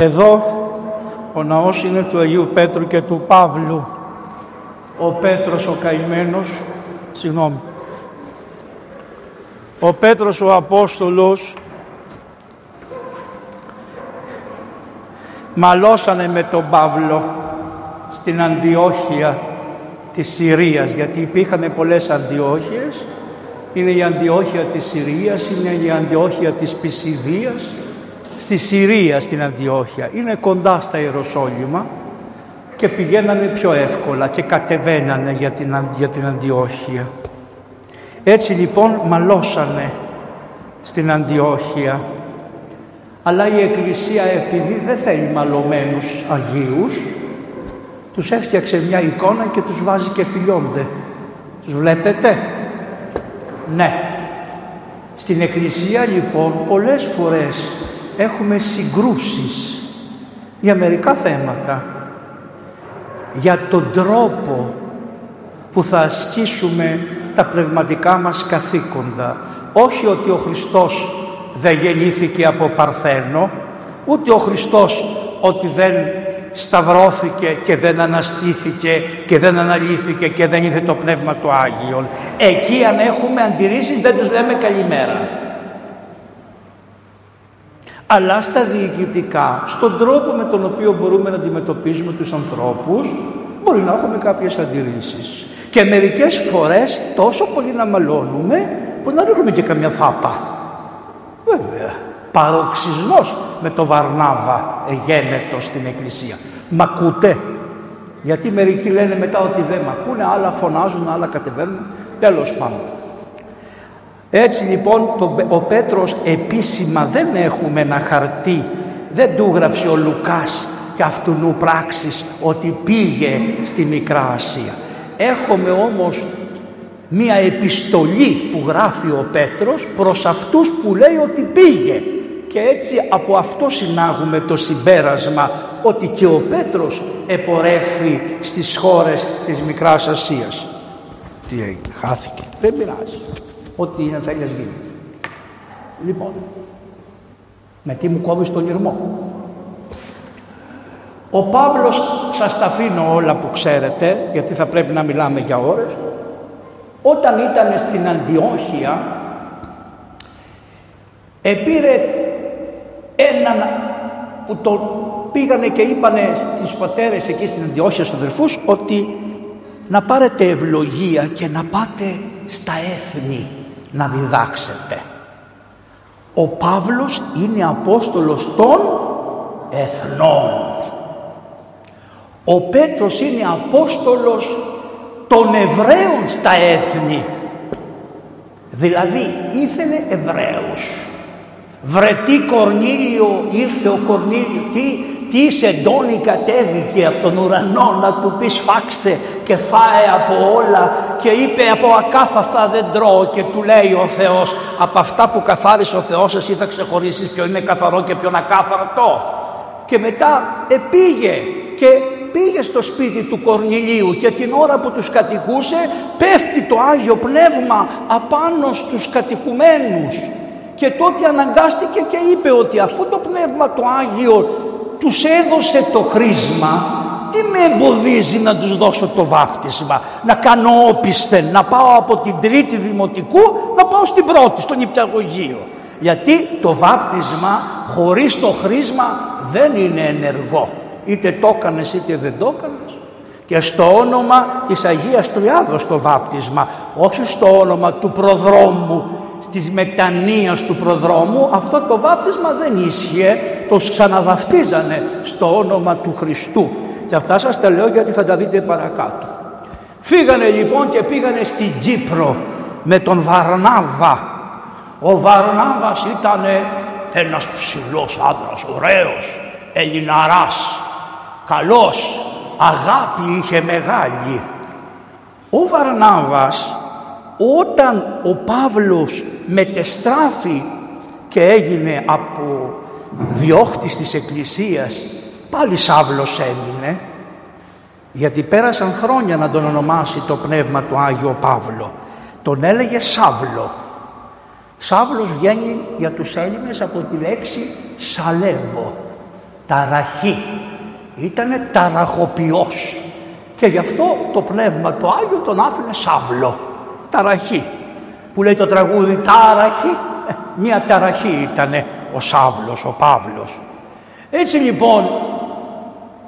Εδώ ο ναός είναι του Αγίου Πέτρου και του Παύλου. Ο Πέτρος ο καημένος, συγγνώμη, ο Πέτρος ο Απόστολος μαλώσανε με τον Παύλο στην Αντιόχεια της Συρίας γιατί υπήρχαν πολλές Αντιόχειες. Είναι η Αντιόχεια της Συρίας είναι η Αντιόχεια της Πισιδίας στη Συρία στην Αντιόχεια είναι κοντά στα Ιεροσόλυμα και πηγαίνανε πιο εύκολα και κατεβαίνανε για την, για την Αντιόχεια έτσι λοιπόν μαλώσανε στην Αντιόχεια αλλά η Εκκλησία επειδή δεν θέλει μαλωμένους Αγίους τους έφτιαξε μια εικόνα και τους βάζει και φιλιώνται. Τους βλέπετε; Ναι. Στην Εκκλησία λοιπόν πολλές φορές έχουμε συγκρούσεις για μερικά θέματα. Για τον τρόπο που θα ασκήσουμε τα πνευματικά μας καθήκοντα. Όχι ότι ο Χριστός δεν γεννήθηκε από Παρθένο, ούτε ο Χριστός ότι δεν σταυρώθηκε και δεν αναστήθηκε και δεν αναλύθηκε και δεν ήρθε το Πνεύμα του Άγιον. Εκεί αν έχουμε αντιρρήσεις δεν τους λέμε καλημέρα. Αλλά στα διοικητικά, στον τρόπο με τον οποίο μπορούμε να αντιμετωπίζουμε τους ανθρώπους, μπορεί να έχουμε κάποιες αντιρρήσεις. Και μερικές φορές τόσο πολύ να μαλώνουμε, που να ρίχνουμε και καμιά φάπα. Βέβαια, παροξισμός με το Βαρνάβα εγένετο στην εκκλησία. Μ' ακούτε; Γιατί μερικοί λένε μετά ότι δεν μ' ακούνε, άλλα φωνάζουν, άλλα κατεβαίνουν. Τέλος πάντων. Έτσι λοιπόν το, ο Πέτρος επίσημα δεν έχουμε ένα χαρτί, δεν του γράψε ο Λουκάς και αυτού πράξης ότι πήγε στη Μικρά Ασία. Έχουμε όμως μία επιστολή που γράφει ο Πέτρος προς αυτούς που λέει ότι πήγε και έτσι από αυτό συνάγουμε το συμπέρασμα ότι και ο Πέτρος επορεύθη στις χώρες της Μικράς Ασίας. Τι έγινε, χάθηκε. Δεν πειράζει. Ό,τι είναι θέλεις γίνει. Λοιπόν, με τι μου κόβεις τον ήρμο. Ο Παύλος, σας τα αφήνω όλα που ξέρετε, γιατί θα πρέπει να μιλάμε για ώρες, όταν ήταν στην Αντιόχεια, επήρε έναν που το πήγανε και είπανε στις πατέρες εκεί στην Αντιόχεια στους αδερφούς ότι να πάρετε ευλογία και να πάτε στα έθνη να διδάξετε. Ο Παύλος είναι Απόστολος των εθνών. Ο Πέτρος είναι Απόστολος των Εβραίων στα έθνη. Δηλαδή ήθελε Εβραίους. Βρε τι Κορνήλιο ήρθε ο Κορνήλιο, τι, τι σεντόνι κατέβηκε από τον ουρανό να του πεις φάξε και φάε από όλα και είπε από ακάθαθα δεν τρώω και του λέει ο Θεός από αυτά που καθάρισε ο Θεός εσύ θα ξεχωρίσεις ποιο είναι καθαρό και ποιο είναι ακάθαρτο και μετά επήγε και πήγε στο σπίτι του Κορνηλίου και την ώρα που τους κατηχούσε πέφτει το Άγιο Πνεύμα απάνω στους κατηχουμένους. Και τότε αναγκάστηκε και είπε ότι αφού το Πνεύμα το Άγιο τους έδωσε το χρήσμα τι με εμποδίζει να τους δώσω το βάφτισμα, να κάνω όπισθεν, να πάω από την τρίτη δημοτικού να πάω στην πρώτη, στον υπηαγωγείο. Γιατί το βάπτισμα χωρίς το χρήσμα δεν είναι ενεργό. Είτε το έκανες είτε δεν το έκανες. Και στο όνομα της Αγίας Τριάδος το βάπτισμα, όχι στο όνομα του προδρόμου στις μετανοίας του προδρόμου αυτό το βάπτισμα δεν ίσχυε, το ξαναβαφτίζανε στο όνομα του Χριστού. Και αυτά σας τα λέω γιατί θα τα δείτε παρακάτω. Φύγανε λοιπόν και πήγανε στην Κύπρο με τον Βαρνάβα. Ο Βαρνάβας ήταν ένας ψηλός άντρας, ωραίος, ελληναράς, καλός, αγάπη είχε μεγάλη. Ο Βαρνάβας όταν ο Παύλος μετεστράφει και έγινε από διώχτης της Εκκλησίας πάλι Σάβλος έμεινε γιατί πέρασαν χρόνια να τον ονομάσει το πνεύμα του Άγιο Παύλο τον έλεγε Σάβλο Σάβλος βγαίνει για τους Έλληνες από τη λέξη σαλεύω ταραχή. Ήτανε ταραχοποιός. Και γι' αυτό το πνεύμα το Άγιο τον άφηνε σάβλο. Ταραχή. Που λέει το τραγούδι ταραχή. Ε, μία ταραχή ήτανε ο Σάβλος, ο Παύλος. Έτσι λοιπόν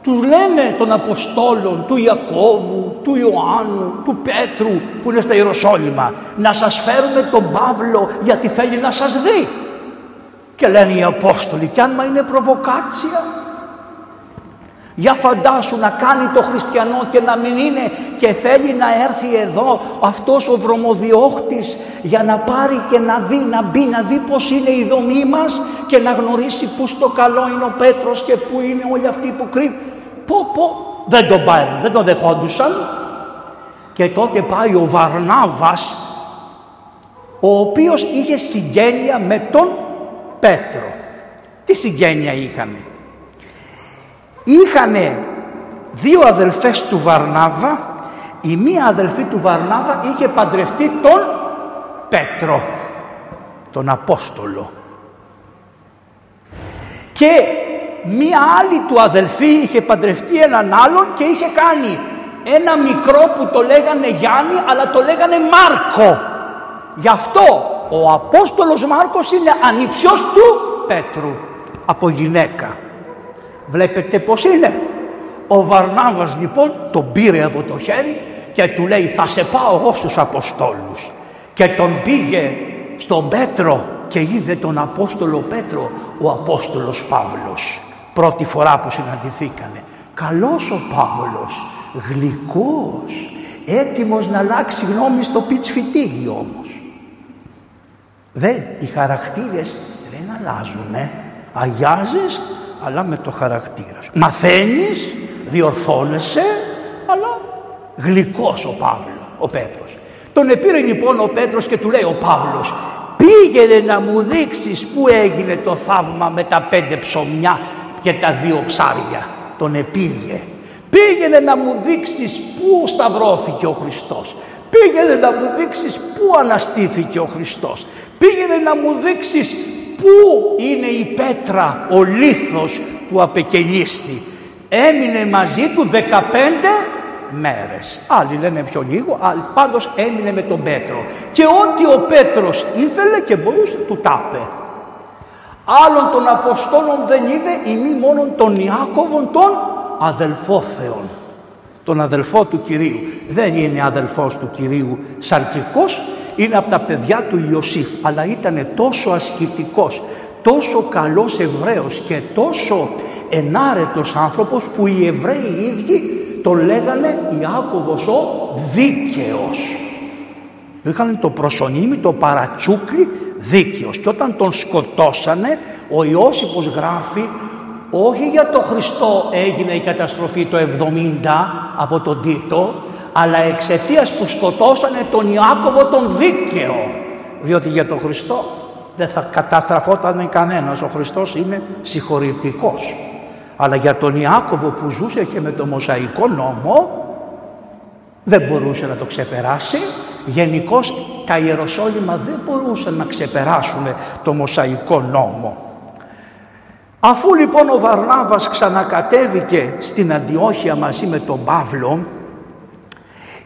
τους λένε των Αποστόλων, του Ιακώβου, του Ιωάννου, του Πέτρου που είναι στα Ιεροσόλυμα να σας φέρουμε τον Παύλο γιατί θέλει να σας δει. Και λένε οι Απόστολοι κι αν μα είναι προβοκάτσια για φαντάσου να κάνει το χριστιανό και να μην είναι και θέλει να έρθει εδώ αυτός ο βρωμοδιώχτης για να πάρει και να δει, να μπει, να δει πως είναι η δομή μας και να γνωρίσει που στο καλό είναι ο Πέτρος και που είναι όλοι αυτοί που κρύβουν. Πω πω, δεν τον πάρουν, δεν τον δεχόντουσαν. Και τότε πάει ο Βαρνάβας ο οποίος είχε συγγένεια με τον Πέτρο. Τι συγγένεια είχαμε. Είχανε δύο αδελφές του Βαρνάβα, η μία αδελφή του Βαρνάβα είχε παντρευτεί τον Πέτρο, τον Απόστολο. Και μία άλλη του αδελφή είχε παντρευτεί έναν άλλον και είχε κάνει ένα μικρό που το λέγανε Γιάννη αλλά το λέγανε Μάρκο. Γι' αυτό ο Απόστολος Μάρκος είναι ανιψιός του Πέτρου από γυναίκα. Βλέπετε πως είναι. Ο Βαρνάβας λοιπόν τον πήρε από το χέρι και του λέει θα σε πάω εγώ στους Αποστόλους. Και τον πήγε στον Πέτρο και είδε τον Απόστολο Πέτρο ο Απόστολος Παύλος. Πρώτη φορά που συναντηθήκανε. Καλός ο Παύλος, γλυκός, έτοιμος να αλλάξει γνώμη στο πιτσφυτίλι όμως. Δεν, οι χαρακτήρες δεν αλλάζουν, ε. Αγιάζεις αλλά με το χαρακτήρα σου. Μαθαίνεις, διορθώνεσαι, αλλά γλυκός ο Παύλος, ο Πέτρος. Τον επήρε λοιπόν ο Πέτρος και του λέει ο Παύλος πήγαινε να μου δείξεις πού έγινε το θαύμα με τα πέντε ψωμιά και τα δύο ψάρια. Τον επήγε. Πήγαινε να μου δείξεις πού σταυρώθηκε ο Χριστός. Πήγαινε να μου δείξεις πού αναστήθηκε ο Χριστός. Πήγαινε να μου δείξεις Πού είναι η πέτρα, ο λίθος που απεκενίστη. Έμεινε μαζί του 15 μέρες. Άλλοι λένε πιο λίγο, άλλοι πάντως έμεινε με τον Πέτρο. Και ό,τι ο Πέτρος ήθελε και μπορούσε του τάπε. Άλλων των Αποστόλων δεν είδε ή μη μόνον τον Ιάκωβον των αδελφόθεων. Τον αδελφό του Κυρίου. Δεν είναι αδελφός του Κυρίου σαρκικός, είναι από τα παιδιά του Ιωσήφ αλλά ήταν τόσο ασκητικός τόσο καλός Εβραίος και τόσο ενάρετος άνθρωπος που οι Εβραίοι οι ίδιοι τον λέγανε Ιάκωβος ο δίκαιος. Είχαν το προσωνύμι, το παρατσούκλι δίκαιος. Και όταν τον σκοτώσανε ο Ιώσυπος γράφει όχι για τον Χριστό έγινε η καταστροφή το 70 από τον Τίτο αλλά εξαιτίας που σκοτώσανε τον Ιάκωβο τον δίκαιο. Διότι για τον Χριστό δεν θα καταστραφόταν κανένας. Ο Χριστός είναι συγχωρητικός. Αλλά για τον Ιάκωβο που ζούσε και με το Μοσαϊκό νόμο δεν μπορούσε να το ξεπεράσει. Γενικώς τα Ιεροσόλυμα δεν μπορούσαν να ξεπεράσουν το Μοσαϊκό νόμο. Αφού λοιπόν ο Βαρνάβας ξανακατέβηκε στην Αντιόχεια μαζί με τον Παύλο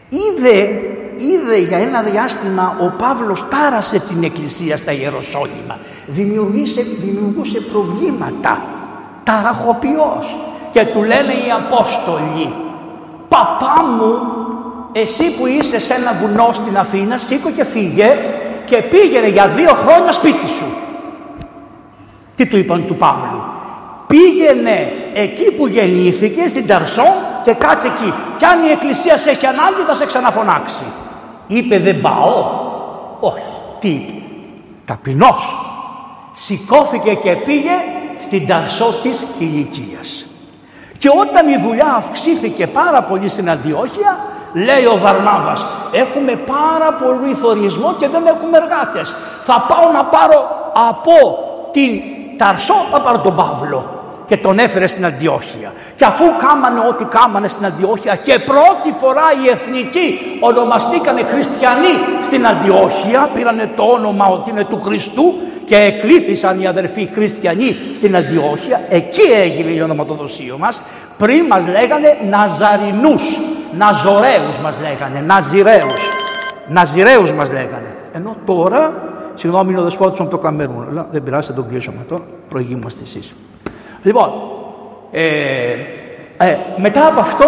είδε, είδε για ένα διάστημα ο Παύλος τάρασε την εκκλησία στα Ιεροσόλυμα. Δημιουργήσε, δημιουργούσε προβλήματα. Ταραχοποιός. Και του λένε οι Απόστολοι παπά μου εσύ που είσαι σε ένα βουνό στην Αθήνα σήκω και φύγε και πήγαινε για δύο χρόνια σπίτι σου τι του είπαν του Παύλου πήγαινε εκεί που γεννήθηκε στην Ταρσό και κάτσε εκεί. Κι αν η εκκλησία σε έχει ανάγκη θα σε ξαναφωνάξει. Είπε δεν πάω. Όχι. Τι είπε. Ταπεινός. Σηκώθηκε και πήγε στην Ταρσό της Κιλικίας. Και όταν η δουλειά αυξήθηκε πάρα πολύ στην Αντιόχεια, λέει ο Βαρνάβας, έχουμε πάρα πολύ θορισμό και δεν έχουμε εργάτες. Θα πάω να πάρω από την Ταρσό, θα πάρω τον Παύλο. Και τον έφερε στην Αντιόχεια. Και αφού κάμανε ό,τι κάμανε στην Αντιόχεια και πρώτη φορά οι εθνικοί ονομαστήκανε χριστιανοί στην Αντιόχεια, πήρανε το όνομα ότι είναι του Χριστού και εκλήθησαν οι αδερφοί χριστιανοί στην Αντιόχεια, εκεί έγινε η ονοματοδοσία μας, πριν μας λέγανε Ναζαρινούς, Ναζωραίους μας λέγανε, Ναζιραίους, Ναζιραίους μας λέγανε. Ενώ τώρα, συγγνώμη είναι ο δεσπότης από το Καμερούν, αλλά δεν πειράζει, θα τον κλείσουμε τώρα, προηγούμαστε εσείς. Λοιπόν, ε, ε, μετά από αυτό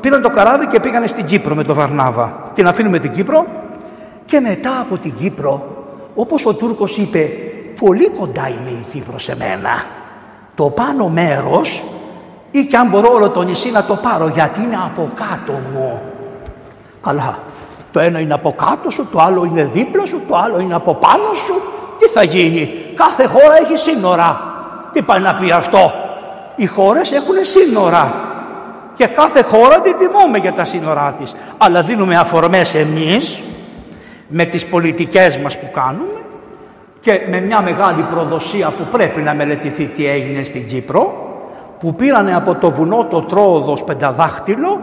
πήραν το καράβι και πήγανε στην Κύπρο με το Βαρνάβα. Την αφήνουμε την Κύπρο και μετά από την Κύπρο, όπως ο Τούρκος είπε, πολύ κοντά είναι η Κύπρο σε μένα. Το πάνω μέρος ή και αν μπορώ όλο το νησί να το πάρω γιατί είναι από κάτω μου. Καλά, το ένα είναι από κάτω σου, το άλλο είναι δίπλα σου, το άλλο είναι από πάνω σου. Τι θα γίνει, κάθε χώρα έχει σύνορα. Τι πάει να πει αυτό; Οι χώρες έχουν σύνορα και κάθε χώρα την τιμούμε για τα σύνορά της. Αλλά δίνουμε αφορμές εμείς με τις πολιτικές μας που κάνουμε και με μια μεγάλη προδοσία που πρέπει να μελετηθεί τι έγινε στην Κύπρο που πήρανε από το βουνό το Τρόοδος πενταδάχτυλο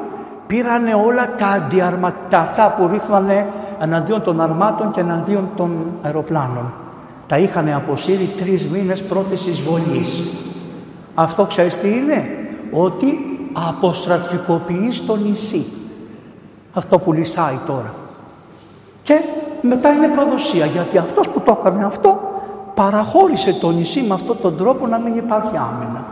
πήρανε όλα τα αντιαρματά αυτά που ρίχνανε εναντίον των αρμάτων και εναντίον των αεροπλάνων τα είχαν αποσύρει τρεις μήνες πρώτης εισβολής. Αυτό ξέρεις τι είναι, ότι αποστρατικοποιείς το νησί. Αυτό που λυσάει τώρα. Και μετά είναι προδοσία, γιατί αυτός που το έκανε αυτό παραχώρησε το νησί με αυτόν τον τρόπο να μην υπάρχει άμυνα.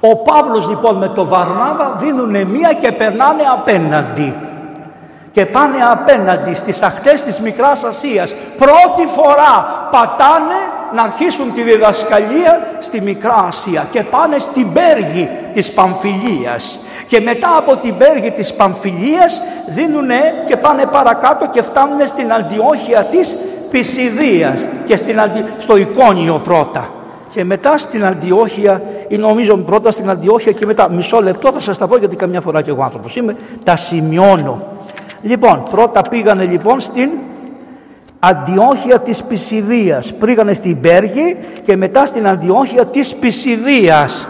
Ο Παύλος λοιπόν με το Βαρνάβα δίνουν μία και περνάνε απέναντι και πάνε απέναντι στις ακτές της Μικράς Ασίας. Πρώτη φορά πατάνε να αρχίσουν τη διδασκαλία στη Μικρά Ασία και πάνε στην Πέργη της Παμφιλίας. Και μετά από την Πέργη της Παμφιλίας δίνουν και πάνε παρακάτω και φτάνουν στην Αντιόχεια της Πισιδίας και στην στο Εικόνιο πρώτα. Και μετά στην Αντιόχεια, ή νομίζω πρώτα στην Αντιόχεια και μετά μισό λεπτό θα σας τα πω γιατί καμιά φορά και εγώ άνθρωπος είμαι, τα σημειώνω. Λοιπόν, πρώτα πήγανε λοιπόν στην Αντιόχεια της Πισιδίας. Πήγανε στην Πέργη και μετά στην Αντιόχεια της Πισιδίας.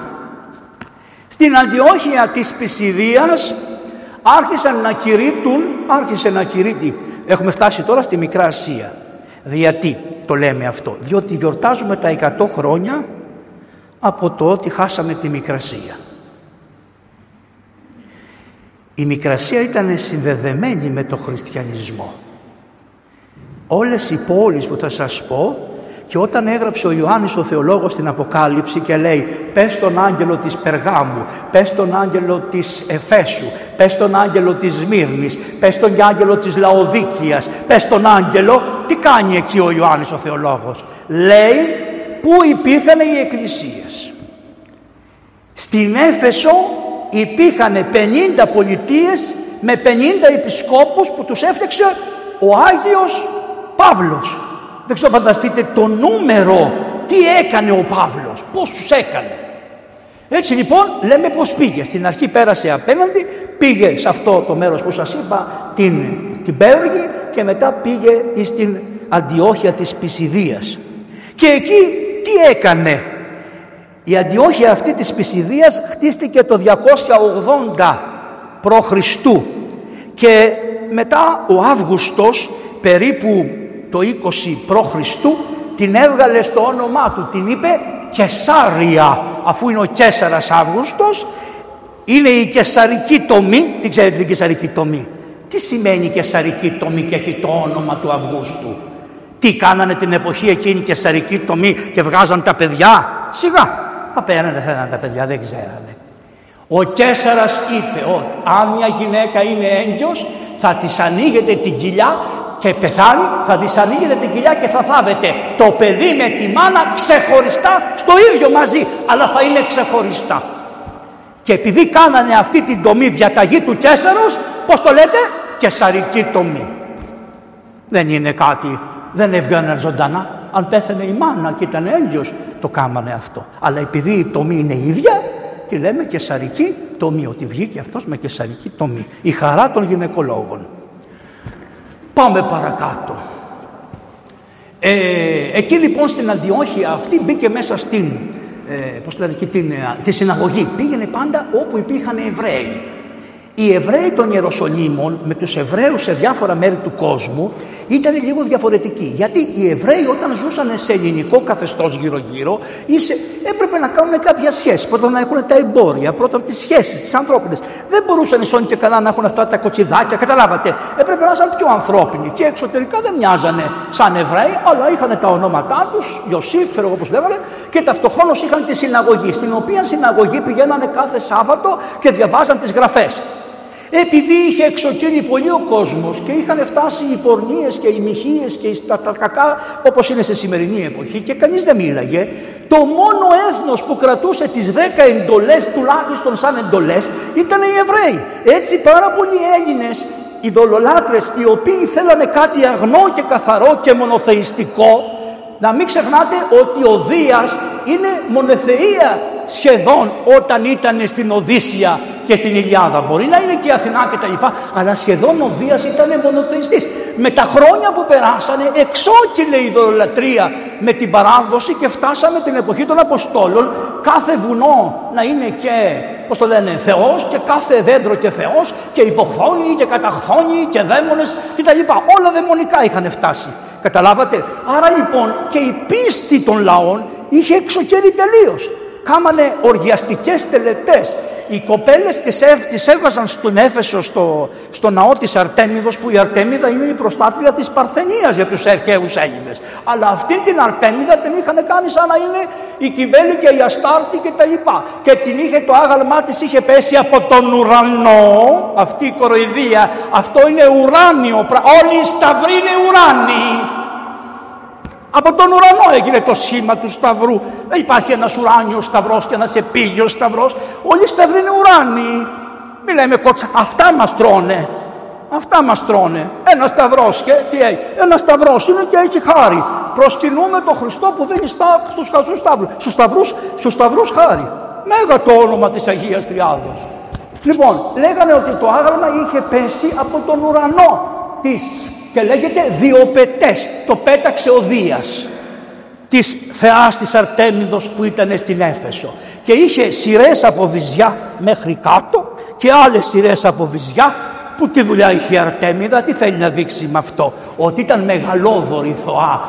Στην Αντιόχεια της Πισιδίας άρχισαν να κηρύττουν, άρχισε να κηρύττει. Έχουμε φτάσει τώρα στη Μικρά Ασία. Γιατί το λέμε αυτό. Διότι γιορτάζουμε τα 100 χρόνια από το ότι χάσαμε τη Μικρασία. Η Μικρασία ήταν συνδεδεμένη με το χριστιανισμό. Όλες οι πόλεις που θα σας πω και όταν έγραψε ο Ιωάννης ο θεολόγος στην Αποκάλυψη και λέει πες τον άγγελο της Περγάμου, πες τον άγγελο της Εφέσου, πες τον άγγελο της Σμύρνης, πες τον άγγελο της Λαοδίκιας, πες τον άγγελο, τι κάνει εκεί ο Ιωάννης ο θεολόγος; Λέει πού υπήρχαν οι εκκλησίες. Στην Έφεσο υπήρχαν 50 πολιτείες με 50 επισκόπους που τους έφτιαξε ο Άγιος Παύλος. Δεν ξέρω φανταστείτε το νούμερο, τι έκανε ο Παύλος, πώς τους έκανε. Έτσι λοιπόν λέμε πως πήγε. Στην αρχή πέρασε απέναντι, πήγε σε αυτό το μέρος που σας είπα, την, την Πέργη και μετά πήγε στην Αντιόχεια της Πισιδίας. Και εκεί τι έκανε; Η Αντιόχεια αυτή της Πισιδίας χτίστηκε το 280 π.Χ. και μετά ο Αύγουστος περίπου το 20 π.Χ. την έβγαλε στο όνομά του, την είπε Κεσάρια αφού είναι ο Κέσαρας Αύγουστος είναι η κεσαρική τομή, τι ξέρετε την κεσαρική τομή. Τι σημαίνει κεσαρική τομή και έχει το όνομα του Αυγούστου; Τι κάνανε την εποχή εκείνη κεσαρική τομή και βγάζαν τα παιδιά; Σιγά θα παίρνανε θέλανε τα παιδιά, δεν ξέρανε. Ο Κέσαρας είπε ότι αν μια γυναίκα είναι έγκυος θα της ανοίγετε την κοιλιά και πεθάνει, θα της ανοίγετε την κοιλιά και θα θάβετε το παιδί με τη μάνα ξεχωριστά στο ίδιο μαζί, αλλά θα είναι ξεχωριστά. Και επειδή κάνανε αυτή την τομή διαταγή του Κέσαρος, πώς το λέτε, κεσαρική τομή. Δεν είναι κάτι, δεν έβγαινε ζωντανά, αν πέθανε η μάνα και ήταν έγκυος το κάμανε αυτό. Αλλά επειδή η τομή είναι ίδια, τη λέμε κεσαρική τομή, ότι βγήκε αυτός με κεσαρική τομή. Η χαρά των γυναικολόγων. Πάμε παρακάτω. Ε, εκεί λοιπόν στην Αντιόχεια αυτή μπήκε μέσα στην ε, πώς λένε, και την, ε, τη συναγωγή. Πήγαινε πάντα όπου υπήρχαν Εβραίοι. Οι Εβραίοι των Ιεροσολύμων με τους Εβραίους σε διάφορα μέρη του κόσμου ήταν λίγο διαφορετικοί. Γιατί οι Εβραίοι όταν ζούσαν σε ελληνικό καθεστώς γύρω-γύρω έπρεπε να κάνουν κάποια σχέση. Πρώτα να έχουν τα εμπόρια, πρώτα τις σχέσεις, τις ανθρώπινες. Δεν μπορούσαν οι και καλά να έχουν αυτά τα κοτσιδάκια, καταλάβατε. Έπρεπε να ήταν πιο ανθρώπινοι και εξωτερικά δεν μοιάζανε σαν Εβραίοι, αλλά είχαν τα ονόματά τους, Ιωσήφ, ξέρω εγώ λέγανε, και ταυτοχρόνως είχαν τη συναγωγή, στην οποία συναγωγή πηγαίνανε κάθε Σάββατο και διαβάζαν τις γραφές. Επειδή είχε εξοκύρει πολύ ο κόσμος και είχαν φτάσει οι πορνίες και οι μοιχείες και τα, τα κακά όπως είναι σε σημερινή εποχή και κανείς δεν μίλαγε, το μόνο έθνος που κρατούσε τις δέκα εντολές τουλάχιστον σαν εντολές ήταν οι Εβραίοι. Έτσι πάρα πολλοί Έλληνες ειδωλολάτρες οι οποίοι θέλανε κάτι αγνό και καθαρό και μονοθεϊστικό να μην ξεχνάτε ότι ο Δίας είναι μονοθεία σχεδόν όταν ήταν στην Οδύσσια και στην Ιλιάδα. Μπορεί να είναι και η Αθηνά και τα λοιπά, αλλά σχεδόν ο Δίας ήταν μονοθεϊστής. Με τα χρόνια που περάσανε εξόκυλε η ιδωλολατρία με την παράδοση και φτάσαμε την εποχή των Αποστόλων κάθε βουνό να είναι και πώς το λένε, Θεός και κάθε δέντρο και Θεός και υποχθόνοι και καταχθόνοι και δαίμονες και τα λοιπά. Όλα δαιμονικά είχαν φτάσει. Καταλάβατε; Άρα λοιπόν και η πίστη των λαών είχε εξοκέρει τελείως κάμανε οργιαστικές τελετές. Οι κοπέλες τις, τις έβγαζαν στον Έφεσο στο, στο ναό της Αρτέμιδος που η Αρτέμιδα είναι η προστάτρια της Παρθενίας για τους αρχαίους Έλληνες. Αλλά αυτήν την Αρτέμιδα την είχαν κάνει σαν να είναι η Κιβέλη και η Αστάρτη και τα λοιπά. Και την είχε το άγαλμά της είχε πέσει από τον ουρανό, αυτή η κοροϊδία, αυτό είναι ουράνιο, όλοι οι σταυροί είναι ουράνιοι. Από τον ουρανό έγινε το σήμα του σταυρού. Δεν υπάρχει ένας ουράνιος σταυρός και ένας επίγειος σταυρός. Όλοι οι σταυροί είναι ουράνιοι. Μη λέμε κότσα. Αυτά μας τρώνε. Αυτά μας τρώνε. Ένας σταυρός και τι έχει. Ένας σταυρός είναι και έχει χάρη. Προσκυνούμε τον Χριστό που δίνει στα, στους χαζούς σταύρους. Στους σταυρούς, στους σταυρούς χάρη. Μέγα το όνομα της Αγίας Τριάδος. Λοιπόν, λέγανε ότι το άγαλμα είχε πέσει από τον ουρανό της και λέγεται Διοπετές. Το πέταξε ο Δίας της θεάς της Αρτέμιδος που ήταν στην Έφεσο. Και είχε σειρές από βυζιά μέχρι κάτω και άλλες σειρές από βυζιά που τι δουλειά είχε η Αρτέμιδα, τι θέλει να δείξει με αυτό; Ότι ήταν μεγαλόδορη θωά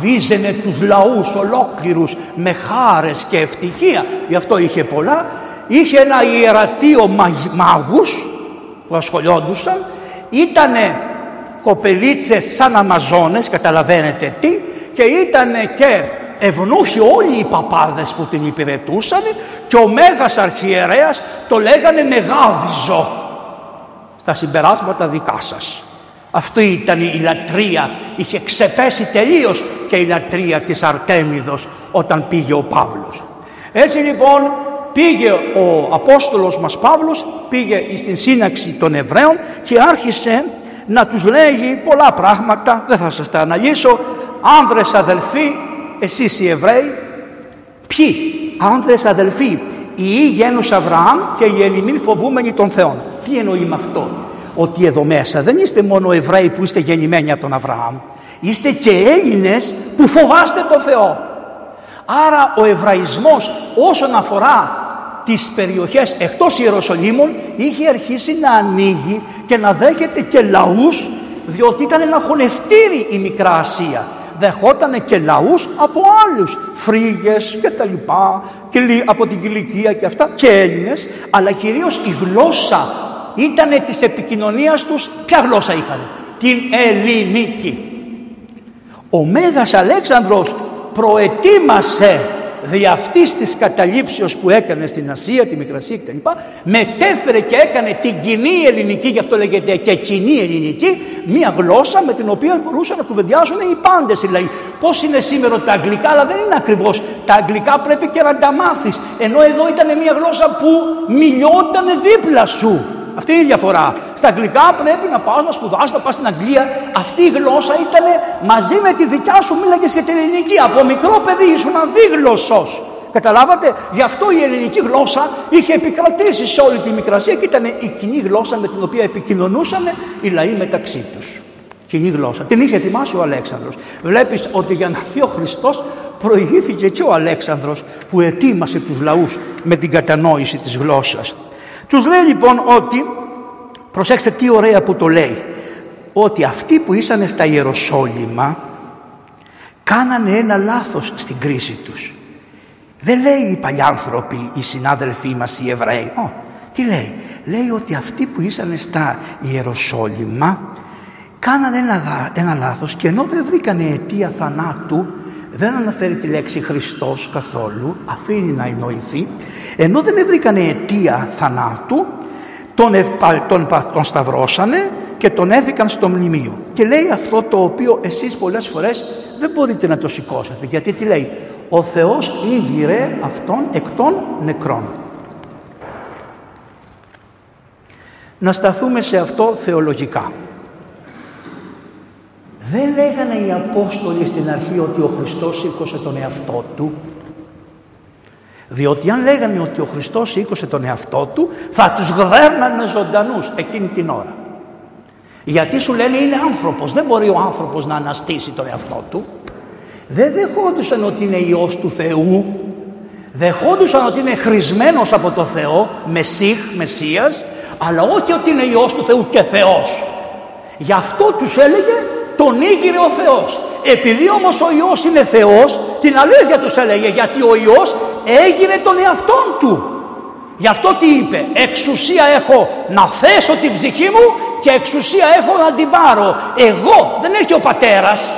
βίζαινε τους λαούς ολόκληρους με χάρες και ευτυχία. Γι' αυτό είχε πολλά. Είχε ένα ιερατείο μάγους που ασχολιόντουσαν. Ήτανε κοπελίτσες σαν Αμαζόνες, καταλαβαίνετε τι, και ήταν και ευνούχοι όλοι οι παπάδες που την υπηρετούσαν και ο Μέγας Αρχιερέας το λέγανε Μεγάβιζο στα συμπεράσματα δικά σας. Αυτή ήταν η λατρεία, είχε ξεπέσει τελείως και η λατρεία της Αρτέμιδος όταν πήγε ο Παύλος. Έτσι λοιπόν πήγε ο Απόστολος μας Παύλος, πήγε στην σύναξη των Εβραίων και άρχισε να τους λέγει πολλά πράγματα, δεν θα σας τα αναλύσω, άνδρες αδελφοί, εσείς οι Εβραίοι, ποιοι, άνδρες αδελφοί, οι γένους Αβραάμ και οι Ελληνοί φοβούμενοι των Θεών. Τι εννοεί με αυτό, ότι εδώ μέσα δεν είστε μόνο Εβραίοι που είστε γεννημένοι από τον Αβραάμ, είστε και Έλληνες που φοβάστε τον Θεό. Άρα ο Εβραϊσμός όσον αφορά τις περιοχές εκτός Ιεροσολύμων είχε αρχίσει να ανοίγει και να δέχεται και λαούς διότι ήταν ένα χωνευτήρι η Μικρά Ασία. Δεχόταν και λαούς από άλλους, φρίγες και τα λοιπά, και από την Κιλικία και αυτά, και Έλληνες, αλλά κυρίως η γλώσσα ήταν της επικοινωνίας τους, ποια γλώσσα είχαν, την ελληνική. Ο Μέγας Αλέξανδρος προετοίμασε δι' αυτής της καταλήψεως που έκανε στην Ασία, τη Μικρασία κτλ. μετέφερε και έκανε την κοινή ελληνική, γι' αυτό λέγεται και κοινή ελληνική, μία γλώσσα με την οποία μπορούσαν να κουβεντιάσουν οι πάντες δηλαδή. Πώς είναι σήμερα τα αγγλικά, αλλά δεν είναι ακριβώς. Τα αγγλικά πρέπει και να τα μάθεις. Ενώ εδώ ήταν μία γλώσσα που μιλιόταν δίπλα σου. Αυτή είναι η διαφορά. Στα αγγλικά πρέπει να πας να σπουδάσει, να πας στην Αγγλία. Αυτή η γλώσσα ήταν μαζί με τη δικιά σου, μίλαγε για την ελληνική. Από μικρό παιδί ήσουν αδίγλωσσος. Καταλάβατε, γι' αυτό η ελληνική γλώσσα είχε επικρατήσει σε όλη τη Μικρασία και ήταν η κοινή γλώσσα με την οποία επικοινωνούσαν οι λαοί μεταξύ τους. Κοινή γλώσσα. Την είχε ετοιμάσει ο Αλέξανδρος. Βλέπεις ότι για να έρθει ο Χριστός προηγήθηκε και ο Αλέξανδρος που ετοίμασε τους λαούς με την κατανόηση της γλώσσας. Τους λέει λοιπόν ότι, προσέξτε τι ωραία που το λέει, ότι αυτοί που ήσαν στα Ιεροσόλυμα κάνανε ένα λάθος στην κρίση τους. Δεν λέει οι παλιάνθρωποι, οι συνάδελφοί μας οι Εβραίοι. Ω, τι λέει. Λέει ότι αυτοί που ήσαν στα Ιεροσόλυμα κάνανε ένα, ένα λάθος και ενώ δεν βρήκανε αιτία θανάτου δεν αναφέρει τη λέξη Χριστός καθόλου, αφήνει να εννοηθεί, ενώ δεν βρήκανε αιτία θανάτου, τον, τον, τον σταυρώσανε και τον έθηκαν στο μνημείο. Και λέει αυτό το οποίο εσείς πολλές φορές δεν μπορείτε να το σηκώσετε. Γιατί τι λέει, ο Θεός ήγηρε αυτόν εκ των νεκρών. Να σταθούμε σε αυτό θεολογικά. Δεν λέγανε οι Απόστολοι στην αρχή ότι ο Χριστός σήκωσε τον εαυτό του; Διότι αν λέγανε ότι ο Χριστός σήκωσε τον εαυτό του θα τους γδέρνανε ζωντανούς εκείνη την ώρα. Γιατί σου λένε είναι άνθρωπος. Δεν μπορεί ο άνθρωπος να αναστήσει τον εαυτό του. Δεν δεχόντουσαν ότι είναι Υιός του Θεού. Δεχόντουσαν ότι είναι χρησμένος από το Θεό, Μεσίχ, Μεσσίας, αλλά όχι ότι είναι Υιός του Θεού και Θεός. Γι' αυτό τους έλεγε τον ήγηρε ο Θεός. Επειδή όμως ο Υιός είναι Θεός, την αλήθεια τους έλεγε γιατί ο Υιός έγειρε τον εαυτόν του. Γι' αυτό τι είπε, εξουσία έχω να θέσω την ψυχή μου και εξουσία έχω να την πάρω. Εγώ δεν έχει ο πατέρας,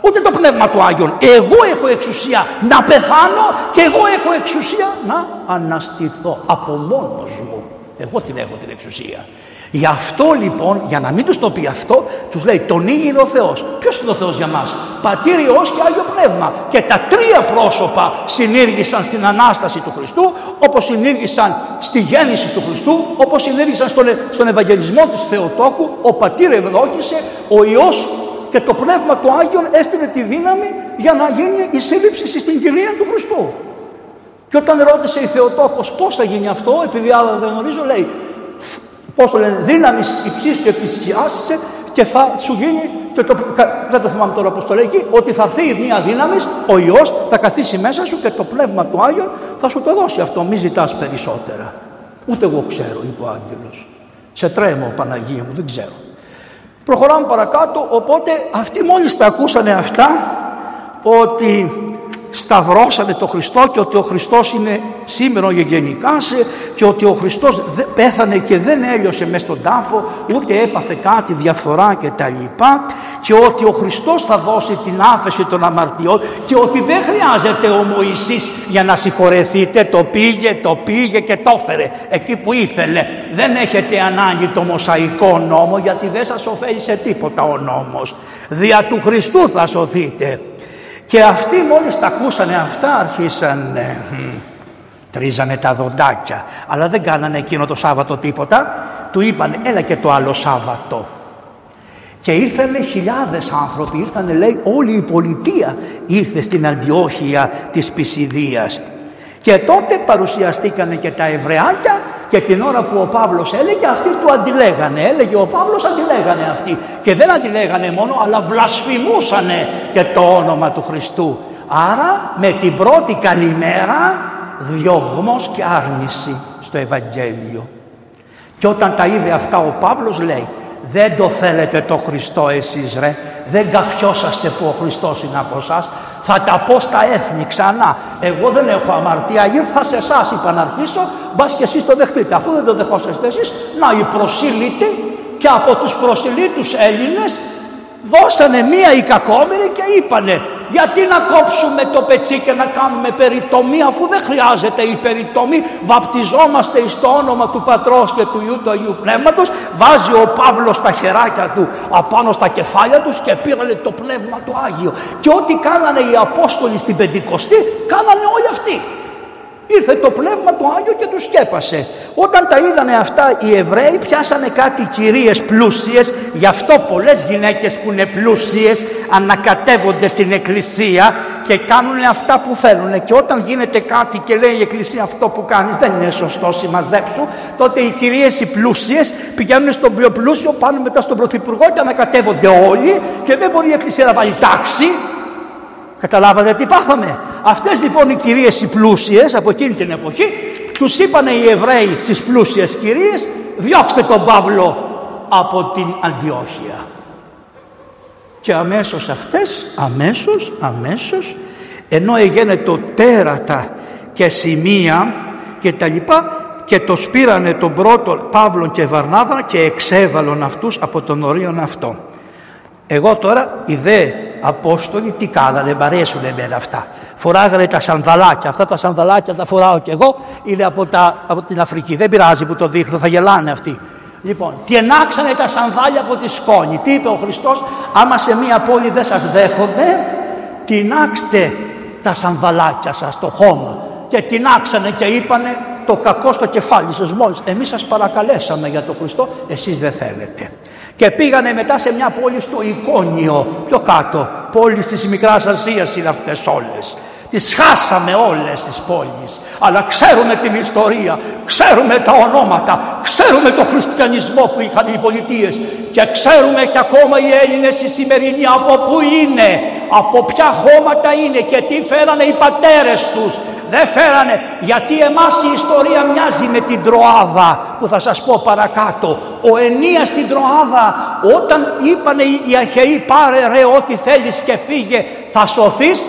ούτε το Πνεύμα του Άγιον. Εγώ έχω εξουσία να πεθάνω και εγώ έχω εξουσία να αναστηθώ από μόνος μου. Εγώ την έχω την εξουσία. Γι' αυτό λοιπόν, για να μην τους το πει αυτό, τους λέει τον είναι ο Θεός. Ποιος είναι ο Θεός για μας, Πατήρ, Υιός και Άγιο Πνεύμα. Και τα τρία πρόσωπα συνήργησαν στην ανάσταση του Χριστού, όπως συνήργησαν στη γέννηση του Χριστού, όπως συνήργησαν στον, στον Ευαγγελισμό του Θεοτόκου. Ο Πατήρ ευδόχησε, ο Υιός και το Πνεύμα του Άγιον έστειλε τη δύναμη για να γίνει η σύλληψη στην κυρία του Χριστού. Και όταν ρώτησε η Θεοτόκος πώς θα γίνει αυτό, επειδή άλλα δεν γνωρίζω, λέει πώς το λένε, δύναμη υψής και επισκιάσσε και θα σου γίνει, και το, δεν το θυμάμαι τώρα πώς το λέει εκεί, ότι θα έρθει μια δύναμη, ο Υιός θα καθίσει μέσα σου και το Πνεύμα του Άγιον θα σου το δώσει αυτό, μη ζητάς περισσότερα. Ούτε εγώ ξέρω, είπε ο Άγγελος. Σε τρέμω Παναγία μου, δεν ξέρω. Προχωράμε παρακάτω, οπότε αυτοί μόλις τα ακούσανε αυτά, ότι σταυρώσανε το Χριστό και ότι ο Χριστός είναι σήμερα γενικάσε και ότι ο Χριστός πέθανε και δεν έλειωσε μέσα στον τάφο ούτε έπαθε κάτι διαφθορά και τα λοιπά. Και ότι ο Χριστός θα δώσει την άφεση των αμαρτιών και ότι δεν χρειάζεται ο Μωυσής για να συγχωρεθείτε. Το πήγε, το πήγε και το έφερε εκεί που ήθελε. Δεν έχετε ανάγκη το μοσαϊκό νόμο γιατί δεν σας ωφέλησε τίποτα ο νόμος. Δια του Χριστού θα σωθείτε και αυτοί μόλις τα ακούσανε αυτά αρχίσαν τρίζανε τα δοντάκια. Αλλά δεν κάνανε εκείνο το Σάββατο τίποτα. Του είπαν έλα και το άλλο Σάββατο. Και ήρθαν χιλιάδες άνθρωποι. Ήρθαν λέει όλη η πολιτεία ήρθε στην Αντιόχεια της Πισιδίας. Και τότε παρουσιαστήκανε και τα Εβραιάκια και την ώρα που ο Παύλος έλεγε αυτοί του αντιλέγανε. Έλεγε ο Παύλος αντιλέγανε αυτοί. Και δεν αντιλέγανε μόνο αλλά βλασφημούσανε και το όνομα του Χριστού. Άρα με την πρώτη καλημέρα διωγμός και άρνηση στο Ευαγγέλιο. Και όταν τα είδε αυτά ο Παύλος λέει δεν το θέλετε το Χριστό εσείς ρε δεν καφιόσαστε που ο Χριστός είναι από εσάς θα τα πω στα έθνη ξανά. Εγώ δεν έχω αμαρτία, ήρθα σε εσάς είπα να αρχίσω, μπας και εσεί το δεχτείτε. Αφού δεν το δεχόσαστε εσείς, να οι προσήλυτοι και από τους προσιλήτου Έλληνες δώσανε μία η κακόμερη και είπανε γιατί να κόψουμε το πετσί και να κάνουμε περιτομή αφού δεν χρειάζεται η περιτομή. Βαπτιζόμαστε στο όνομα του Πατρός και του Ιού του Αγίου Πνεύματος. Βάζει ο Παύλος τα χεράκια του απάνω στα κεφάλια τους και πήρανε το Πνεύμα του Άγιο. Και ό,τι κάνανε οι Απόστολοι στην Πεντηκοστή κάνανε όλοι αυτοί Ήρθε το πνεύμα του Άγιο και του σκέπασε. Όταν τα είδανε αυτά οι Εβραίοι πιάσανε κάτι κυρίες πλούσιες, γι' αυτό πολλές γυναίκες που είναι πλούσιες ανακατεύονται στην εκκλησία και κάνουν αυτά που θέλουν. Και όταν γίνεται κάτι και λέει η εκκλησία αυτό που κάνεις δεν είναι σωστό συμμαζέψου, τότε οι κυρίες οι πλούσιες πηγαίνουν στον πιο πλούσιο, πάνε μετά στον πρωθυπουργό και ανακατεύονται όλοι και δεν μπορεί η εκκλησία να βάλει τάξη Καταλάβατε τι πάθαμε; Αυτές λοιπόν οι κυρίες οι πλούσιες από εκείνη την εποχή τους είπανε οι Εβραίοι στις πλούσιες κυρίες διώξτε τον Παύλο από την Αντιόχεια. Και αμέσως αυτές, αμέσως, αμέσως, ενώ έγινε το τέρατα και σημεία και τα λοιπά και το σπήρανε τον πρώτο Παύλον και Βαρνάβα και εξέβαλον αυτούς από τον ορίον αυτό. Εγώ τώρα οι δε Απόστολοι τι κάνανε, μ' αρέσουν εμένα αυτά. Φοράγανε τα σανδαλάκια, αυτά τα σανδαλάκια τα φοράω κι εγώ, είναι από, τα, από την Αφρική. Δεν πειράζει που το δείχνω, θα γελάνε αυτοί. Λοιπόν, τιενάξανε τα σανδάλια από τη σκόνη. Τι είπε ο Χριστός, άμα σε μία πόλη δεν σας δέχονται, τεινάξτε τα σανδαλάκια σας, το χώμα. Και τεινάξανε και είπανε το κακό στο κεφάλι σας μόλις. Εμείς σας παρακαλέσαμε για τον Χριστό, εσείς δεν θέλετε. Και πήγανε μετά σε μια πόλη στο Εικόνιο, πιο κάτω. Πόλη της Μικράς Ασίας είναι αυτές όλες. Τις χάσαμε όλες τις πόλεις. Αλλά ξέρουμε την ιστορία, ξέρουμε τα ονόματα, ξέρουμε το χριστιανισμό που είχαν οι πολιτείες και ξέρουμε και ακόμα οι Έλληνες οι σημερινοί από πού είναι, από ποια χώματα είναι και τι φέρανε οι πατέρες τους δεν φέρανε γιατί εμάς η ιστορία μοιάζει με την Τροάδα που θα σας πω παρακάτω. Ο Ενίας στην Τροάδα όταν είπανε οι Αχαιοί πάρε ρε ό,τι θέλεις και φύγε θα σωθείς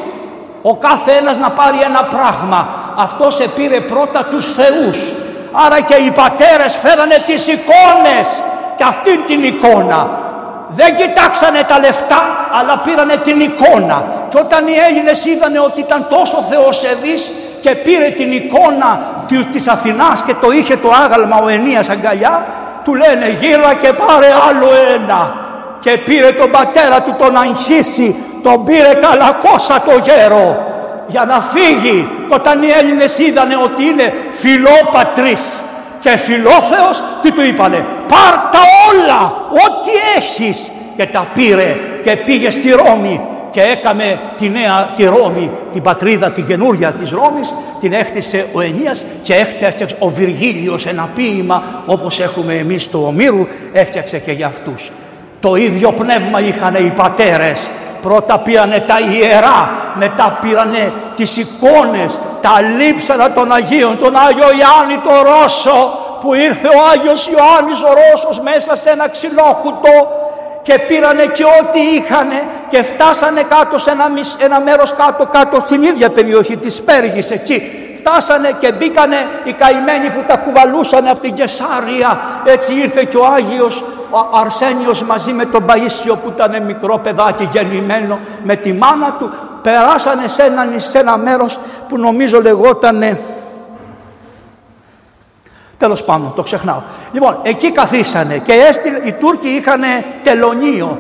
ο κάθε ένας να πάρει ένα πράγμα. Αυτός σε πήρε πρώτα τους θεούς. Άρα και οι πατέρες φέρανε τις εικόνες και αυτήν την εικόνα. Δεν κοιτάξανε τα λεφτά αλλά πήρανε την εικόνα. Και όταν οι Έλληνες είδανε ότι ήταν τόσο θεοσεβής και πήρε την εικόνα της Αθηνάς και το είχε το άγαλμα ο Ενίας αγκαλιά του λένε γύρω και πάρε άλλο ένα και πήρε τον πατέρα του τον αγχίσει τον πήρε καλακόσα το γέρο για να φύγει. Όταν οι Έλληνες είδανε ότι είναι φιλόπατρης και φιλόθεος τι του είπανε πάρ τα όλα ό,τι έχεις και τα πήρε και πήγε στη Ρώμη και έκαμε τη νέα τη Ρώμη, την πατρίδα την καινούρια της Ρώμης, την έχτισε ο Ενίας και έφτιαξε ο Βυργίλιος ένα ποίημα όπως έχουμε εμείς του Ομήρου, έφτιαξε και για αυτούς. Το ίδιο πνεύμα είχαν οι πατέρες. Πρώτα πήρανε τα ιερά, μετά πήρανε τις εικόνες, τα λείψανα των Αγίων, τον Άγιο Ιάννη το Ρώσο, που ήρθε ο Άγιος Ιωάννης ο Ρώσος μέσα σε ένα ξυλόκουτο και πήρανε και ό,τι είχανε και φτάσανε κάτω σε ένα, ένα μέρος κάτω κάτω στην ίδια περιοχή της Πέργης εκεί. Φτάσανε και μπήκανε οι καημένοι που τα κουβαλούσαν από την Κεσάρια. Έτσι ήρθε και ο Άγιος ο Αρσένιος μαζί με τον Παΐσιο που ήταν μικρό παιδάκι γεννημένο με τη μάνα του. Περάσανε σε ένα, σε ένα μέρος που νομίζω λεγότανε Τέλος πάντων, το ξεχνάω. Λοιπόν, εκεί καθίσανε και έστειλε, οι Τούρκοι είχαν τελωνίο.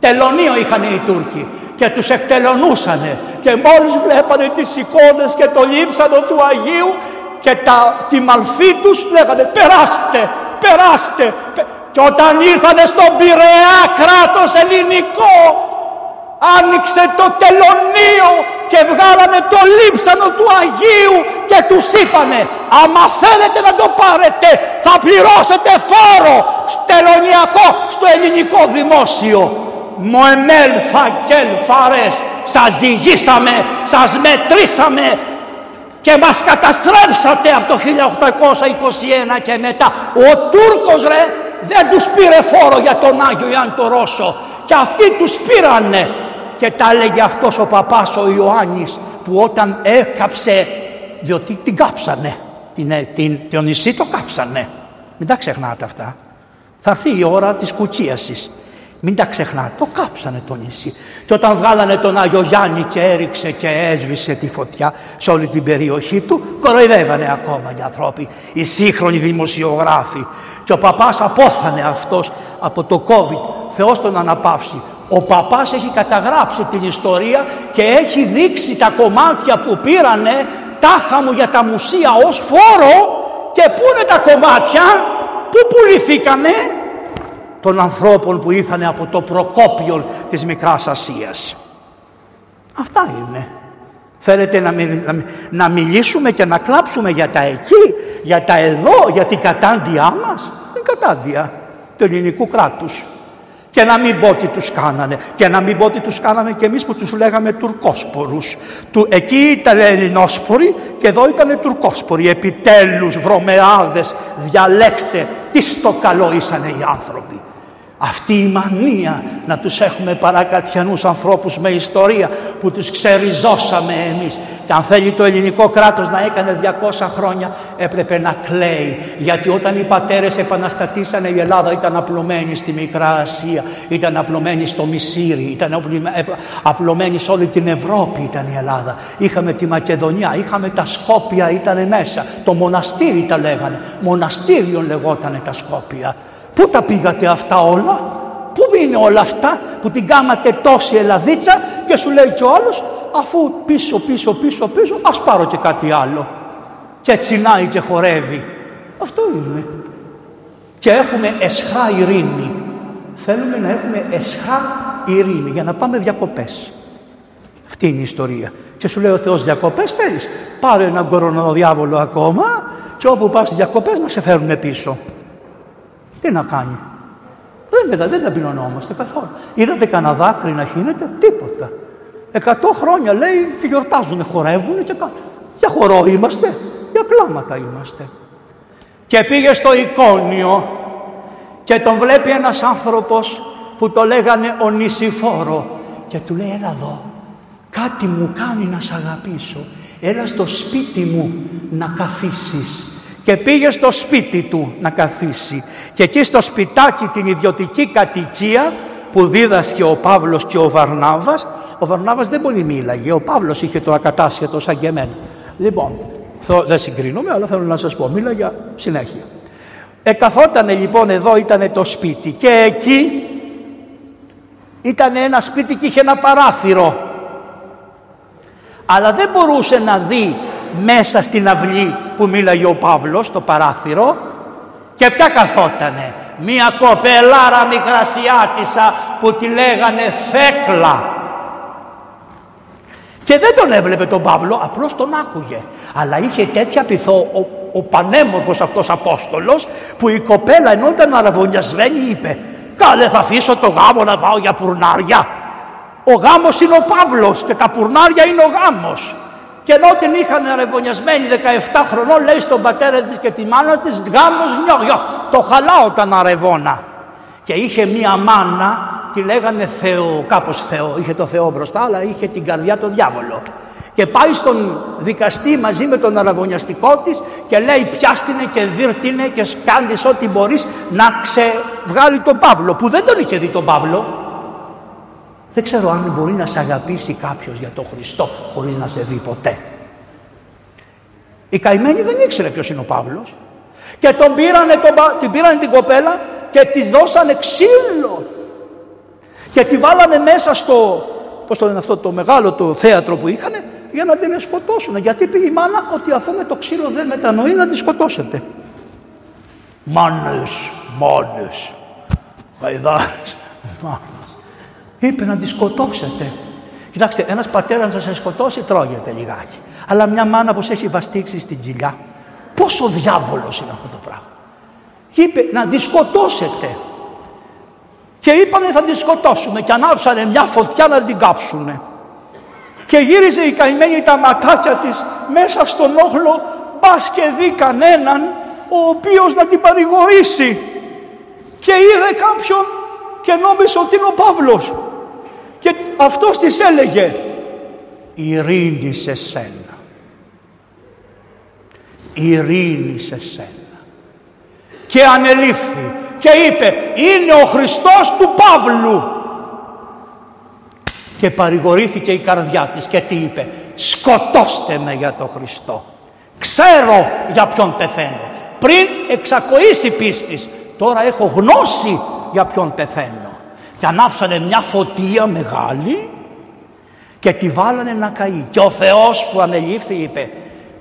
Τελωνίο είχαν οι Τούρκοι και τους εκτελονούσανε και μόλις βλέπανε τις εικόνες και το λείψανο του Αγίου και τα, τη μαλφή τους λέγανε περάστε, περάστε. Και όταν ήρθανε στον Πειραιά κράτος ελληνικό άνοιξε το τελωνίο και βγάλανε το λείψανο του Αγίου και τους είπανε άμα θέλετε να το πάρετε θα πληρώσετε φόρο τελωνιακό στο ελληνικό δημόσιο. Μοεμέλ φακέλ φαρές σας ζυγίσαμε, σας μετρήσαμε και μας καταστρέψατε από το 1821 και μετά. Ο Τούρκος ρε δεν τους πήρε φόρο για τον Άγιο Ιαν το Ρώσο. Και αυτοί τους πήρανε και τα έλεγε αυτός ο παπάς ο Ιωάννης που όταν έκαψε διότι την κάψανε την, ε, την, το νησί το κάψανε μην τα ξεχνάτε αυτά θα έρθει η ώρα της κουτσίασης μην τα ξεχνάτε, το κάψανε το νησί. Και όταν βγάλανε τον Άγιο Γιάννη και έριξε και έσβησε τη φωτιά σε όλη την περιοχή του, κοροϊδεύανε ακόμα οι ανθρώποι, οι σύγχρονοι δημοσιογράφοι. Και ο παπάς απόθανε αυτός από το COVID, Θεός τον αναπαύσει. Ο παπάς έχει καταγράψει την ιστορία και έχει δείξει τα κομμάτια που πήρανε τάχα μου για τα μουσεία ως φόρο και πού είναι τα κομμάτια, πού πουληθήκανε; Των ανθρώπων που ήρθαν από το προκόπιο της Μικράς Ασίας. Αυτά είναι. Θέλετε να, να, μιλήσουμε και να κλάψουμε για τα εκεί, για τα εδώ, για την κατάντια μας; Την κατάντια του ελληνικού κράτους. Και να μην πω τι τους κάνανε. Και να μην πω τι τους κάναμε και εμείς που τους λέγαμε τουρκόσπορους. Του, εκεί ήταν ελληνόσποροι και εδώ ήταν τουρκόσποροι. Επιτέλους βρωμεάδες διαλέξτε τι στο καλό ήσανε οι άνθρωποι. Αυτή η μανία να τους έχουμε παρακατιανούς ανθρώπους με ιστορία που τους ξεριζώσαμε εμείς. Και αν θέλει το ελληνικό κράτος να έκανε 200 χρόνια έπρεπε να κλαίει. Γιατί όταν οι πατέρες επαναστατήσανε η Ελλάδα ήταν απλωμένη στη Μικρά Ασία, ήταν απλωμένη στο Μισήρι, ήταν απλωμένη σε όλη την Ευρώπη ήταν η Ελλάδα. Είχαμε τη Μακεδονία, είχαμε τα Σκόπια ήταν μέσα. Το μοναστήρι τα λέγανε. Μοναστήριο λεγότανε τα Σκόπια. Πού τα πήγατε αυτά όλα, πού είναι όλα αυτά που την κάματε τόση ελαδίτσα και σου λέει και ο άλλος αφού πίσω πίσω πίσω πίσω ας πάρω και κάτι άλλο και τσινάει και χορεύει. Αυτό είναι. Και έχουμε εσχά ειρήνη. Θέλουμε να έχουμε εσχά ειρήνη για να πάμε διακοπές. Αυτή είναι η ιστορία. Και σου λέει ο Θεός διακοπές θέλεις; Πάρε έναν κορονοδιάβολο ακόμα και όπου πας διακοπές να σε φέρουν πίσω. Τι να κάνει; Δεν, δεν, δεν ταπεινωνόμαστε καθόλου. Είδατε κανένα δάκρυ να χύνεται, τίποτα. Εκατό χρόνια λέει και γιορτάζουν, χορεύουν και κάνουν. Για χορό είμαστε, για κλάματα είμαστε. Και πήγε στο εικόνιο και τον βλέπει ένας άνθρωπος που το λέγανε ο Νησιφόρο και του λέει έλα εδώ, κάτι μου κάνει να σ' αγαπήσω, έλα στο σπίτι μου να καθίσεις και πήγε στο σπίτι του να καθίσει. Και εκεί στο σπιτάκι την ιδιωτική κατοικία που δίδασκε ο Παύλος και ο Βαρνάβας ο Βαρνάβας δεν πολύ μίλαγε ο Παύλος είχε το ακατάσχετο σαν και εμένα. Λοιπόν δεν συγκρίνομαι αλλά θέλω να σας πω μίλαγε συνέχεια. Εκαθότανε λοιπόν εδώ ήταν το σπίτι και εκεί ήταν ένα σπίτι και είχε ένα παράθυρο. Αλλά δεν μπορούσε να δει μέσα στην αυλή που μίλαγε ο Παύλος στο παράθυρο και ποια καθότανε μία κοπελάρα μικρασιάτισα που τη λέγανε Θέκλα και δεν τον έβλεπε τον Παύλο απλώς τον άκουγε αλλά είχε τέτοια πειθό ο, ο πανέμορφος αυτός Απόστολος που η κοπέλα ενώ ήταν αραβωνιασμένη είπε «Καλέ θα αφήσω το γάμο να πάω για πουρνάρια». Ο γάμος είναι ο Παύλος και τα πουρνάρια είναι ο γάμος. Και ενώ την είχαν αρεβωνιασμένη 17 χρονών, λέει στον πατέρα της και τη μάνα της, γάμος νιώ, το χαλάω τα αρεβώνα. Και είχε μία μάνα, τη λέγανε Θεό, κάπως Θεό, είχε το Θεό μπροστά, αλλά είχε την καρδιά το διάβολο. Και πάει στον δικαστή μαζί με τον αραβωνιαστικό της και λέει πιάστηνε και δίρτηνε και σκάντης ό,τι μπορείς να ξεβγάλει τον Παύλο, που δεν τον είχε δει τον Παύλο, δεν ξέρω αν μπορεί να σε αγαπήσει κάποιος για τον Χριστό χωρίς να σε δει ποτέ. Η καημένη δεν ήξερε ποιος είναι ο Παύλος. Και τον πήρανε, τον, την πήρανε την κοπέλα και της δώσανε ξύλο. Και τη βάλανε μέσα στο, πώς το λένε αυτό, το μεγάλο το θέατρο που είχανε για να την σκοτώσουν. Γιατί πήγε η μάνα ότι αφού με το ξύλο δεν μετανοεί να τη σκοτώσετε. Μάνες, μάνες, γαϊδάρες, μάνες είπε να τη σκοτώσετε. Κοιτάξτε, ένας πατέρας να σε σκοτώσει τρώγεται λιγάκι. Αλλά μια μάνα που σε έχει βαστίξει στην κοιλιά, πόσο διάβολος είναι αυτό το πράγμα. Είπε να τη σκοτώσετε. Και είπανε θα τη σκοτώσουμε και ανάψανε μια φωτιά να την κάψουνε. Και γύριζε η καημένη τα ματάκια της μέσα στον όχλο μπας και δει κανέναν ο οποίος να την παρηγορήσει. Και είδε κάποιον και νόμιζε ότι είναι ο Παύλος. Και αυτός της έλεγε ειρήνη σε σένα. Ειρήνη σε σένα. Και ανελήφθη και είπε είναι ο Χριστός του Παύλου. Και παρηγορήθηκε η καρδιά της και τι είπε σκοτώστε με για τον Χριστό. Ξέρω για ποιον πεθαίνω. Πριν εξακοήσει πίστης τώρα έχω γνώση για ποιον πεθαίνω και ανάψανε μια φωτία μεγάλη και τη βάλανε να καεί. Και ο Θεός που ανελήφθη είπε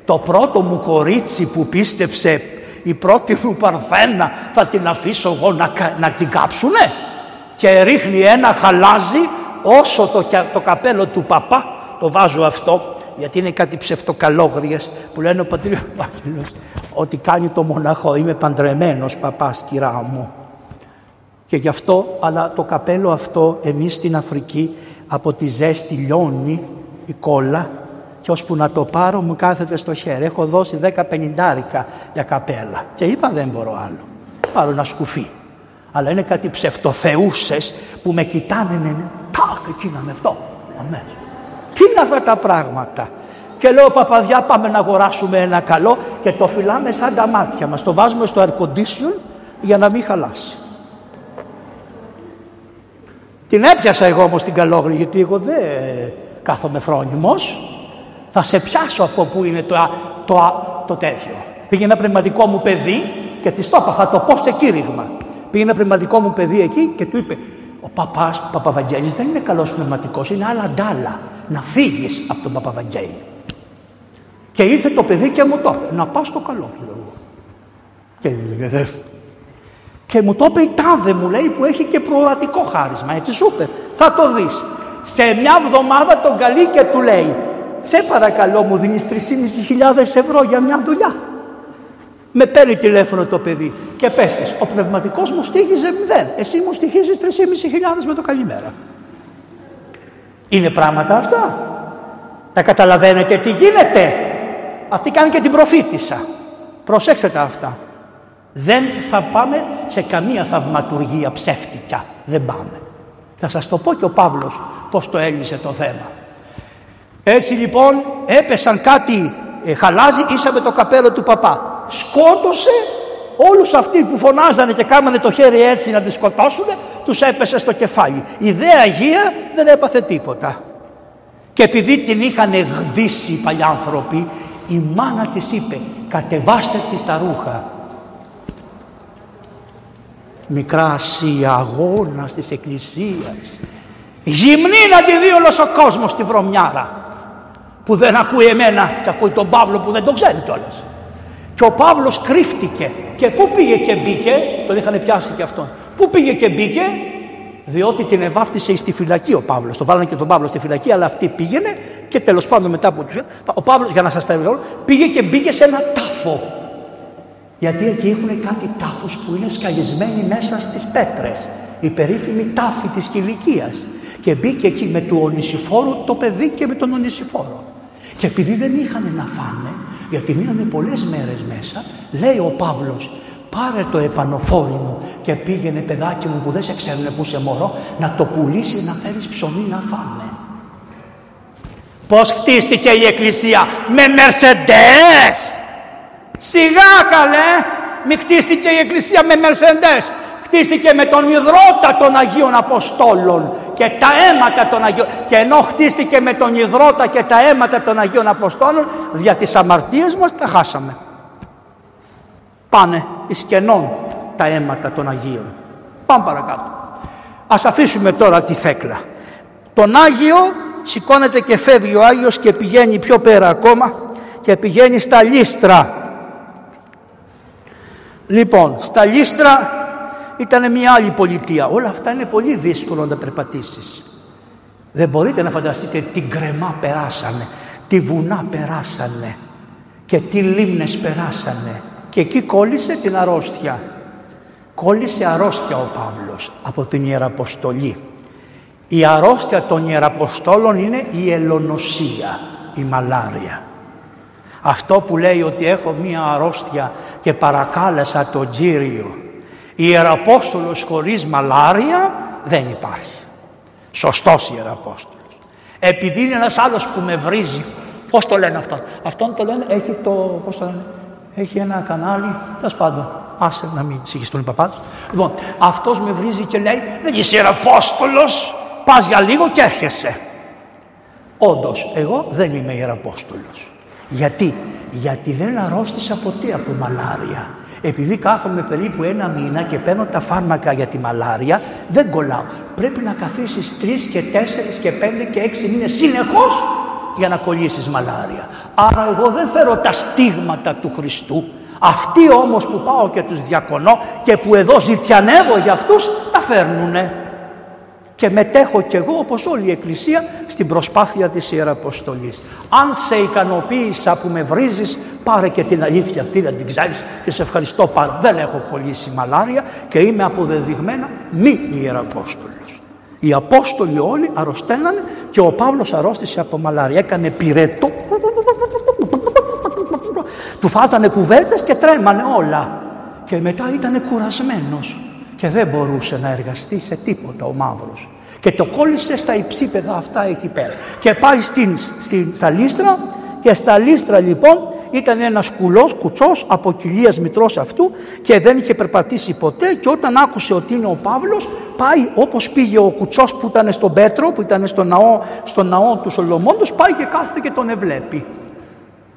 το πρώτο μου κορίτσι που πίστεψε η πρώτη μου παρθένα θα την αφήσω εγώ να, να την κάψουνε και ρίχνει ένα χαλάζι όσο το, το καπέλο του παπά το βάζω αυτό γιατί είναι κάτι ψευτοκαλόγριες που λένε ο πατήριος ότι κάνει το μοναχό είμαι παντρεμένος παπάς κυρά μου Και γι' αυτό, αλλά το καπέλο αυτό εμείς στην Αφρική από τη ζέστη λιώνει η κόλλα και ώσπου να το πάρω μου κάθεται στο χέρι. Έχω δώσει 10 πενιντάρικα για καπέλα και είπα δεν μπορώ άλλο. Πάρω ένα σκουφί. Αλλά είναι κάτι ψευτοθεούσες που με κοιτάνε με τάκ εκείνα με αυτό. Αμέ. Τι είναι αυτά τα πράγματα; Και λέω παπαδιά πάμε να αγοράσουμε ένα καλό και το φυλάμε σαν τα μάτια μας. Το βάζουμε στο air condition για να μην χαλάσει. Την έπιασα εγώ όμως την καλόγρη γιατί εγώ δεν κάθομαι φρόνιμος. Θα σε πιάσω από που είναι το, το, το τέτοιο. Πήγε ένα πνευματικό μου παιδί και της το είπα, θα το πω σε κήρυγμα. Πήγε ένα πνευματικό μου παιδί εκεί και του είπε ο παπάς, ο Παπαβαγγέλης δεν είναι καλός πνευματικός, είναι άλλα ντάλα. Να φύγεις από τον Παπαβαγγέλη. Και ήρθε το παιδί και μου το είπε, να πας στο καλό του λέω. Και, και μου το είπε η τάδε μου λέει που έχει και προορατικό χάρισμα, έτσι σου είπε. Θα το δεις. Σε μια εβδομάδα τον καλεί και του λέει, σε παρακαλώ μου δίνεις 3.500 ευρώ για μια δουλειά. Με παίρνει τηλέφωνο το παιδί και πέφτεις. Ο πνευματικός μου στήχιζε μηδέν. Εσύ μου στοιχίζεις 3.500 με το καλημέρα. Είναι πράγματα αυτά. Τα καταλαβαίνετε τι γίνεται. Αυτή κάνει και την προφήτησα. Προσέξτε τα αυτά. Δεν θα πάμε σε καμία θαυματουργία ψεύτικα. Δεν πάμε. Θα σας το πω και ο Παύλος πώς το έλυσε το θέμα. Έτσι λοιπόν έπεσαν κάτι ε, χαλάζει ίσα με το καπέλο του παπά. Σκότωσε όλους αυτοί που φωνάζανε και κάμανε το χέρι έτσι να τη σκοτώσουν, τους έπεσε στο κεφάλι. Η δε Αγία δεν έπαθε τίποτα. Και επειδή την είχαν γδίσει οι παλιάνθρωποι, η μάνα της είπε κατεβάστε της τα ρούχα. Μικρά ασία αγώνα της εκκλησίας. Γυμνή να τη δει όλος ο κόσμος στη βρωμιάρα που δεν ακούει εμένα και ακούει τον Παύλο που δεν τον ξέρει κιόλας. Και ο Παύλος κρύφτηκε και πού πήγε και μπήκε, τον είχαν πιάσει και αυτόν. Πού πήγε και μπήκε, διότι την ευάφτισε στη φυλακή ο Παύλος. Το βάλανε και τον Παύλο στη φυλακή, αλλά αυτή πήγαινε και τέλος πάντων μετά από του. Ο Παύλος, για να σας τα λέω, πήγε και μπήκε σε ένα τάφο. Γιατί εκεί έχουν κάτι τάφους που είναι σκαλισμένοι μέσα στις πέτρες. Η περίφημη τάφη της κηλικίας. Και μπήκε εκεί με του Ονησιφόρου το παιδί και με τον Ονησιφόρο. Και επειδή δεν είχαν να φάνε, γιατί μείνανε πολλές μέρες μέσα, λέει ο Παύλος, πάρε το επανοφόρι μου και πήγαινε παιδάκι μου που δεν σε ξέρουν που σε μωρό, να το πουλήσει να φέρεις ψωμί να φάμε. Πώς χτίστηκε η εκκλησία; Με Μερσεντές. Σιγά καλέ, μη χτίστηκε η εκκλησία με Μερσεντές. Χτίστηκε με τον υδρότα των Αγίων Αποστόλων και τα αίματα των Αγίων και ενώ χτίστηκε με τον υδρότα και τα αίματα των Αγίων Αποστόλων δια τις αμαρτίες μας τα χάσαμε. Πάνε εις κενών τα αίματα των Αγίων. Πάμε παρακάτω. Ας αφήσουμε τώρα τη φέκλα. Τον Άγιο σηκώνεται και φεύγει ο Άγιος και πηγαίνει πιο πέρα ακόμα και πηγαίνει στα Λίστρα λοιπόν στα Λίστρα ήταν μια άλλη πολιτεία. Όλα αυτά είναι πολύ δύσκολο να τα περπατήσεις. Δεν μπορείτε να φανταστείτε τι γκρεμά περάσανε, τι βουνά περάσανε και τι λίμνες περάσανε. Και εκεί κόλλησε την αρρώστια. Κόλλησε αρρώστια ο Παύλος από την Ιεραποστολή. Η αρρώστια των Ιεραποστόλων είναι η ελονοσία, η μαλάρια. Αυτό που λέει ότι έχω μία αρρώστια και παρακάλεσα τον Κύριο Ιεραπόστολος χωρίς μαλάρια δεν υπάρχει. Σωστός Ιεραπόστολος. Επειδή είναι ένας άλλος που με βρίζει, πώς το λένε αυτό. Αυτόν το λένε, έχει το, πώς το λένε, έχει ένα κανάλι, τέλος πάντων. Άσε να μην συγχυστούν οι παπάδες. Λοιπόν, αυτός με βρίζει και λέει, δεν είσαι Ιεραπόστολος, πας για λίγο και έρχεσαι. Όντως, εγώ δεν είμαι Ιεραπόστολος. Γιατί, γιατί δεν αρρώστησα ποτέ από μαλάρια επειδή κάθομαι περίπου ένα μήνα και παίρνω τα φάρμακα για τη μαλάρια, δεν κολλάω. Πρέπει να καθίσεις τρεις και τέσσερις και πέντε και έξι μήνες συνεχώς για να κολλήσεις μαλάρια. Άρα εγώ δεν φέρω τα στίγματα του Χριστού. Αυτοί όμως που πάω και τους διακονώ και που εδώ ζητιανεύω για αυτούς, τα φέρνουνε. Και μετέχω κι εγώ όπως όλη η Εκκλησία στην προσπάθεια της Ιεραποστολής. Αν σε ικανοποίησα που με βρίζεις πάρε και την αλήθεια αυτή δεν την ξέρεις και σε ευχαριστώ πάρα δεν έχω κολλήσει μαλάρια και είμαι αποδεδειγμένα μη Ιεραπόστολος. Οι Απόστολοι όλοι αρρωσταίνανε και ο Παύλος αρρώστησε από μαλάρια. Έκανε πυρετό, του φάζανε κουβέρτες και τρέμανε όλα. Και μετά ήταν κουρασμένος και δεν μπορούσε να εργαστεί σε τίποτα ο μαύρος. Και το κόλλησε στα υψίπεδα αυτά εκεί πέρα. Και πάει στην, στην, στα λίστρα και στα λίστρα λοιπόν ήταν ένας κουλός, κουτσός από κοιλίας μητρός αυτού και δεν είχε περπατήσει ποτέ και όταν άκουσε ότι είναι ο Παύλος πάει όπως πήγε ο κουτσός που ήταν στον Πέτρο, που ήταν στο ναό, στο ναό του Σολομόντος, πάει και κάθεται και τον ευλέπει.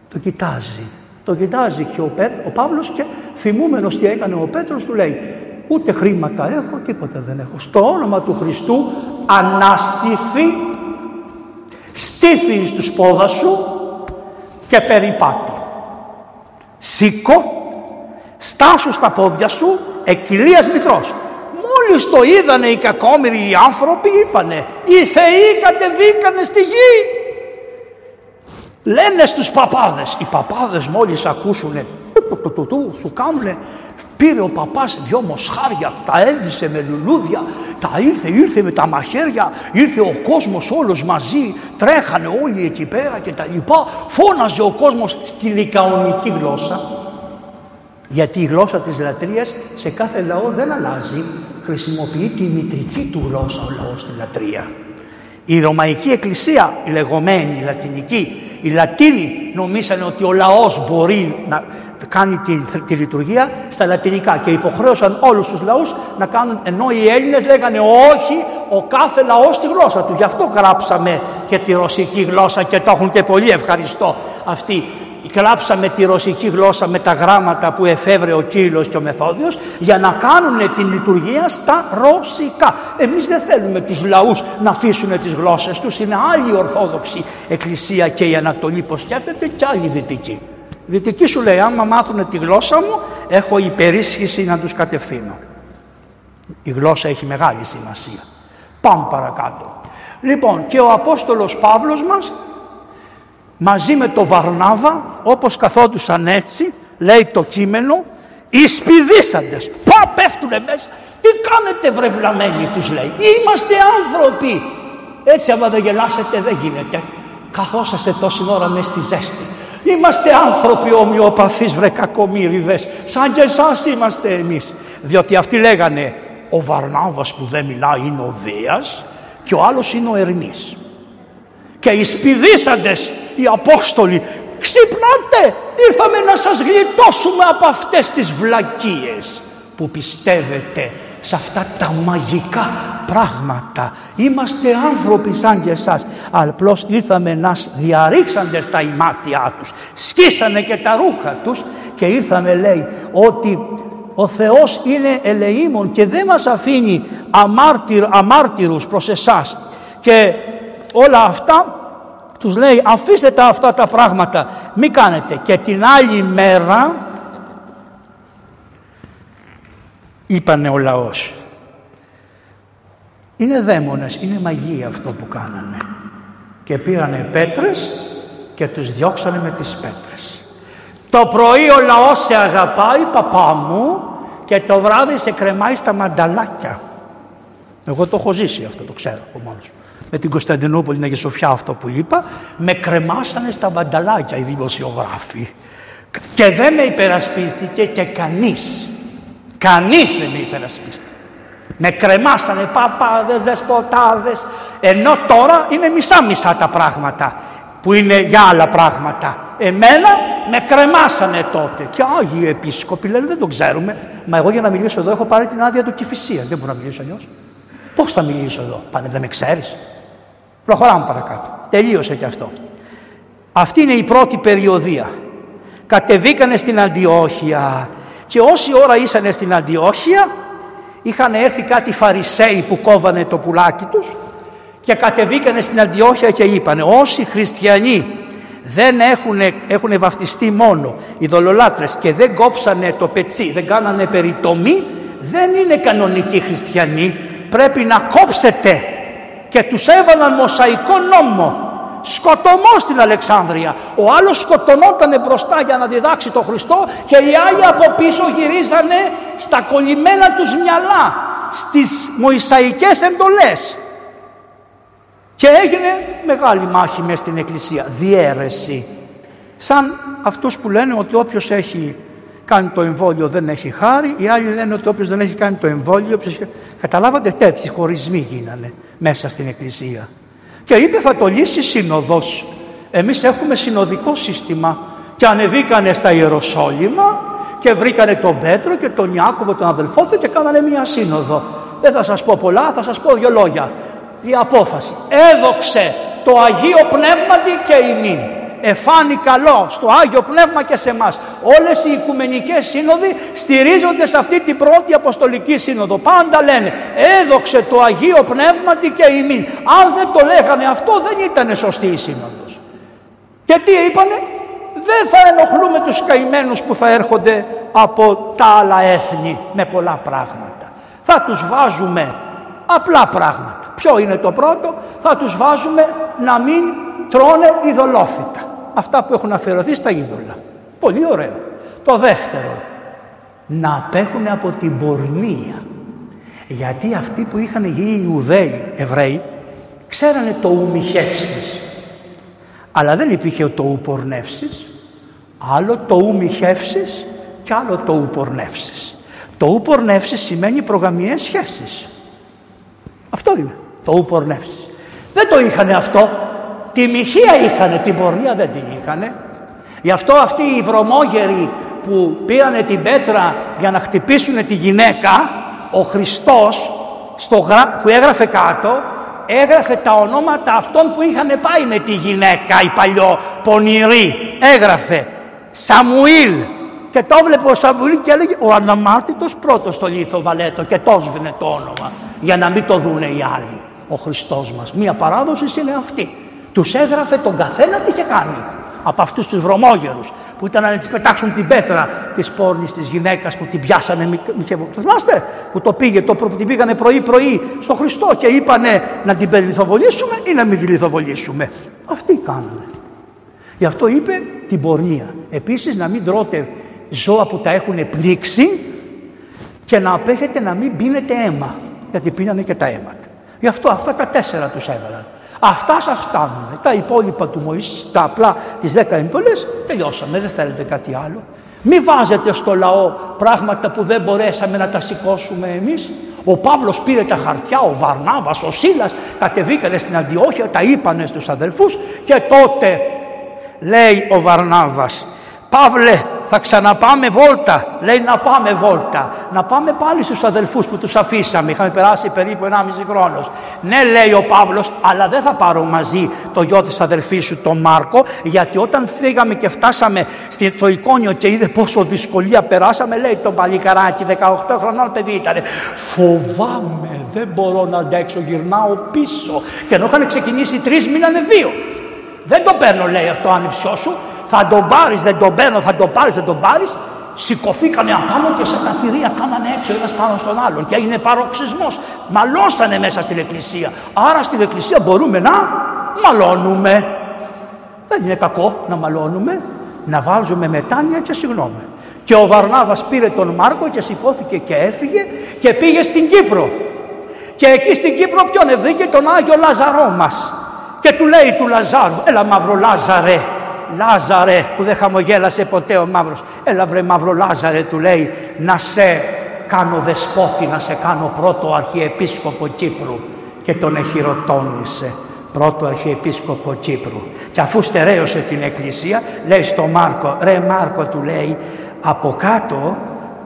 Το κοιτάζει. Το κοιτάζει και ο, Πέτ, ο Παύλος και θυμούμενος τι έκανε ο Πέτρος του λέει ούτε χρήματα έχω, τίποτα δεν έχω. Στο όνομα του Χριστού αναστήθη, στήθη στους πόδα σου και περιπάτη. Σήκω, στάσου στα πόδια σου, εκκυλίας μητρός. Μόλις το είδανε οι κακόμοιροι οι άνθρωποι είπανε οι θεοί κατεβήκανε στη γη. Λένε στους παπάδες, οι παπάδες μόλις ακούσουνε σου κάνουνε Πήρε ο παπάς δυο μοσχάρια, τα ένδυσε με λουλούδια, τα ήρθε, ήρθε με τα μαχαίρια, ήρθε ο κόσμος όλος μαζί, τρέχανε όλοι εκεί πέρα και τα λοιπά. Φώναζε ο κόσμος στη λικαονική γλώσσα, γιατί η γλώσσα της λατρείας σε κάθε λαό δεν αλλάζει, χρησιμοποιεί τη μητρική του γλώσσα ο λαός στη λατρεία. Η Ρωμαϊκή Εκκλησία, η λεγόμενη, η Λατινική, οι Λατίνοι νομίσανε ότι ο λαός μπορεί να κάνει τη, τη λειτουργία στα λατινικά και υποχρέωσαν όλους τους λαούς να κάνουν, ενώ οι Έλληνες λέγανε όχι ο κάθε λαός στη γλώσσα του. Γι' αυτό γράψαμε και τη ρωσική γλώσσα και το έχουν και πολύ ευχαριστώ αυτοί κλάψαμε τη ρωσική γλώσσα με τα γράμματα που εφεύρε ο Κύριος και ο Μεθόδιος για να κάνουν την λειτουργία στα ρωσικά. Εμείς δεν θέλουμε τους λαούς να αφήσουν τις γλώσσες τους. Είναι άλλη η Ορθόδοξη Εκκλησία και η Ανατολή που σκέφτεται και άλλη Δυτική. Δυτική σου λέει άμα μάθουν τη γλώσσα μου έχω υπερίσχυση να τους κατευθύνω. Η γλώσσα έχει μεγάλη σημασία. Πάμε παρακάτω. Λοιπόν και ο Απόστολος Παύλος μας μαζί με το Βαρνάβα όπως καθόντουσαν έτσι λέει το κείμενο οι σπηδίσαντες. Πά πέφτουνε μέσα. Τι κάνετε βρεβλαμένοι τους λέει. Είμαστε άνθρωποι. Έτσι άμα δεν γελάσετε δεν γίνεται. Καθόσαστε τόση ώρα μέσα στη ζέστη. Είμαστε άνθρωποι ομοιοπαθείς βρε κακομύριδες, σαν και εσάς είμαστε εμείς. Διότι αυτοί λέγανε ο Βαρνάβας που δεν μιλάει είναι ο Δίας και ο άλλος είναι ο Ερμής. Και οι σπηδίσαντες οι Απόστολοι ξυπνάτε ήρθαμε να σας γλιτώσουμε από αυτές τις βλακίες που πιστεύετε σε αυτά τα μαγικά πράγματα. Είμαστε άνθρωποι σαν και εσάς. Απλώς ήρθαμε να διαρρήξαντε στα ημάτια τους. Σκίσανε και τα ρούχα τους και ήρθαμε λέει ότι ο Θεός είναι ελεήμων και δεν μας αφήνει αμάρτυρ, αμάρτυρους προς εσάς. Και όλα αυτά τους λέει αφήστε τα αυτά τα πράγματα μη κάνετε. Και την άλλη μέρα είπανε ο λαός είναι δαίμονες, είναι μαγεία αυτό που κάνανε και πήρανε πέτρες και τους διώξανε με τις πέτρες. Το πρωί ο λαός σε αγαπάει παπά μου και το βράδυ σε κρεμάει στα μανταλάκια. Εγώ το έχω ζήσει αυτό το ξέρω από μόνος μου με την Κωνσταντινούπολη, την Αγία Σοφιά αυτό που είπα, με κρεμάσανε στα μπανταλάκια οι δημοσιογράφοι. Και δεν με υπερασπίστηκε και κανείς. Κανείς δεν με υπερασπίστηκε. Με κρεμάσανε παπάδες, δεσποτάδες, ενώ τώρα είναι μισά-μισά τα πράγματα που είναι για άλλα πράγματα. Εμένα με κρεμάσανε τότε. Και άγιοι επίσκοποι λένε δεν το ξέρουμε. Μα εγώ για να μιλήσω εδώ έχω πάρει την άδεια του Κηφισίας. Δεν μπορώ να μιλήσω αλλιώς. Πώς θα μιλήσω εδώ. Πάνε δεν με ξέρεις. Προχωράμε παρακάτω. Τελείωσε και αυτό. Αυτή είναι η πρώτη περιοδία. Κατεβήκανε στην Αντιόχεια και όση ώρα ήσανε στην Αντιόχεια είχαν έρθει κάτι φαρισαίοι που κόβανε το πουλάκι τους και κατεβήκανε στην Αντιόχεια και είπανε όσοι χριστιανοί δεν έχουν, έχουν βαφτιστεί μόνο οι δολολάτρες και δεν κόψανε το πετσί, δεν κάνανε περιτομή δεν είναι κανονικοί χριστιανοί πρέπει να κόψετε και τους έβαλαν μοσαϊκό νόμο σκοτωμός στην Αλεξάνδρεια. Ο άλλος σκοτωνόταν μπροστά για να διδάξει τον Χριστό και οι άλλοι από πίσω γυρίζανε στα κολλημένα τους μυαλά, στις Μωυσαϊκές εντολές. Και έγινε μεγάλη μάχη μέσα στην εκκλησία, διέρεση. Σαν αυτούς που λένε ότι όποιος έχει κάνει το εμβόλιο δεν έχει χάρη, οι άλλοι λένε ότι όποιος δεν έχει κάνει το εμβόλιο... Καταλάβατε τέτοιοι χωρισμοί γίνανε μέσα στην εκκλησία. Και είπε θα το λύσει σύνοδος. Εμείς έχουμε συνοδικό σύστημα και ανεβήκανε στα Ιεροσόλυμα και βρήκανε τον Πέτρο και τον Ιάκωβο τον αδελφό του και κάνανε μία σύνοδο. Δεν θα σας πω πολλά, θα σας πω δύο λόγια. Η απόφαση. Έδοξε το Αγίο Πνεύματι και ημίν εφάνει καλό στο Άγιο Πνεύμα και σε εμάς. Όλες οι οικουμενικές σύνοδοι στηρίζονται σε αυτή την πρώτη Αποστολική Σύνοδο. Πάντα λένε έδοξε το Αγίο Πνεύμα και ημίν. Αν δεν το λέγανε αυτό δεν ήταν σωστή η Σύνοδος. Και τι είπανε, δεν θα ενοχλούμε τους καημένους που θα έρχονται από τα άλλα έθνη με πολλά πράγματα. Θα τους βάζουμε απλά πράγματα. Ποιο είναι το πρώτο, θα τους βάζουμε να μην τρώνε ειδωλόφυτα αυτά που έχουν αφιερωθεί στα είδωλα. Πολύ ωραίο. Το δεύτερο, να απέχουν από την πορνεία. Γιατί αυτοί που είχαν γίνει Ιουδαίοι, Εβραίοι, ξέρανε το ουμιχεύσεις. Αλλά δεν υπήρχε το ουπορνεύσεις. Άλλο το ουμιχεύσεις και άλλο το ουπορνεύσεις. Το ουπορνεύσεις σημαίνει προγαμιές σχέσεις. Αυτό είναι το ουπορνεύσεις. Δεν το είχαν αυτό Τη μοιχεία είχανε, την πορνεία δεν την είχανε. Γι' αυτό αυτοί οι βρωμόγεροι που πήρανε την πέτρα για να χτυπήσουν τη γυναίκα, ο Χριστός στο που έγραφε κάτω, έγραφε τα ονόματα αυτών που είχαν πάει με τη γυναίκα, η παλιό πονηρή. Έγραφε Σαμουήλ και το βλέπε ο Σαμουήλ και έλεγε ο αναμάρτητος πρώτος στο λίθο βαλέτο και το σβήνε το όνομα για να μην το δούνε οι άλλοι. Ο Χριστός μας. Μία παράδοση είναι αυτή. Τους έγραφε τον καθένα τι είχε κάνει. Από αυτούς τους βρωμόγερους που ήταν να της πετάξουν την πέτρα της πόρνης της γυναίκας που την πιάσανε. Το θυμάστε που το πήγε, το, που την πήγανε πρωί πρωί στο Χριστό και είπανε να την περιλιθοβολήσουμε ή να μην την λιθοβολήσουμε. Αυτοί κάνανε. Γι' αυτό είπε την πορνεία. Επίσης να μην τρώτε ζώα που τα έχουν πλήξει και να απέχετε να μην πίνετε αίμα. Γιατί πίνανε και τα αίματα. Γι' αυτό αυτά τα τέσσερα τους έβαλαν. Αυτά σας φτάνουν. Τα υπόλοιπα του Μωυσή, τα απλά τις δέκα εντολές, τελειώσαμε. Δεν θέλετε κάτι άλλο. Μη βάζετε στο λαό πράγματα που δεν μπορέσαμε να τα σηκώσουμε εμείς. Ο Παύλος πήρε τα χαρτιά, ο Βαρνάβας, ο Σίλας κατεβήκανε στην Αντιόχεια, τα είπανε στους αδελφούς και τότε λέει ο Βαρνάβας Παύλε θα ξαναπάμε βόλτα. Λέει να πάμε βόλτα. Να πάμε πάλι στους αδελφούς που τους αφήσαμε. Είχαμε περάσει περίπου 1,5 χρόνος. Ναι λέει ο Παύλος αλλά δεν θα πάρω μαζί το γιο της αδελφής σου τον Μάρκο γιατί όταν φύγαμε και φτάσαμε στο εικόνιο και είδε πόσο δυσκολία περάσαμε λέει το παλικαράκι 18 χρονών παιδί ήταν. Φοβάμαι δεν μπορώ να αντέξω γυρνάω πίσω. Και ενώ είχαν ξεκινήσει τρεις μήνανε δύο. Δεν το παίρνω λέει αυτό άνυψιό σου θα τον πάρεις, δεν τον παίρνω, θα τον πάρεις, δεν τον πάρεις. Σηκωθήκανε απάνω και σε καθυρία κάνανε έξω ένας πάνω στον άλλον και έγινε παροξισμός. Μαλώσανε μέσα στην εκκλησία. Άρα στην εκκλησία μπορούμε να μαλώνουμε. Δεν είναι κακό να μαλώνουμε, να βάζουμε μετάνοια και συγγνώμη. Και ο Βαρνάβας πήρε τον Μάρκο και σηκώθηκε και έφυγε και πήγε στην Κύπρο. Και εκεί στην Κύπρο ποιον βρήκε τον Άγιο Λαζαρό μας. Και του λέει του Λαζάρου, έλα μαύρο Λάζαρε, Λάζαρε που δεν χαμογέλασε ποτέ ο μαύρος. Έλα βρε μαύρο Λάζαρε του λέει να σε κάνω δεσπότη να σε κάνω πρώτο αρχιεπίσκοπο Κύπρου και τον εχειροτώνησε πρώτο αρχιεπίσκοπο Κύπρου. Και αφού στερέωσε την εκκλησία λέει στο Μάρκο ρε Μάρκο του λέει από κάτω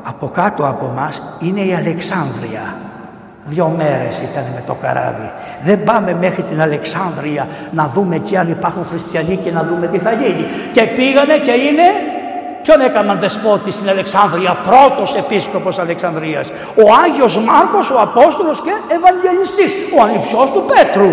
από κάτω από μας είναι η Αλεξάνδρεια Δύο μέρες ήταν με το καράβι. Δεν πάμε μέχρι την Αλεξάνδρεια να δούμε εκεί αν υπάρχουν χριστιανοί και να δούμε τι θα γίνει. Και πήγανε και είναι... Ποιον έκαναν δεσπότη στην Αλεξάνδρεια, πρώτος επίσκοπος Αλεξανδρίας. Ο Άγιος Μάρκος, ο Απόστολος και Ευαγγελιστής, ο ανιψιός του Πέτρου.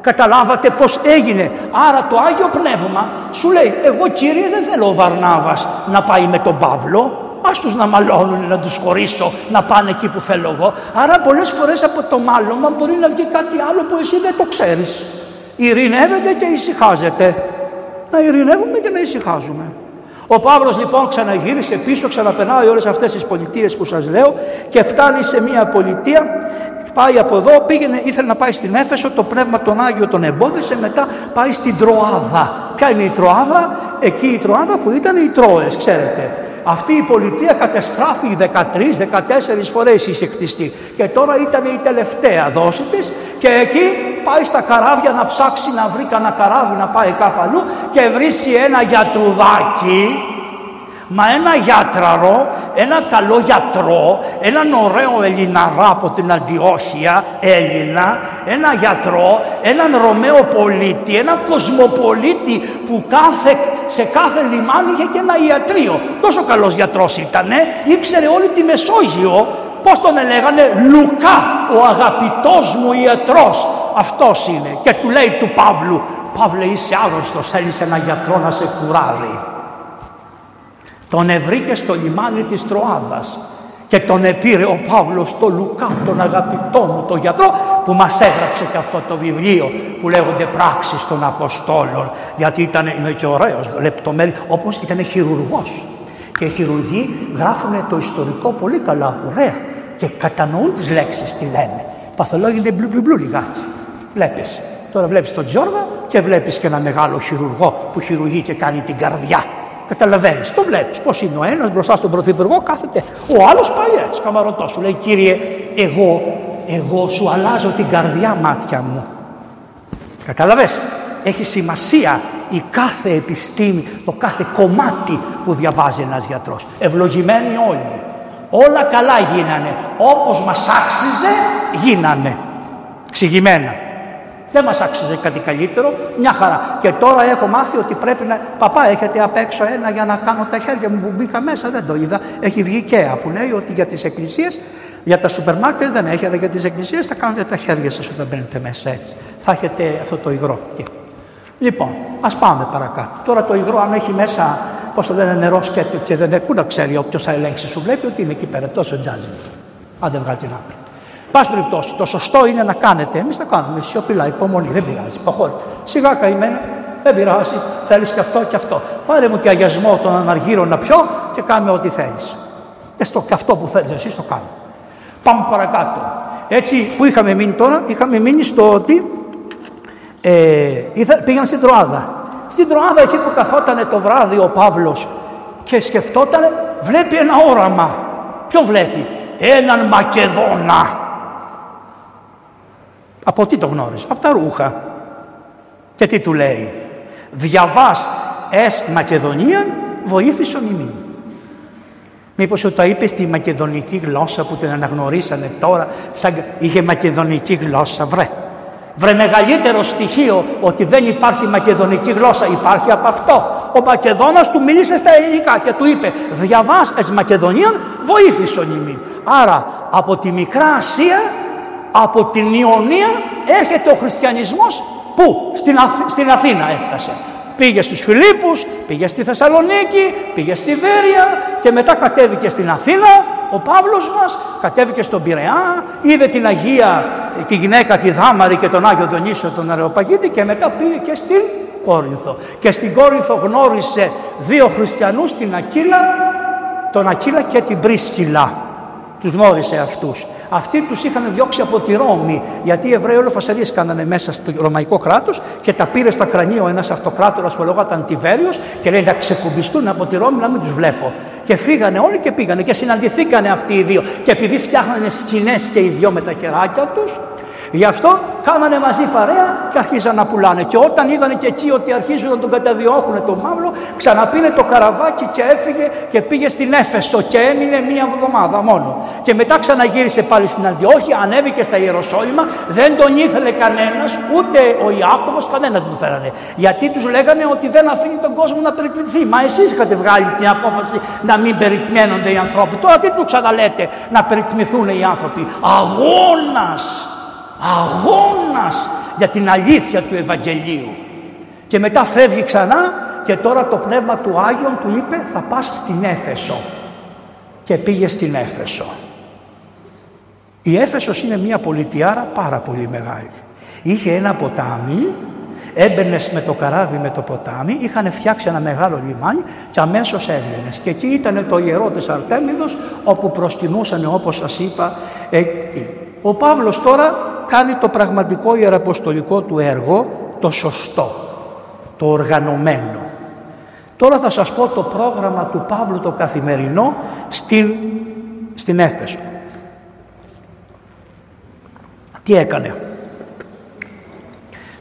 Καταλάβατε πως έγινε. Άρα το Άγιο Πνεύμα σου λέει, εγώ Κύριε δεν θέλω ο Βαρνάβας να πάει με τον Παύλο, ας τους να μαλώνουν, να τους χωρίσω, να πάνε εκεί που θέλω εγώ. Άρα πολλές φορές από το μάλωμα μπορεί να βγει κάτι άλλο που εσύ δεν το ξέρεις. Ειρηνεύεται και ησυχάζεται. Να ειρηνεύουμε και να ησυχάζουμε. Ο Παύλος λοιπόν ξαναγύρισε πίσω, ξαναπερνάει όλες αυτές τις πολιτείες που σας λέω και φτάνει σε μια πολιτεία Πάει από εδώ, πήγαινε, ήθελε να πάει στην Έφεσο, το πνεύμα τον Άγιο τον εμπόδισε, μετά πάει στην Τροάδα. Ποια είναι η Τροάδα, εκεί η Τροάδα που ήταν οι Τρόες, ξέρετε. Αυτή η πολιτεία κατεστράφει 13-14 φορές είχε κτιστεί και τώρα ήταν η τελευταία δόση της και εκεί πάει στα καράβια να ψάξει να βρει κανένα καράβι να πάει κάπου αλλού και βρίσκει ένα γιατρουδάκι Μα ένα γιατραρό, ένα καλό γιατρό, έναν ωραίο Ελληναρά από την Αντιόχεια, Έλληνα, ένα γιατρό, έναν Ρωμαίο πολίτη, ένα κοσμοπολίτη που κάθε, σε κάθε λιμάνι είχε και ένα ιατρείο. Τόσο καλός γιατρός ήτανε, ήξερε όλη τη Μεσόγειο, πώς τον έλεγανε, Λουκά, ο αγαπητός μου ιατρός. Αυτός είναι και του λέει του Παύλου, Παύλε είσαι άγνωστος, θέλεις ένα γιατρό να σε κουράρει. Τον ευρήκε στο λιμάνι της Τροάδας και τον επήρε ο Παύλος στο Λουκά, τον αγαπητό μου, τον γιατρό που μας έγραψε και αυτό το βιβλίο που λέγονται πράξεις των Αποστόλων γιατί ήταν είναι και ωραίος, λεπτομέρειο, όπως ήταν χειρουργός και οι χειρουργοί γράφουν το ιστορικό πολύ καλά, ωραία και κατανοούν τις λέξεις τι λένε. Παθολόγοι είναι μπλου μπλου μπλου λιγάκι. Βλέπεις. Τώρα βλέπεις τον Τζόρδα και βλέπεις και ένα μεγάλο χειρουργό που χειρουργεί και κάνει την καρδιά Καταλαβαίνεις. Το βλέπεις. Πώς είναι ο ένας μπροστά στον πρωθυπουργό, κάθεται. Ο άλλος πάει έτσι, καμαρωτός. Σου λέει, κύριε, εγώ, εγώ σου αλλάζω την καρδιά μάτια μου. Κατάλαβε. Έχει σημασία η κάθε επιστήμη, το κάθε κομμάτι που διαβάζει ένας γιατρός. Ευλογημένοι όλοι. Όλα καλά γίνανε. Όπως μας άξιζε γίνανε. Ξηγημένα. Δεν μας άξιζε κάτι καλύτερο, μια χαρά. Και τώρα έχω μάθει ότι πρέπει να. Παπά, έχετε απ' έξω ένα για να κάνω τα χέρια μου που μπήκα μέσα, δεν το είδα. Έχει βγει και που λέει ότι για τις εκκλησίες, για τα σούπερ μάρκετ δεν έχει, αλλά για τις εκκλησίες θα κάνετε τα χέρια σας όταν μπαίνετε μέσα έτσι. Θα έχετε αυτό το υγρό. Λοιπόν, ας πάμε παρακάτω. Τώρα το υγρό αν έχει μέσα, πώς το λένε, νερό σκέτο και δεν έχει, πού να ξέρει όποιος θα ελέγξει, σου βλέπει ότι είναι εκεί πέρα, τόσο τζάζι. Άντε βγάλει την άκρη. Πάση περιπτώσει, το σωστό είναι να κάνετε. Εμείς θα κάνουμε σιωπηλά, υπομονή, δεν πειράζει. Προχώρη. Σιγά καημένα, δεν πειράζει. Θέλεις και αυτό και αυτό. Φάρε μου και αγιασμό των αναργύρων να πιω και κάνε ό,τι θέλεις. Και στο και αυτό που θέλεις, εσύ το κάνω. Πάμε παρακάτω. Έτσι που είχαμε μείνει τώρα, είχαμε μείνει στο ότι ε, πήγαν στην Τροάδα. Στην Τροάδα εκεί που καθόταν το βράδυ ο Παύλος και σκεφτόταν, βλέπει ένα όραμα. Ποιον βλέπει, έναν Μακεδόνα από τι το γνώρισε, από τα ρούχα. Και τι του λέει, διαβάς ες Μακεδονία βοήθησον ημί. Μήπως σου το είπε στη μακεδονική γλώσσα που την αναγνωρίσανε τώρα, σαν είχε μακεδονική γλώσσα, βρε. Βρε μεγαλύτερο στοιχείο ότι δεν υπάρχει μακεδονική γλώσσα, υπάρχει από αυτό. Ο Μακεδόνας του μίλησε στα ελληνικά και του είπε «Διαβάς ες Μακεδονία βοήθησον ημί». Άρα από τη Μικρά Ασία από την Ιωνία έρχεται ο χριστιανισμός που στην, στην Αθήνα έφτασε. Πήγε στους Φιλίππους, πήγε στη Θεσσαλονίκη, πήγε στη Βέρεια και μετά κατέβηκε στην Αθήνα ο Παύλος μας, κατέβηκε στον Πειραιά, είδε την Αγία, τη γυναίκα τη Δάμαρη και τον Άγιο Δονήσιο τον Αρεοπαγίτη και μετά πήγε και στην Κόρινθο. Και στην Κόρινθο γνώρισε δύο χριστιανούς, την Ακύλα, τον Ακύλα και την Πρίσκυλα. Τους γνώρισε αυτούς. Αυτοί τους είχαν διώξει από τη Ρώμη, γιατί οι Εβραίοι όλο φασαρίες κάνανε μέσα στο Ρωμαϊκό κράτος και τα πήρε στο κρανίο ένας αυτοκράτορας που λεγόταν Τιβέριος και λέει να ξεκουμπιστούν από τη Ρώμη να μην τους βλέπω. Και φύγανε όλοι και πήγανε και συναντηθήκανε αυτοί οι δύο. Και επειδή φτιάχνανε σκηνές και οι δυο με τα χεράκια τους, Γι' αυτό κάνανε μαζί παρέα και αρχίζαν να πουλάνε. Και όταν είδαν και εκεί ότι αρχίζουν να τον καταδιώκουν τον Μαύρο, ξαναπίνε το καραβάκι και έφυγε και πήγε στην Έφεσο και έμεινε μία εβδομάδα μόνο. Και μετά ξαναγύρισε πάλι στην Αντιόχεια, ανέβηκε στα Ιεροσόλυμα, δεν τον ήθελε κανένας, ούτε ο Ιάκωβος, κανένας δεν τον θέλανε. Γιατί τους λέγανε ότι δεν αφήνει τον κόσμο να περιπληθεί. Μα εσείς είχατε βγάλει την απόφαση να μην περιτμένονται οι άνθρωποι. Τώρα τι τους ξαναλέτε να περιτμηθούν οι άνθρωποι. Αγώνας αγώνας για την αλήθεια του Ευαγγελίου. Και μετά φεύγει ξανά και τώρα το Πνεύμα του Άγιον του είπε θα πας στην Έφεσο. και πήγε στην Έφεσο. Η Έφεσος είναι μια πολιτιάρα πάρα πολύ μεγάλη. Είχε ένα ποτάμι, έμπαινες με το καράβι με το ποτάμι, είχαν φτιάξει ένα μεγάλο λιμάνι και αμέσως έβγαινες. Και εκεί ήταν το ιερό της Αρτέμιδος όπου προσκυνούσαν όπως σας είπα εκεί. Ο Παύλος τώρα κάνει το πραγματικό ιεραποστολικό του έργο, το σωστό, το οργανωμένο. Τώρα θα σας πω το πρόγραμμα του Παύλου το καθημερινό στην, στην Έφεσο. Τι έκανε;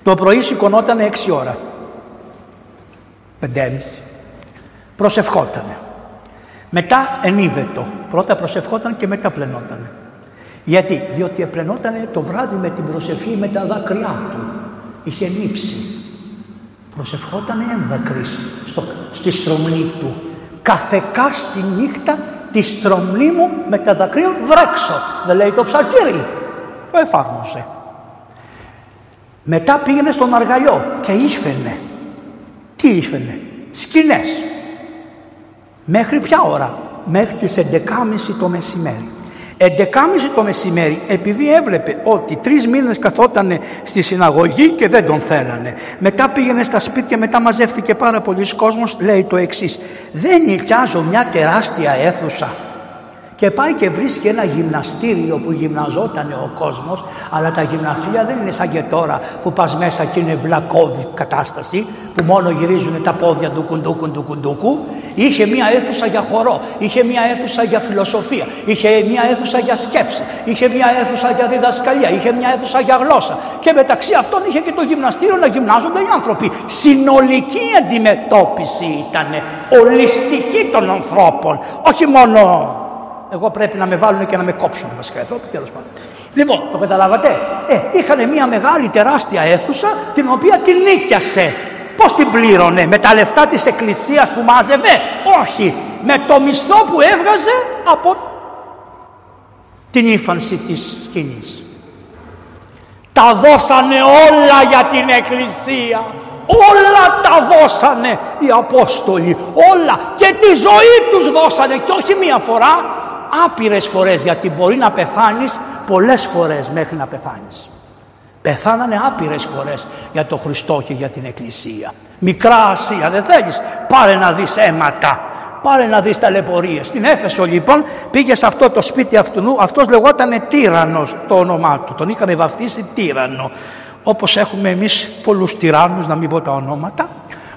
Το πρωί σηκωνόταν 6 ώρα. Πεντέμιση. Προσευχότανε. Μετά ενίβετο. Πρώτα προσευχόταν και μετά πλενότανε. Γιατί, διότι επλενότανε το βράδυ με την προσευχή με τα δάκρυά του. Είχε νύψει. Προσευχότανε έμδακρης στο, στη στρομλή του. Καθεκά στη νύχτα τη στρομλή μου με τα δακρύα βρέξω. Δεν λέει το ψαλτήρι. Το εφάρμοσε. Μετά πήγαινε στον αργαλιό και ήφαινε. Τι ήφαινε. Σκηνές. Μέχρι ποια ώρα; Μέχρι τις 11.30 το μεσημέρι. 11.30 το μεσημέρι επειδή έβλεπε ότι τρεις μήνες καθόταν στη συναγωγή και δεν τον θέλανε. Μετά πήγαινε στα σπίτια, μετά μαζεύτηκε πάρα πολλοί κόσμος, λέει το εξής. Δεν νοικιάζω μια τεράστια αίθουσα και πάει και βρίσκει ένα γυμναστήριο που γυμναζόταν ο κόσμος αλλά τα γυμναστήρια δεν είναι σαν και τώρα που πας μέσα και είναι βλακώδη κατάσταση που μόνο γυρίζουν τα πόδια του κουντούκου του κουντούκου είχε μια αίθουσα για χορό είχε μια αίθουσα για φιλοσοφία είχε μια αίθουσα για σκέψη είχε μια αίθουσα για διδασκαλία είχε μια αίθουσα για γλώσσα. Και μεταξύ αυτών είχε και το γυμναστήριο να γυμνάζονται οι άνθρωποι. Συνολική αντιμετώπιση ήταν ολιστική των ανθρώπων όχι μόνο εγώ πρέπει να με βάλουν και να με κόψουν βασικά εδώ, τέλος πάντων. Λοιπόν, το καταλάβατε; Ε, είχαν μια μεγάλη τεράστια αίθουσα την οποία την νίκιασε. Πώς την πλήρωνε, με τα λεφτά της εκκλησίας που μάζευε, όχι. Με το μισθό που έβγαζε από την ύφανση της σκηνής. Τα δώσανε όλα για την εκκλησία. Όλα τα δώσανε οι Απόστολοι. Όλα. Και τη ζωή τους δώσανε. Και όχι μία φορά, άπειρες φορές γιατί μπορεί να πεθάνεις πολλές φορές μέχρι να πεθάνεις. Πεθάνανε άπειρες φορές για το Χριστό και για την Εκκλησία. Μικρά Ασία δεν θέλεις, πάρε να δεις αίματα, πάρε να δεις ταλαιπωρίες. Στην Έφεσο λοιπόν πήγε σε αυτό το σπίτι αυτού, αυτός λεγότανε Τύρανος το όνομά του, τον είχαμε βαφτίσει Τύρανο. Όπως έχουμε εμείς πολλούς τυράννους, να μην πω τα ονόματα.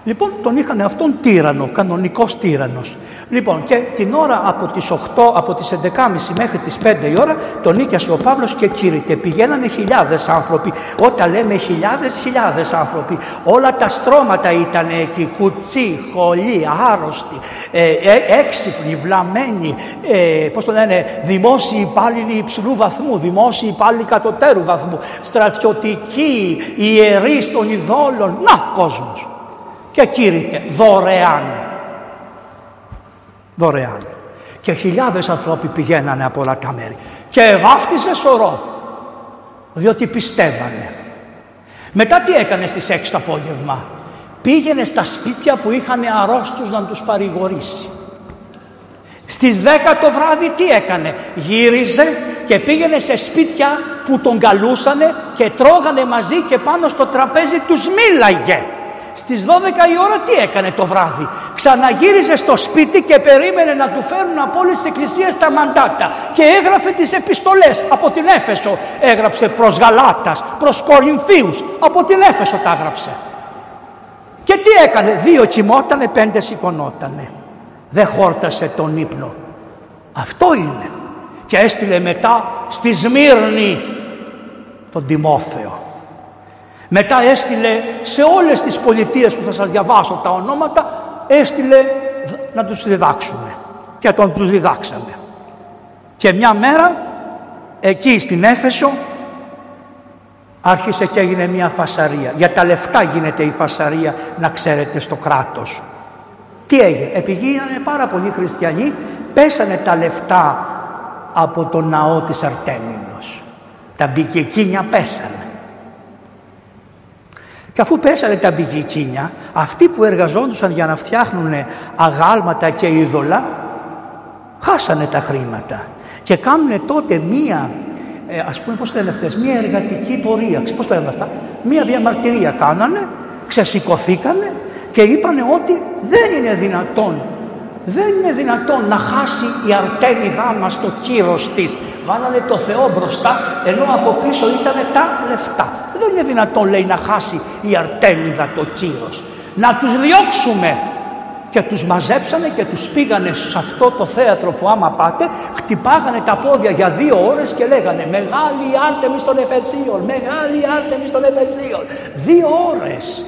Λοιπόν, τον είχαν αυτόν τύρανο, κανονικός τύρανος. Λοιπόν, και την ώρα από τις 8, από τις 11.30 μέχρι τις 5 η ώρα, τον νίκιασε ο Παύλος και κήρυτε. Πηγαίνανε χιλιάδες άνθρωποι. Όταν λέμε χιλιάδες, χιλιάδες άνθρωποι. Όλα τα στρώματα ήταν εκεί. Κουτσί, χολοί, άρρωστοι, ε, ε, έξυπνοι, βλαμμένοι, ε, πώς το λένε, δημόσιοι υπάλληλοι υψηλού βαθμού, δημόσιοι υπάλληλοι κατωτέρου βαθμού, στρατιωτικοί, ιερείς των ειδόλων. Να, κόσμος και κήρυτε δωρεάν. Δωρεάν. Και χιλιάδες άνθρωποι πηγαίνανε από όλα τα μέρη. Και βάφτισε σωρό. Διότι πιστεύανε. Μετά τι έκανε στις 6 το απόγευμα; Πήγαινε στα σπίτια που είχαν αρρώστους να τους παρηγορήσει. Στις 10 το βράδυ τι έκανε; Γύριζε και πήγαινε σε σπίτια που τον καλούσανε και τρώγανε μαζί και πάνω στο τραπέζι τους μίλαγε. Στις 12 η ώρα τι έκανε το βράδυ; Ξαναγύριζε στο σπίτι και περίμενε να του φέρουν από όλες τις εκκλησίες τα μαντάτα. Και έγραφε τις επιστολές από την Έφεσο. Έγραψε προς Γαλάτας, προς Κορινθίους. Από την Έφεσο τα έγραψε. Και τι έκανε; Δύο κοιμότανε, πέντε σηκωνότανε. Δεν χόρτασε τον ύπνο. Αυτό είναι. Και έστειλε μετά στη Σμύρνη τον Τιμόθεο. Μετά έστειλε σε όλες τις πολιτείες που θα σας διαβάσω τα ονόματα, έστειλε να τους διδάξουν. Και τον τους διδάξανε. Και μια μέρα, εκεί στην Έφεσο, άρχισε και έγινε μια φασαρία. Για τα λεφτά γίνεται η φασαρία, να ξέρετε, στο κράτος. Τι έγινε, επειδή ήταν πάρα πολλοί χριστιανοί, πέσανε τα λεφτά από το ναό της Αρτέμινος. Τα μπικεκίνια πέσανε. Και αφού πέσανε τα μπικικίνια, αυτοί που εργαζόντουσαν για να φτιάχνουν αγάλματα και είδωλα, χάσανε τα χρήματα και κάνουν τότε μία, ε, ας πούμε πώς λένε αυτές, μία εργατική πορεία, πώς λένε αυτά, μία διαμαρτυρία κάνανε, ξεσηκωθήκανε και είπανε ότι δεν είναι δυνατόν δεν είναι δυνατόν να χάσει η αρτέμιδά μας το κύρος της. Βάλανε το Θεό μπροστά ενώ από πίσω ήταν τα λεφτά. Δεν είναι δυνατόν λέει να χάσει η αρτέμιδα το κύρος. Να τους διώξουμε και τους μαζέψανε και τους πήγανε σε αυτό το θέατρο που άμα πάτε χτυπάγανε τα πόδια για δύο ώρες και λέγανε «Μεγάλη Άρτεμις των Εφεσίων, μεγάλη Άρτεμις των Εφεσίων». Δύο ώρες.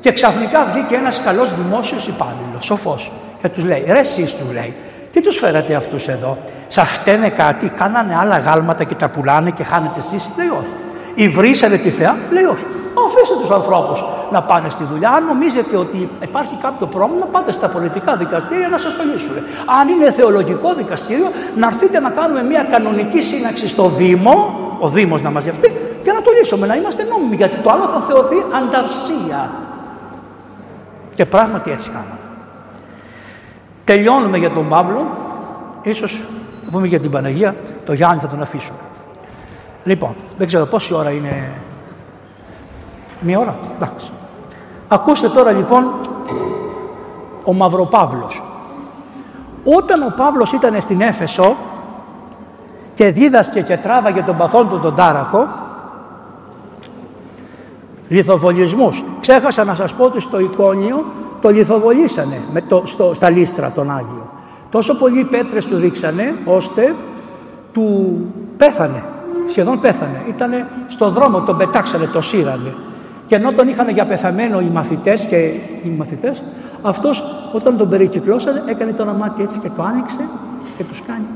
Και ξαφνικά βγήκε ένας καλός δημόσιος υπάλληλος, σοφός. Και τους λέει, ρε εσείς τους λέει, τι τους φέρατε αυτούς εδώ, σας φταίνε κάτι, κάνανε άλλα γάλματα και τα πουλάνε και χάνετε εσείς, λέει όχι. Υβρίσανε τη θεά, λέει όχι. Αφήστε τους ανθρώπους να πάνε στη δουλειά. Αν νομίζετε ότι υπάρχει κάποιο πρόβλημα, πάτε στα πολιτικά δικαστήρια να σας το λύσουν. Αν είναι θεολογικό δικαστήριο, να έρθετε να κάνουμε μια κανονική σύναξη στο Δήμο, ο Δήμος να μαζευτεί, και να το λύσουμε, να είμαστε νόμιμοι, γιατί το άλλο θα θεωθεί ανταρσία. Και πράγματι έτσι κάναμε. Τελειώνουμε για τον Παύλο, ίσως θα πούμε για την Παναγία, το Γιάννη θα τον αφήσουμε. Λοιπόν, δεν ξέρω πόση ώρα είναι. Μία ώρα, εντάξει. Ακούστε τώρα λοιπόν ο Μαυροπαύλος. Όταν ο Παύλος ήταν στην Έφεσο και δίδασκε και τράβαγε τον παθόν του τον τάραχο, λιθοβολισμούς. Ξέχασα να σας πω ότι στο εικόνιο το λιθοβολήσανε με το, στο, στα λίστρα τον Άγιο. Τόσο πολλοί πέτρες του ρίξανε ώστε του πέθανε, σχεδόν πέθανε. Ήτανε στο δρόμο, τον πετάξανε, το σύρανε. Και ενώ τον είχαν για πεθαμένο οι μαθητές και οι μαθητές, αυτός όταν τον περικυκλώσανε έκανε το μάτι έτσι και το άνοιξε και τους κάνει.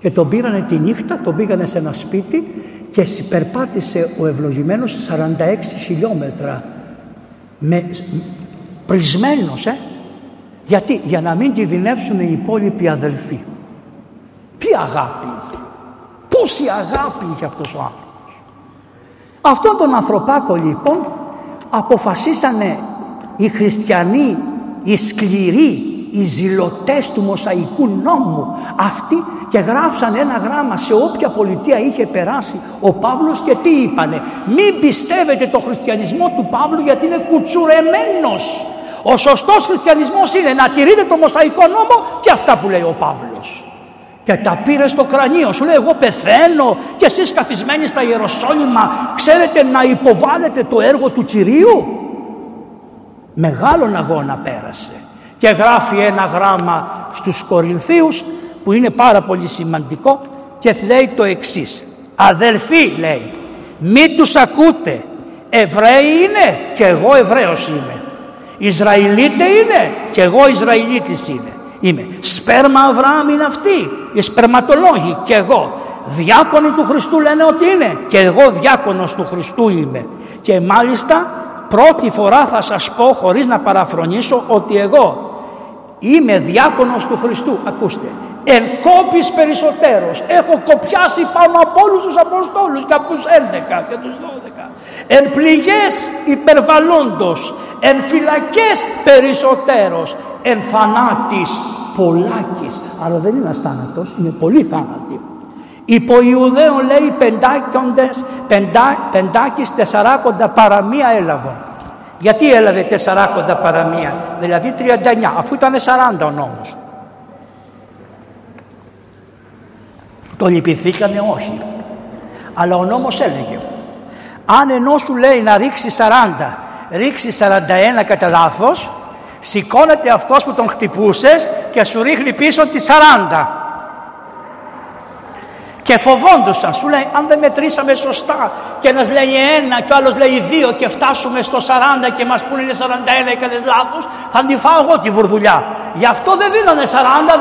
Και τον πήρανε τη νύχτα, τον πήγανε σε ένα σπίτι και περπάτησε ο ευλογημένος 46 χιλιόμετρα με πρισμένος, ε. Γιατί, για να μην κινδυνεύσουν οι υπόλοιποι αδελφοί. Τι αγάπη είχε. Πόση αγάπη είχε αυτός ο άνθρωπος. Αυτόν τον ανθρωπάκο λοιπόν αποφασίσανε οι χριστιανοί, οι σκληροί, οι ζηλωτές του Μοσαϊκού νόμου αυτοί και γράψαν ένα γράμμα σε όποια πολιτεία είχε περάσει ο Παύλος και τι είπανε. Μην πιστεύετε το χριστιανισμό του Παύλου γιατί είναι κουτσουρεμένος. Ο σωστός χριστιανισμός είναι να τηρείτε το Μοσαϊκό νόμο και αυτά που λέει ο Παύλος και τα πήρε στο κρανίο σου λέει εγώ πεθαίνω και εσείς καθισμένοι στα Ιεροσόλυμα. Ξέρετε να υποβάλλετε το έργο του Κυρίου μεγάλον αγώνα πέρασε και γράφει ένα γράμμα στους Κορινθίους που είναι πάρα πολύ σημαντικό και λέει το εξής. Αδελφοί λέει μη τους ακούτε. Εβραίοι είναι και εγώ Εβραίος είμαι. Ισραηλίτες είναι και εγώ Ισραηλίτης είναι. Είμαι. Σπέρμα Αβραάμ είναι αυτοί. Οι σπερματολόγοι και εγώ. Διάκονοι του Χριστού λένε ότι είναι. Και εγώ διάκονος του Χριστού είμαι. Και μάλιστα πρώτη φορά θα σας πω χωρίς να παραφρονήσω ότι εγώ είμαι διάκονος του Χριστού. Ακούστε εν κόπης περισσότερος έχω κοπιάσει πάνω από όλους τους Αποστόλους και από τους 11 και τους 12 εν πληγές υπερβαλλόντος εν φυλακές περισσότερος εν θανάτης πολλάκης. Αλλά δεν είναι ένας θάνατος είναι πολύ θάνατοι υπό Ιουδαίων λέει πεντάκοντες πεντά, πεντάκης τεσσαράκοντα παραμία έλαβαν γιατί έλαβε τεσσαράκοντα παραμία δηλαδή 39 αφού ήταν 40 ο νόμος Το λυπηθήκανε όχι. Αλλά ο νόμος έλεγε αν ενώ σου λέει να ρίξει 40, ρίξει 41 κατά λάθος, σηκώνεται αυτός που τον χτυπούσες και σου ρίχνει πίσω τη 40. Και φοβόντουσαν, σου λέει αν δεν μετρήσαμε σωστά και ένας λέει ένα και ο άλλος λέει δύο και φτάσουμε στο 40 και μας πούνε είναι 41 έκανες λάθος θα την φάω εγώ τη βουρδουλιά. Γι' αυτό δεν δίνανε 40,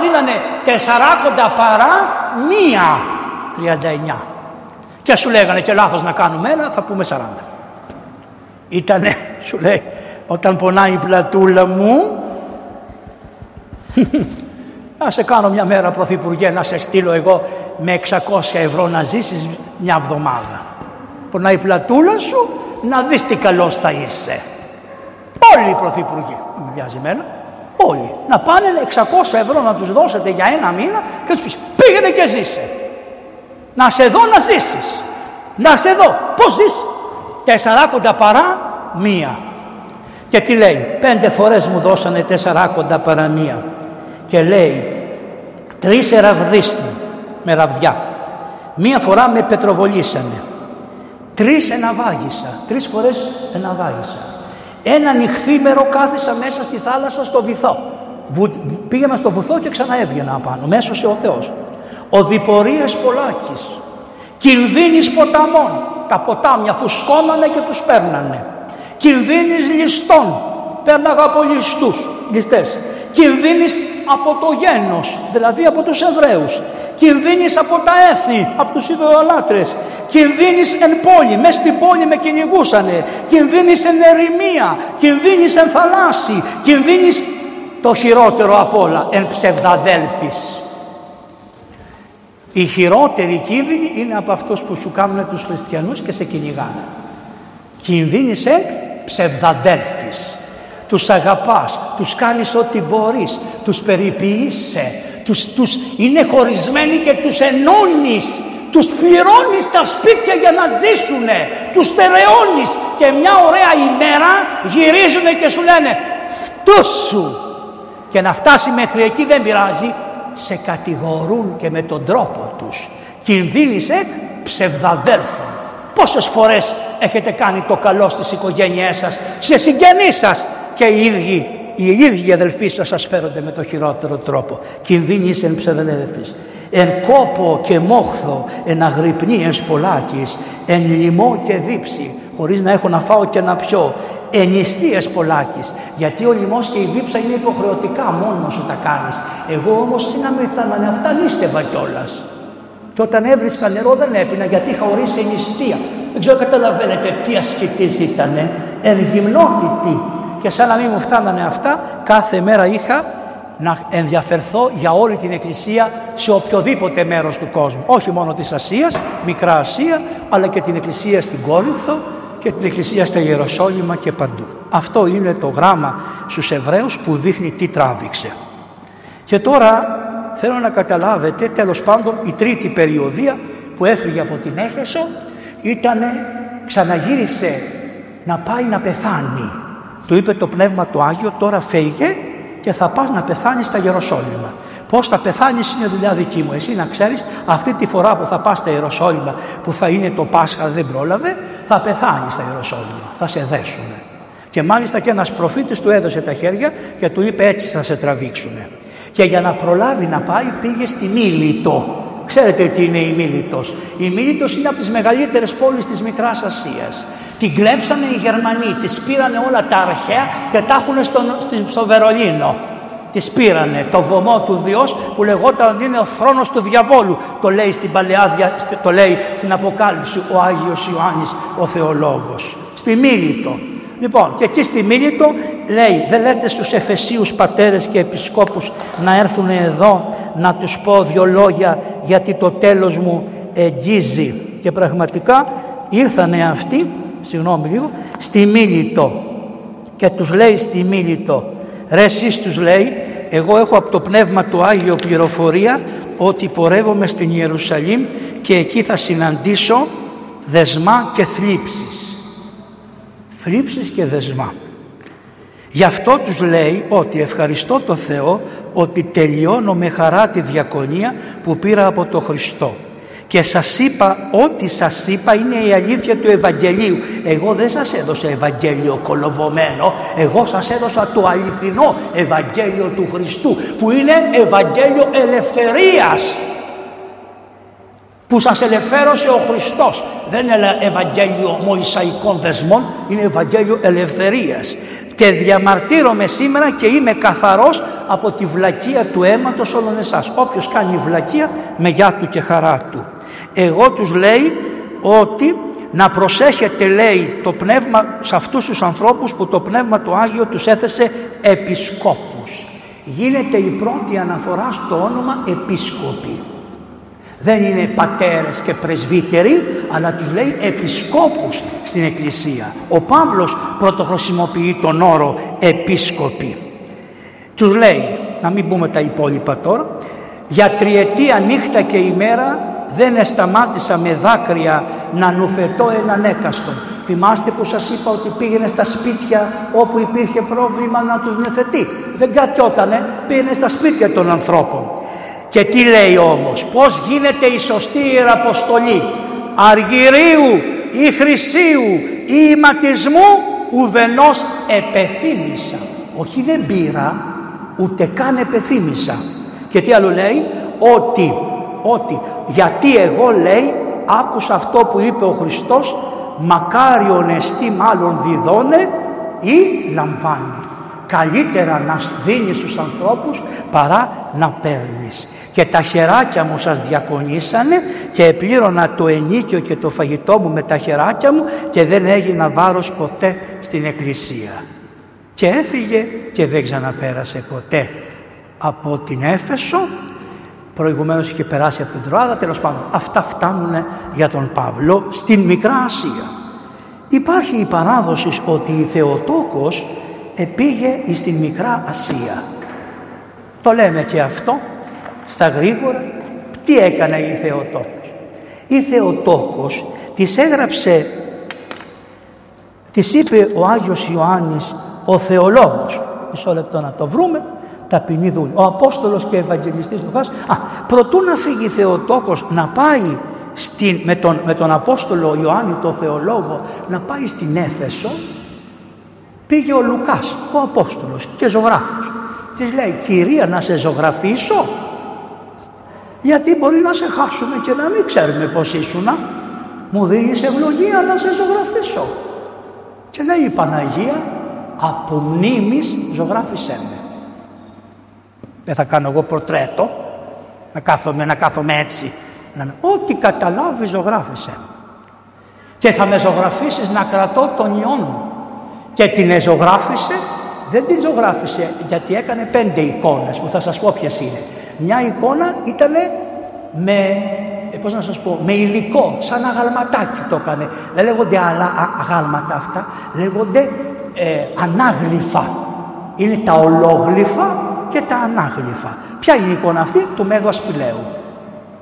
δίνανε 40 παρά μία 39. Και σου λέγανε και λάθος να κάνουμε ένα θα πούμε 40. Ήτανε σου λέει όταν πονάει η πλατούλα μου να σε κάνω μια μέρα πρωθυπουργέ να σε στείλω εγώ με 600 ευρώ να ζήσεις μια εβδομάδα. Πονάει η πλατούλα σου να δεις τι καλός θα είσαι. Όλοι οι πρωθυπουργοί. Με βιάζει εμένα. Όλοι. Να πάνε 600 ευρώ να τους δώσετε για ένα μήνα και τους πεις πήγαινε και ζήσε. Να σε δω να ζήσεις. Να σε δω. Πώς ζεις; Τεσσαράκοντα παρά μία. Και τι λέει. Πέντε φορές μου δώσανε τεσσαράκοντα παρά μία. Και λέει τρεις εραβδίστη με ραβδιά. Μία φορά με πετροβολήσανε. Τρεις εναβάγησα. Τρεις φορές εναβάγησα. Ένα νυχθήμερο κάθισα μέσα στη θάλασσα στο βυθό. Πήγαινα στο βυθό και ξαναέβγαινα απάνω. Μέσωσε ο Θεός. Οδηπορίες πολλάκης. Κινδύνης ποταμών. Τα ποτάμια φουσκώνανε και τους παίρνανε. Κινδύνης ληστών. Πέρναγα από ληστούς, ληστές. Κινδύνης από το γένος, δηλαδή από τους Εβραίους. Κινδύνης από τα έθη, από τους ιδεολάτρες. Κινδύνης εν πόλη, μέσα στην πόλη με κυνηγούσανε. Κινδύνης εν ερημία, κινδύνης εν θαλάσσι, κινδύνης το χειρότερο απ' όλα, εν ψευδαδέλφης. Η χειρότερη κίνδυνη είναι από αυτούς που σου κάνουν τους χριστιανούς και σε κυνηγάνε. Κινδύνης εν ψευδαδέλφης. Τους αγαπάς, τους κάνεις ό,τι μπορείς, τους περιποιείσαι, τους, τους είναι χωρισμένοι και τους ενώνεις τους πληρώνεις τα σπίτια για να ζήσουνε τους στερεώνεις και μια ωραία ημέρα γυρίζουνε και σου λένε φτώσου και να φτάσει μέχρι εκεί δεν πειράζει σε κατηγορούν και με τον τρόπο τους. Κινδύνησε ψευδαδέλφων. Πόσες φορές έχετε κάνει το καλό στις οικογένειές σας σε συγγενείς σας και οι ίδιοι οι ίδιοι αδελφοί σας σας φέρονται με το χειρότερο τρόπο. Κινδύνης εν ψευδελεύθης. Εν κόπο και μόχθο, εν αγρυπνή, εν σπολάκης, εν λοιμό και δίψη, χωρίς να έχω να φάω και να πιω. Εν ιστίες πολλάκης, γιατί ο λοιμός και η δίψα είναι υποχρεωτικά μόνος σου τα κάνεις. Εγώ όμως τι να με φτάνανε αυτά νίστευα κιόλας. Και όταν έβρισκα νερό δεν έπινα γιατί είχα ορίσει νηστεία. Δεν ξέρω καταλαβαίνετε τι ασκητής ήτανε, εν γυμνότητη και σαν να μην μου φτάνανε αυτά κάθε μέρα είχα να ενδιαφερθώ για όλη την Εκκλησία σε οποιοδήποτε μέρος του κόσμου. Όχι μόνο της Ασίας, Μικρά Ασία, αλλά και την Εκκλησία στην Κόρινθο και την Εκκλησία στα Ιεροσόλυμα και παντού. Αυτό είναι το γράμμα στους Εβραίους που δείχνει τι τράβηξε. Και τώρα θέλω να καταλάβετε τέλος πάντων η τρίτη περιοδία που έφυγε από την Έφεσο ήταν ξαναγύρισε να πάει να πεθάνει του είπε το Πνεύμα το Άγιο τώρα φύγε και θα πας να πεθάνεις στα Ιεροσόλυμα. Πώς θα πεθάνεις είναι δουλειά δική μου. Εσύ να ξέρεις αυτή τη φορά που θα πας στα Ιεροσόλυμα που θα είναι το Πάσχα δεν πρόλαβε θα πεθάνεις στα Ιεροσόλυμα. Θα σε δέσουνε. Και μάλιστα και ένας προφήτης του έδωσε τα χέρια και του είπε έτσι θα σε τραβήξουνε. Και για να προλάβει να πάει πήγε στη Μίλητο. Ξέρετε τι είναι η Μίλητος. Η Μίλητος είναι από τις μεγαλύτερες πόλεις της Μικράς Ασίας. Την κλέψανε οι Γερμανοί, τη πήρανε όλα τα αρχαία και τα έχουν στο, στο Βερολίνο. Τη πήρανε το βωμό του Διός που λεγόταν ότι είναι ο θρόνος του διαβόλου. Το λέει στην Παλαιά, το λέει στην Αποκάλυψη ο Άγιος Ιωάννης ο Θεολόγος. Στη Μίλητο. Λοιπόν και εκεί στη Μίλητο λέει δεν λέτε στους Εφεσίους πατέρες και επισκόπους να έρθουν εδώ να τους πω δυο λόγια γιατί το τέλος μου εγγίζει. Και πραγματικά ήρθανε αυτοί συγγνώμη λίγο, στη Μίλητο. Και τους λέει στη Μίλητο. Ρε εσείς τους λέει εγώ έχω από το Πνεύμα του Άγιο πληροφορία ότι πορεύομαι στην Ιερουσαλήμ και εκεί θα συναντήσω δεσμά και θλίψεις. Θλίψεις και δεσμά. Γι' αυτό τους λέει ότι ευχαριστώ το Θεό ότι τελειώνω με χαρά τη διακονία που πήρα από το Χριστό και σας είπα ό,τι σας είπα είναι η αλήθεια του Ευαγγελίου. Εγώ δεν σας έδωσα Ευαγγέλιο κολοβωμένο. Εγώ σας έδωσα το αληθινό Ευαγγέλιο του Χριστού που είναι Ευαγγέλιο ελευθερίας. Που σας ελευθέρωσε ο Χριστός. Δεν είναι Ευαγγέλιο Μωυσαϊκών δεσμών είναι Ευαγγέλιο ελευθερίας. Και διαμαρτύρομαι σήμερα και είμαι καθαρός από τη βλακεία του αίματος όλων εσάς. Όποιος κάνει βλακεία με γιά του και χαρά του εγώ τους λέει ότι να προσέχετε λέει το πνεύμα σε αυτούς τους ανθρώπους που το πνεύμα του Άγιο τους έθεσε επισκόπους. Γίνεται η πρώτη αναφορά στο όνομα επίσκοποι. Δεν είναι πατέρες και πρεσβύτεροι, αλλά τους λέει επισκόπους στην Εκκλησία. Ο Παύλος πρώτο χρησιμοποιεί τον όρο επίσκοποι. Τους λέει, να μην πούμε τα υπόλοιπα τώρα, για τριετία νύχτα και ημέρα δεν εσταμάτησα με δάκρυα να νουθετώ έναν έκαστον. Θυμάστε που σας είπα ότι πήγαινε στα σπίτια όπου υπήρχε πρόβλημα να τους νουθετεί. Δεν κατιότανε, πήγαινε στα σπίτια των ανθρώπων. Και τι λέει όμως, πώς γίνεται η σωστή ιεραποστολή; Αργυρίου ή χρυσίου ή ηματισμού ουδενός επεθύμησα. Όχι δεν πήρα, ούτε καν επεθύμησα. Και τι άλλο λέει, ότι, ότι γιατί εγώ λέει άκουσα αυτό που είπε ο Χριστός μακάριον εστί μάλλον διδώνε ή λαμβάνει. Καλύτερα να δίνεις στους ανθρώπους παρά να παίρνεις. Και τα χεράκια μου σας διακονήσανε και επλήρωνα το ενίκιο και το φαγητό μου με τα χεράκια μου και δεν έγινα βάρος ποτέ στην εκκλησία. Και έφυγε και δεν ξαναπέρασε ποτέ από την Έφεσο προηγουμένως είχε περάσει από την Τροάδα τέλος πάντων αυτά φτάνουν για τον Παύλο στην Μικρά Ασία. Υπάρχει η παράδοση ότι η Θεοτόκος επήγε στην Μικρά Ασία. Το λέμε και αυτό στα γρήγορα. Τι έκανε η Θεοτόκος; Η Θεοτόκος της έγραψε της είπε ο Άγιος Ιωάννης ο θεολόγος. Μισό λεπτό να το βρούμε ταπεινή δούλη. Ο Απόστολος και Ευαγγελιστής Λουκάς, α, προτού να φύγει Θεοτόκος να πάει στην, με, τον, με τον Απόστολο Ιωάννη το Θεολόγο να πάει στην Έφεσο, πήγε ο Λουκάς, ο Απόστολος και ζωγράφος. Της λέει, κυρία να σε ζωγραφίσω, γιατί μπορεί να σε χάσουμε και να μην ξέρουμε πως ήσουνα. Μου δίνεις ευλογία να σε ζωγραφίσω. Και λέει η Παναγία, από μνήμης ζωγράφησέ με. Δεν θα κάνω εγώ πορτρέτο, να κάθομαι, να κάθομαι έτσι. Ό,τι καταλάβει ζωγράφησε. Και θα με ζωγραφίσεις να κρατώ τον ιόν μου. Και την ζωγράφησε, δεν την ζωγράφησε γιατί έκανε πέντε εικόνες που θα σας πω ποιες είναι. Μια εικόνα ήταν με, ε, πώς να σας πω, με υλικό, σαν αγαλματάκι το έκανε. Δεν λέγονται άλλα αγάλματα αυτά, λέγονται ε, ανάγλυφα. Είναι τα ολόγλυφα και τα ανάγλυφα. Ποια είναι η εικόνα αυτή; Του Μέγου Ασπηλαίου.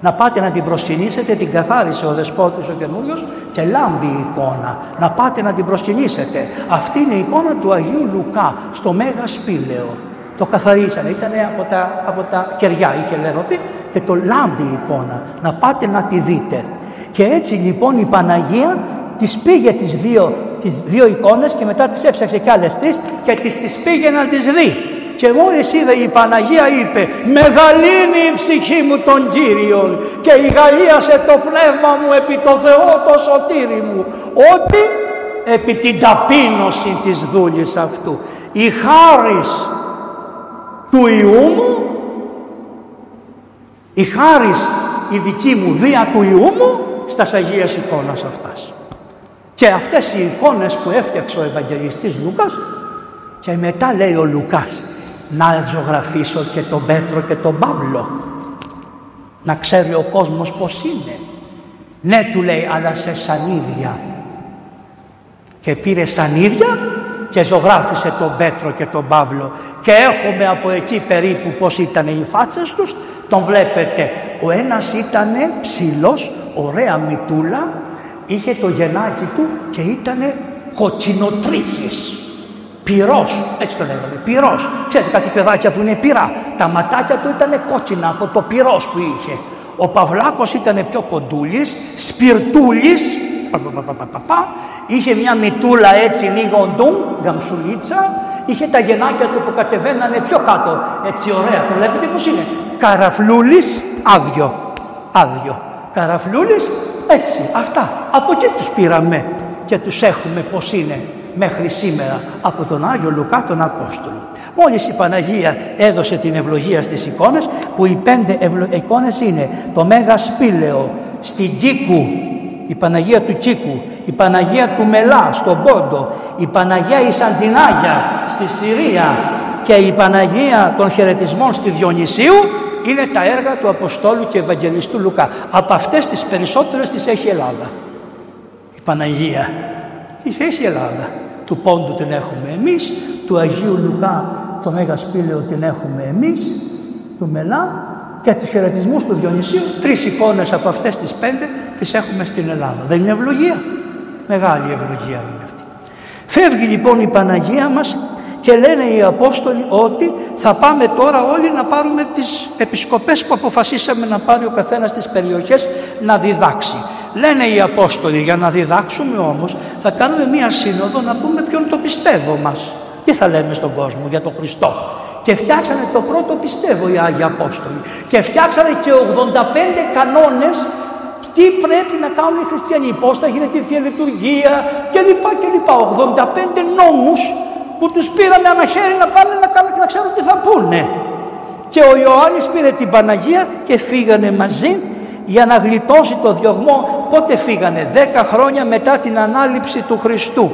Να πάτε να την προσκυνήσετε, την καθάρισε ο δεσπότης ο καινούριος και λάμπει η εικόνα. Να πάτε να την προσκυνήσετε. Αυτή είναι η εικόνα του Αγίου Λουκά στο Μέγα Σπήλαιο. Το καθαρίσανε, ήταν από τα, από τα κεριά, είχε λερωθεί και το λάμπει η εικόνα. Να πάτε να τη δείτε. Και έτσι λοιπόν η Παναγία τις πήγε τις δύο, τις δύο εικόνες και μετά τις έψαξε κι άλλες τρεις και τις, τις πήγε να τις δει. Και μόλις είδε η Παναγία είπε «Μεγαλύνει η ψυχή μου τον Κύριον και γαλίασε το πνεύμα μου επί το Θεό το σωτήρι μου» ότι επί την ταπείνωση της δούλης αυτού η χάρις του Ιού μου η χάρις η δική μου δία του Ιού μου στα Αγίας εικόνας αυτάς. Και αυτές οι εικόνες που έφτιαξε ο Ευαγγελιστής Λούκας και μετά λέει ο Λουκάς να ζωγραφίσω και τον Πέτρο και τον Παύλο. Να ξέρει ο κόσμος πως είναι. Ναι του λέει αλλά σε σανίδια. Και πήρε σανίδια και ζωγράφισε τον Πέτρο και τον Παύλο. Και έχουμε από εκεί περίπου πως ήταν οι φάτσες τους. Τον βλέπετε. Ο ένας ήταν ψηλός ωραία μητούλα είχε το γενάκι του και ήταν κοτσινοτρίχης Πυρός, έτσι το λέγανε, πυρός. Ξέρετε κάτι παιδάκια που είναι πυρά. Τα ματάκια του ήταν κόκκινα από το πυρός που είχε. Ο Παυλάκος ήταν πιο κοντούλης, σπιρτούλης, είχε μια μητούλα έτσι λίγο ντουμ, γαμσουλίτσα, είχε τα γενάκια του που κατεβαίνανε πιο κάτω, έτσι ωραία, το βλέπετε πώς είναι. Καραφλούλης, άδειο, άδειο. Καραφλούλης, έτσι, αυτά. Από εκεί τους πήραμε και τους έχουμε πώς είναι μέχρι σήμερα από τον Άγιο Λουκά τον Απόστολο. Μόλις η Παναγία έδωσε την ευλογία στις εικόνες που οι πέντε ευλο... εικόνες είναι το Μέγα Σπήλαιο στην Κίκου, η Παναγία του Κίκου, η Παναγία του Μελά στον Πόντο, η Παναγία η Σαντινάγια στη Συρία και η Παναγία των χαιρετισμών στη Διονυσίου είναι τα έργα του Αποστόλου και Ευαγγελιστού Λουκά. Από αυτές τις περισσότερες τις έχει η Ελλάδα. Η Παναγία. Τις έχει η Ελλάδα; Του Πόντου την έχουμε εμείς, του Αγίου Λουκά στο Μέγα Σπήλαιο την έχουμε εμείς, του Μελά και τους χαιρετισμούς του Διονυσίου, τρεις εικόνες από αυτές τις πέντε τις έχουμε στην Ελλάδα. Δεν είναι ευλογία; Μεγάλη ευλογία είναι αυτή. Φεύγει λοιπόν η Παναγία μας και λένε οι Απόστολοι ότι θα πάμε τώρα όλοι να πάρουμε τις επισκοπές που αποφασίσαμε να πάρει ο καθένας στις περιοχές να διδάξει. Λένε οι Απόστολοι για να διδάξουμε όμως θα κάνουμε μία σύνοδο να πούμε ποιον το πιστεύω μας. Τι θα λέμε στον κόσμο για τον Χριστό; Και φτιάξανε το πρώτο πιστεύω οι Άγιοι Απόστολοι. Και φτιάξανε και 85 κανόνες τι πρέπει να κάνουν οι χριστιανοί, πώς θα γίνεται η Θεία Λειτουργία κλπ. κλπ. 85 νόμους που τους πήρανε ένα χέρι να πάνε να, κάνουν, να ξέρουν τι θα πούνε. Και ο Ιωάννης πήρε την Παναγία και φύγανε μαζί για να γλιτώσει το διωγμό. Πότε φύγανε, 10 χρόνια μετά την ανάληψη του Χριστού.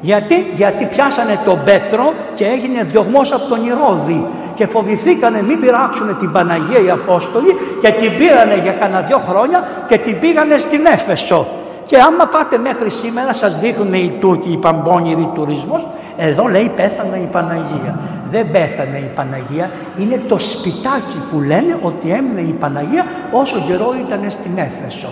Γιατί, γιατί πιάσανε τον Πέτρο και έγινε διωγμός από τον Ηρώδη και φοβηθήκανε μην πειράξουν την Παναγία οι Απόστολοι και την πήρανε για κανένα δυο χρόνια και την πήγανε στην Έφεσο. Και άμα πάτε μέχρι σήμερα σας δείχνουν οι Τούρκοι, οι παμπώνιροι τουρισμός, εδώ λέει πέθανε η Παναγία. Δεν πέθανε η Παναγία, είναι το σπιτάκι που λένε ότι έμεινε η Παναγία όσο καιρό ήταν στην Έφεσο.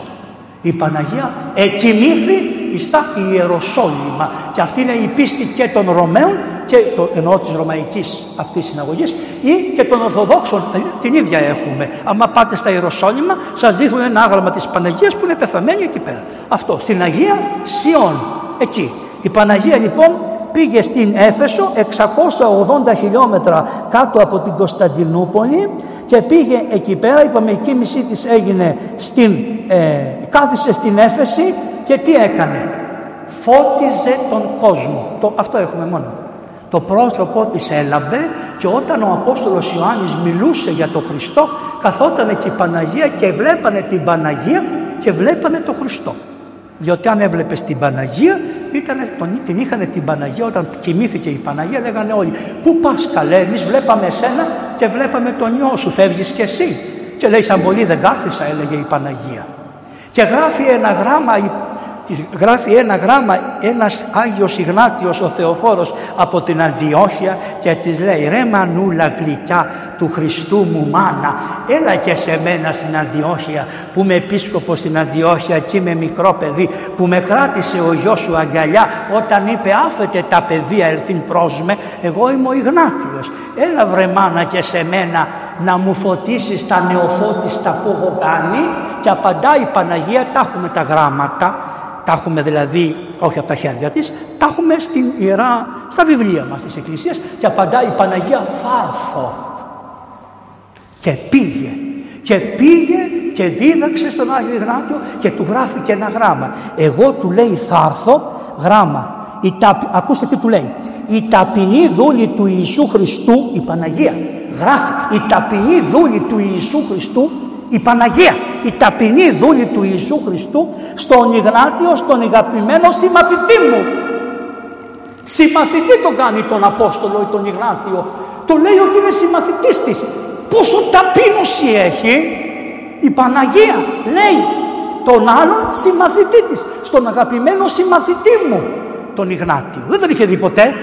Η Παναγία εκοιμήθη στα Ιεροσόλυμα και αυτή είναι η πίστη και των Ρωμαίων και το, εννοώ της Ρωμαϊκής αυτής συναγωγής ή και των Ορθοδόξων ε, την ίδια έχουμε. Αν πάτε στα Ιεροσόλυμα σας δείχνουν ένα άγραμμα της Παναγίας που είναι πεθαμένη εκεί πέρα. Αυτό στην Αγία Σιών εκεί. Η Παναγία λοιπόν πήγε στην Έφεσο 680 χιλιόμετρα κάτω από την Κωνσταντινούπολη και πήγε εκεί πέρα, είπαμε η κίνησή της έγινε στην, ε, κάθισε στην Έφεση και τι έκανε; Φώτιζε τον κόσμο. Το, αυτό έχουμε μόνο. Το πρόσωπό της έλαμπε και όταν ο Απόστολος Ιωάννης μιλούσε για τον Χριστό καθόταν και η Παναγία και βλέπανε την Παναγία και βλέπανε τον Χριστό. Διότι αν έβλεπες την Παναγία, ήταν, τον, την είχαν την Παναγία όταν κοιμήθηκε η Παναγία, λέγανε όλοι Πού πας καλέ, εμείς βλέπαμε εσένα και βλέπαμε τον ιό σου, φεύγεις κι εσύ. Και λέει σαν πολύ δεν κάθισα έλεγε η Παναγία. Και γράφει ένα γράμμα της γράφει ένα γράμμα ένας Άγιος Ιγνάτιος ο Θεοφόρος από την Αντιόχεια και της λέει «Ρε μανούλα γλυκιά του Χριστού μου μάνα, έλα και σε μένα στην Αντιόχεια που είμαι επίσκοπος στην Αντιόχεια και είμαι μικρό παιδί που με κράτησε ο γιος σου αγκαλιά όταν είπε άφετε τα παιδεία ελθύν προς με, εγώ είμαι ο Ιγνάτιος. Έλα βρε μάνα και σε μένα να μου φωτίσεις τα νεοφώτιστα που έχω κάνει και απαντάει η Παναγία, τα έχουμε τα γράμματα τα έχουμε δηλαδή όχι από τα χέρια της, τα έχουμε στην Ιερά, στα βιβλία μας της Εκκλησίας και απαντάει η Παναγία Φάρθο. Και πήγε και πήγε και δίδαξε στον Άγιο Ιγνάτιο και του γράφει και ένα γράμμα. Εγώ του λέει θα έρθω γράμμα. Η Ακούστε τι του λέει. Η ταπεινή δούλη του Ιησού Χριστού, η Παναγία, γράφει. Η ταπεινή δούλη του Ιησού Χριστού η Παναγία, η ταπεινή δούλη του Ιησού Χριστού στον Ιγνάτιο, στον αγαπημένο συμμαθητή μου. Συμμαθητή τον κάνει τον Απόστολο ή τον Ιγνάτιο. Το λέει ότι είναι συμμαθητής της. Πόσο ταπείνωση έχει; Η Παναγία. Λέει τον άλλον συμμαθητή της. Στον αγαπημένο συμμαθητή μου τον Ιγνάτιο. Δεν τον είχε δει ποτέ.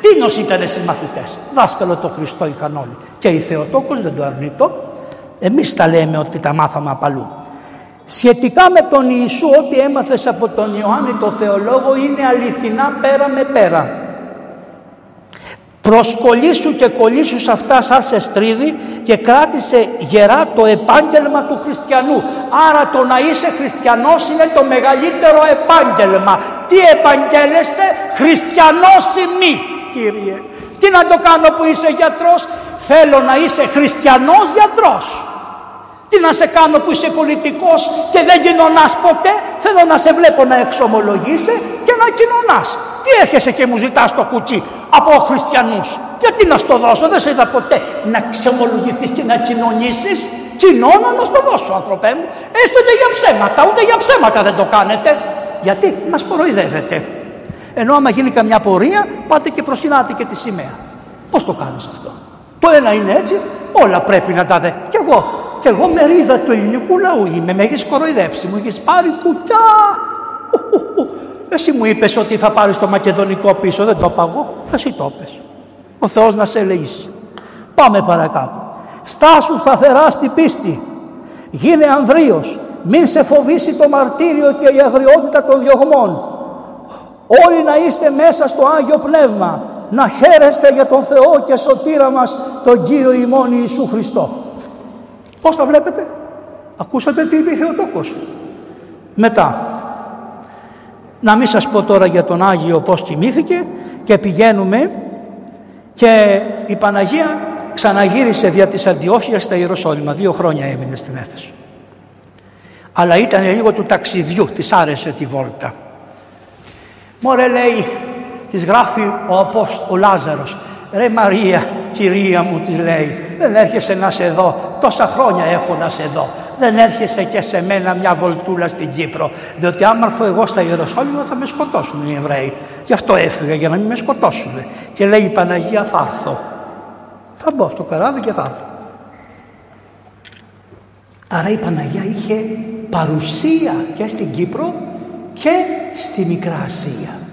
Τίνος ήταν συμμαθητές. Δάσκαλο το Χριστό είχαν όλοι. Και η Θεοτόκος δεν το αρνητώ εμείς τα λέμε ότι τα μάθαμε απαλού. Σχετικά με τον Ιησού, ό,τι έμαθες από τον Ιωάννη το θεολόγο είναι αληθινά πέρα με πέρα. Προσκολήσου και κολλήσου σε αυτά σαν σε στρίδι και κράτησε γερά το επάγγελμα του χριστιανού. Άρα το να είσαι χριστιανός είναι το μεγαλύτερο επάγγελμα. Τι επαγγέλεστε, χριστιανός μη Κύριε. Τι να το κάνω που είσαι γιατρός, θέλω να είσαι χριστιανός γιατρός. Τι να σε κάνω που είσαι πολιτικός και δεν κοινωνάς ποτέ. Θέλω να σε βλέπω να εξομολογείσαι και να κοινωνάς. Τι έρχεσαι και μου ζητάς το κουτσί από χριστιανούς. Γιατί να στο δώσω, δεν σε είδα ποτέ να ξεμολογηθείς και να κοινωνήσεις. Κοινώνω να στο δώσω άνθρωπέ μου. Έστω και για ψέματα, ούτε για ψέματα δεν το κάνετε. Γιατί μας κοροϊδεύετε. Ενώ άμα γίνει καμιά πορεία πάτε και προσκυνάτε και τη σημαία. Πώς το κάνεις αυτό; Το ένα είναι έτσι, όλα πρέπει να τα δε. Κι εγώ και εγώ μερίδα του ελληνικού λαού είμαι, με έχεις κοροϊδέψει, μου έχεις πάρει κουτιά. Εσύ μου είπες ότι θα πάρεις το μακεδονικό πίσω, δεν το είπα εγώ. Εσύ το είπες. Ο Θεός να σε ελεήσει. Πάμε παρακάτω. Στάσου σταθερά στην πίστη. Γίνε ανδρείος. Μην σε φοβήσει το μαρτύριο και η αγριότητα των διωγμών. Όλοι να είστε μέσα στο Άγιο Πνεύμα. Να χαίρεστε για τον Θεό και σωτήρα μας τον Κύριο ημών Ιησού Χριστό. Πώς τα βλέπετε; Ακούσατε τι είπε η Θεοτόκος. Μετά. Να μην σας πω τώρα για τον Άγιο πώς κοιμήθηκε και πηγαίνουμε και η Παναγία ξαναγύρισε δια της Αντιόχειας στα Ιεροσόλυμα. Δύο χρόνια έμεινε στην Έφεσο. Αλλά ήταν λίγο του ταξιδιού, της άρεσε τη βόλτα. Μωρέ λέει, της γράφει ο, Απόστ, ο Λάζαρος. Ρε Μαρία, κυρία μου της λέει, δεν έρχεσαι να σε δω, τόσα χρόνια έχω να σε δω. Δεν έρχεσαι και σε μένα μια βολτούλα στην Κύπρο, διότι άμα έρθω εγώ στα Ιεροσόλυμα θα με σκοτώσουν οι Εβραίοι. Γι' αυτό έφυγα για να μην με σκοτώσουν. Και λέει η Παναγία θα έρθω. Θα μπω στο καράβι και θα έρθω. Άρα η Παναγία είχε παρουσία και στην Κύπρο και στη Μικρά Ασία.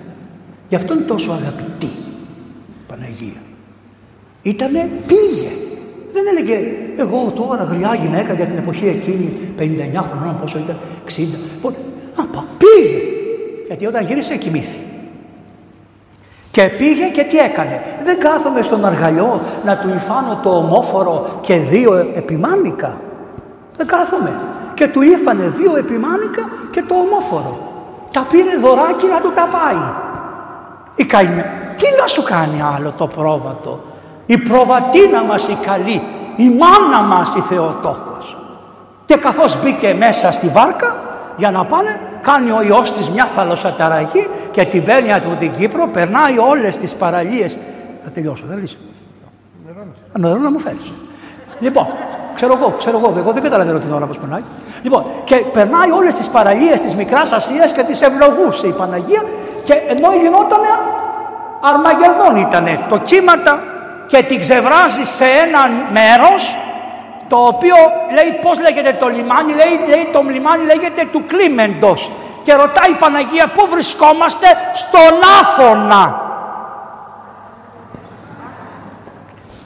Γι' αυτό είναι τόσο αγαπητή η Παναγία. Ήτανε, πήγε. Δεν έλεγε εγώ τώρα γριά γυναίκα για την εποχή εκείνη 59 χρονών πόσο ήταν 60. Να πήγε. Γιατί όταν γύρισε κοιμήθη. Και πήγε και τι έκανε. Δεν κάθομαι στον αργαλιό να του υφάνω το ομόφορο και δύο επιμάνικα. Δεν κάθομαι. Και του ήφανε δύο επιμάνικα και το ομόφορο. Τα πήρε δωράκι να του τα πάει. Η καημένη. Τι να σου κάνει άλλο το πρόβατο; Η προβατίνα μας η καλή. Η μάνα μας η Θεοτόκος. Και καθώς μπήκε μέσα στη βάρκα για να πάνε κάνει ο ιός της μια θαλασσαταραχή και την παίρνει από την Κύπρο περνάει όλες τις παραλίες θα τελειώσω δεν λύσει νερό να μου φέρεις λοιπόν ξέρω εγώ ξέρω εγώ εγώ δεν καταλαβαίνω την ώρα πως περνάει λοιπόν και περνάει όλες τις παραλίες της Μικράς Ασίας και τις ευλογούσε η Παναγία και ενώ γινόταν Αρμαγεδόν ήτανε το κύματα και την ξεβράζει σε ένα μέρος το οποίο λέει πώς λέγεται το λιμάνι, λέει, λέει το λιμάνι λέγεται του Κλίμεντος και ρωτάει η Παναγία πού βρισκόμαστε; Στον Άθωνα.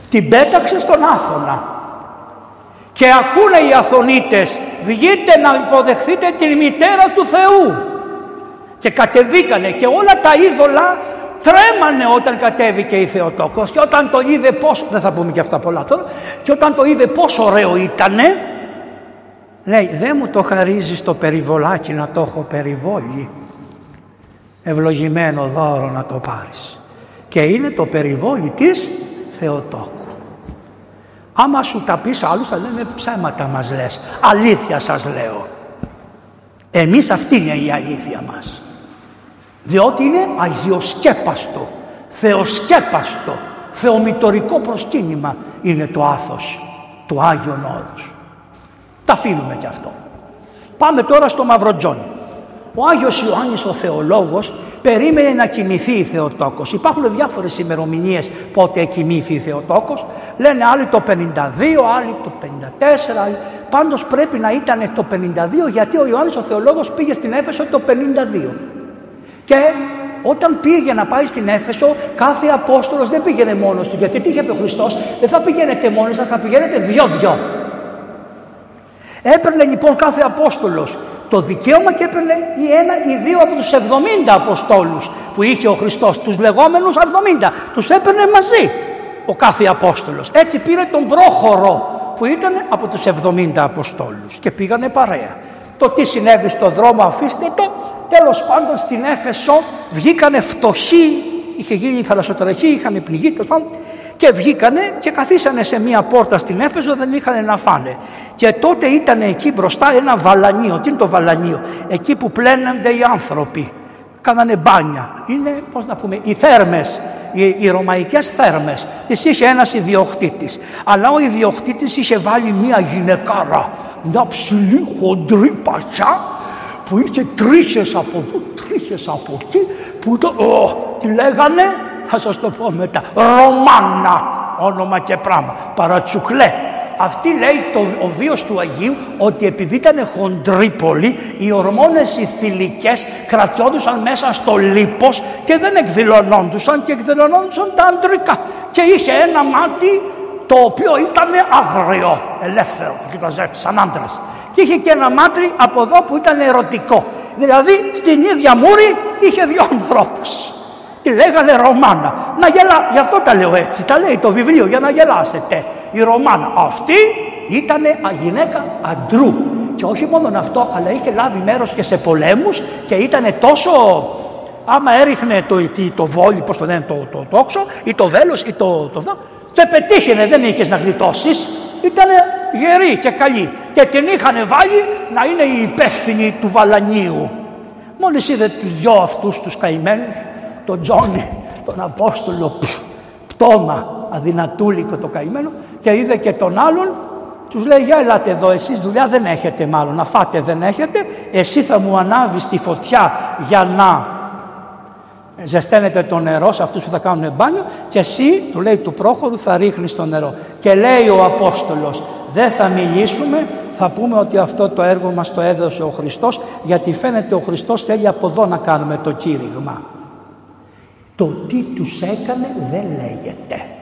Την πέταξε στον Άθωνα. Και ακούνε οι Αθωνίτες, βγείτε να υποδεχθείτε την μητέρα του Θεού. Και κατεβήκανε και όλα τα είδωλα τρέμανε όταν κατέβηκε η Θεοτόκος και όταν το είδε πόσο, δεν θα πούμε και αυτά πολλά τώρα, και όταν το είδε πόσο ωραίο ήτανε, λέει δεν μου το χαρίζεις το περιβολάκι να το έχω περιβόλι, ευλογημένο δώρο να το πάρεις. Και είναι το περιβόλι της Θεοτόκου. Άμα σου τα πεις άλλους θα λένε ψέματα μας λες, αλήθεια σας λέω. Εμείς αυτή είναι η αλήθεια μας διότι είναι αγιοσκέπαστο, θεοσκέπαστο, θεομητορικό προσκύνημα είναι το άθος του Άγιον Όρους. Τα αφήνουμε κι αυτό. Πάμε τώρα στο Μαυροτζόνι. Ο Άγιος Ιωάννης ο θεολόγος περίμενε να κοιμηθεί η Θεοτόκος. Υπάρχουν διάφορες ημερομηνίες πότε κοιμήθη η Θεοτόκος. Λένε άλλοι το 52, άλλοι το 54, άλλοι... Πάντως πρέπει να ήταν το 52 γιατί ο Ιωάννης ο θεολόγος πήγε στην Έφεσο το 52. Και όταν πήγε να πάει στην Έφεσο, κάθε Απόστολος δεν πήγαινε μόνος του. Γιατί τι είχε πει ο Χριστός, δεν θα πηγαίνετε μόνοι σας, θα πηγαίνετε δυο-δυο. Έπαιρνε λοιπόν κάθε Απόστολος το δικαίωμα και έπαιρνε ή ένα ή δύο από τους 70 Αποστόλους που είχε ο Χριστός, τους λεγόμενους 70. Τους έπαιρνε μαζί ο κάθε Απόστολος. Έτσι πήρε τον πρόχωρο που ήταν από τους 70 Αποστόλους και πήγανε παρέα. Το τι συνέβη στο δρόμο αφήστε το, τέλος πάντων στην Έφεσο βγήκανε φτωχοί, είχε γίνει θαλασσοτραχή, είχαν πληγεί τέλος πάντων και βγήκανε και καθίσανε σε μία πόρτα στην Έφεσο, δεν είχαν να φάνε. Και τότε ήταν εκεί μπροστά ένα βαλανίο. Τι είναι το βαλανίο, εκεί που πλένονται οι άνθρωποι. Κάνανε μπάνια. Είναι, πώς να πούμε, οι θέρμες, οι, οι ρωμαϊκές θέρμες. Τις είχε ένας ιδιοκτήτης. Αλλά ο ιδιοκτήτης είχε βάλει μία γυναικάρα μια ψηλή χοντρή πασιά που είχε τρίχες από εδώ, τρίχες από εκεί που ήταν, τι λέγανε, θα σας το πω μετά, Ρωμάνα, όνομα και πράγμα, παρατσουκλέ. Αυτή λέει το, ο βίος του Αγίου ότι επειδή ήταν χοντρίπολη οι ορμόνες οι θηλυκές κρατιόντουσαν μέσα στο λίπος και δεν εκδηλωνόντουσαν και εκδηλωνόντουσαν τα αντρικά και είχε ένα μάτι το οποίο ήταν αγριό, ελεύθερο, κοίταζε έτσι σαν άντρας. Και είχε και ένα μάτρι από εδώ που ήταν ερωτικό. Δηλαδή στην ίδια μούρη είχε δύο ανθρώπους. Τη λέγανε Ρωμάνα. Να γελά, γι' αυτό τα λέω έτσι. Τα λέει το βιβλίο για να γελάσετε. Η Ρωμάνα αυτή ήταν γυναίκα αντρού. Και όχι μόνο αυτό, αλλά είχε λάβει μέρος και σε πολέμους και ήταν τόσο άμα έριχνε το, το, το βόλι, πώς το λένε, το, το, τόξο ή το βέλος ή το, το, το, το πετύχαινε, δεν είχες να γλιτώσεις. Ήταν γερή και καλή. Και την είχαν βάλει να είναι η υπεύθυνη του Βαλανίου. Μόλις είδε τους δυο αυτούς τους καημένους, τον Τζόνι, τον Απόστολο, πτώμα αδυνατούλικο το καημένο και είδε και τον άλλον τους λέει για ελάτε εδώ εσείς δουλειά δεν έχετε μάλλον να φάτε δεν έχετε. Εσύ θα μου ανάβεις τη φωτιά για να ζεσταίνετε το νερό σε αυτούς που θα κάνουν μπάνιο και εσύ του λέει του πρόχωρου θα ρίχνεις το νερό και λέει ο Απόστολος δεν θα μιλήσουμε θα πούμε ότι αυτό το έργο μας το έδωσε ο Χριστός γιατί φαίνεται ο Χριστός θέλει από εδώ να κάνουμε το κήρυγμα το τι τους έκανε δεν λέγεται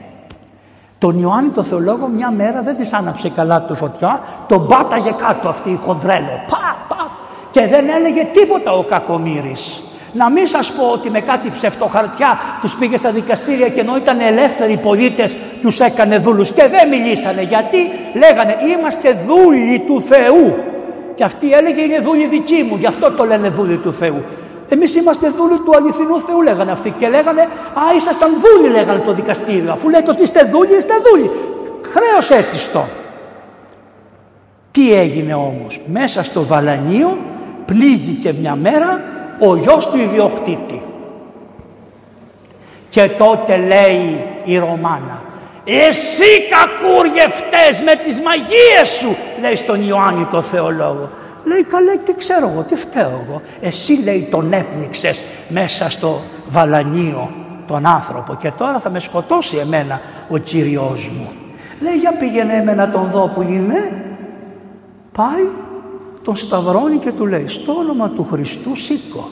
τον Ιωάννη το Θεολόγο μια μέρα δεν της άναψε καλά του φωτιά τον πάταγε κάτω αυτή η χοντρέλο πα, πα, και δεν έλεγε τίποτα ο κακομύρης να μην σας πω ότι με κάτι ψευτοχαρτιά τους πήγε στα δικαστήρια και ενώ ήταν ελεύθεροι οι πολίτες τους έκανε δούλους και δεν μιλήσανε. Γιατί; Λέγανε είμαστε δούλοι του Θεού και αυτή έλεγε είναι δούλοι δικοί μου γι' αυτό το λένε δούλοι του Θεού εμείς είμαστε δούλοι του αληθινού Θεού λέγανε αυτοί και λέγανε α ήσασταν δούλοι λέγανε το δικαστήριο αφού λέτε ότι είστε δούλοι είστε δούλοι χρέος έτιστο τι έγινε όμως; Μέσα στο Βαλανίο πλήγηκε μια μέρα ο γιος του ιδιοκτήτη. Και τότε λέει η Ρωμάνα «Εσύ κακούργε φταίς με τις μαγείες σου» λέει στον Ιωάννη το θεολόγο. Λέει καλά τι ξέρω εγώ, τι φταίω εγώ. Εσύ λέει τον έπνιξες μέσα στο βαλανίο τον άνθρωπο και τώρα θα με σκοτώσει εμένα ο Κύριος μου. Λέει για πήγαινε εμένα τον δω που είναι. Πάει τον σταυρώνει και του λέει στο όνομα του Χριστού σήκω.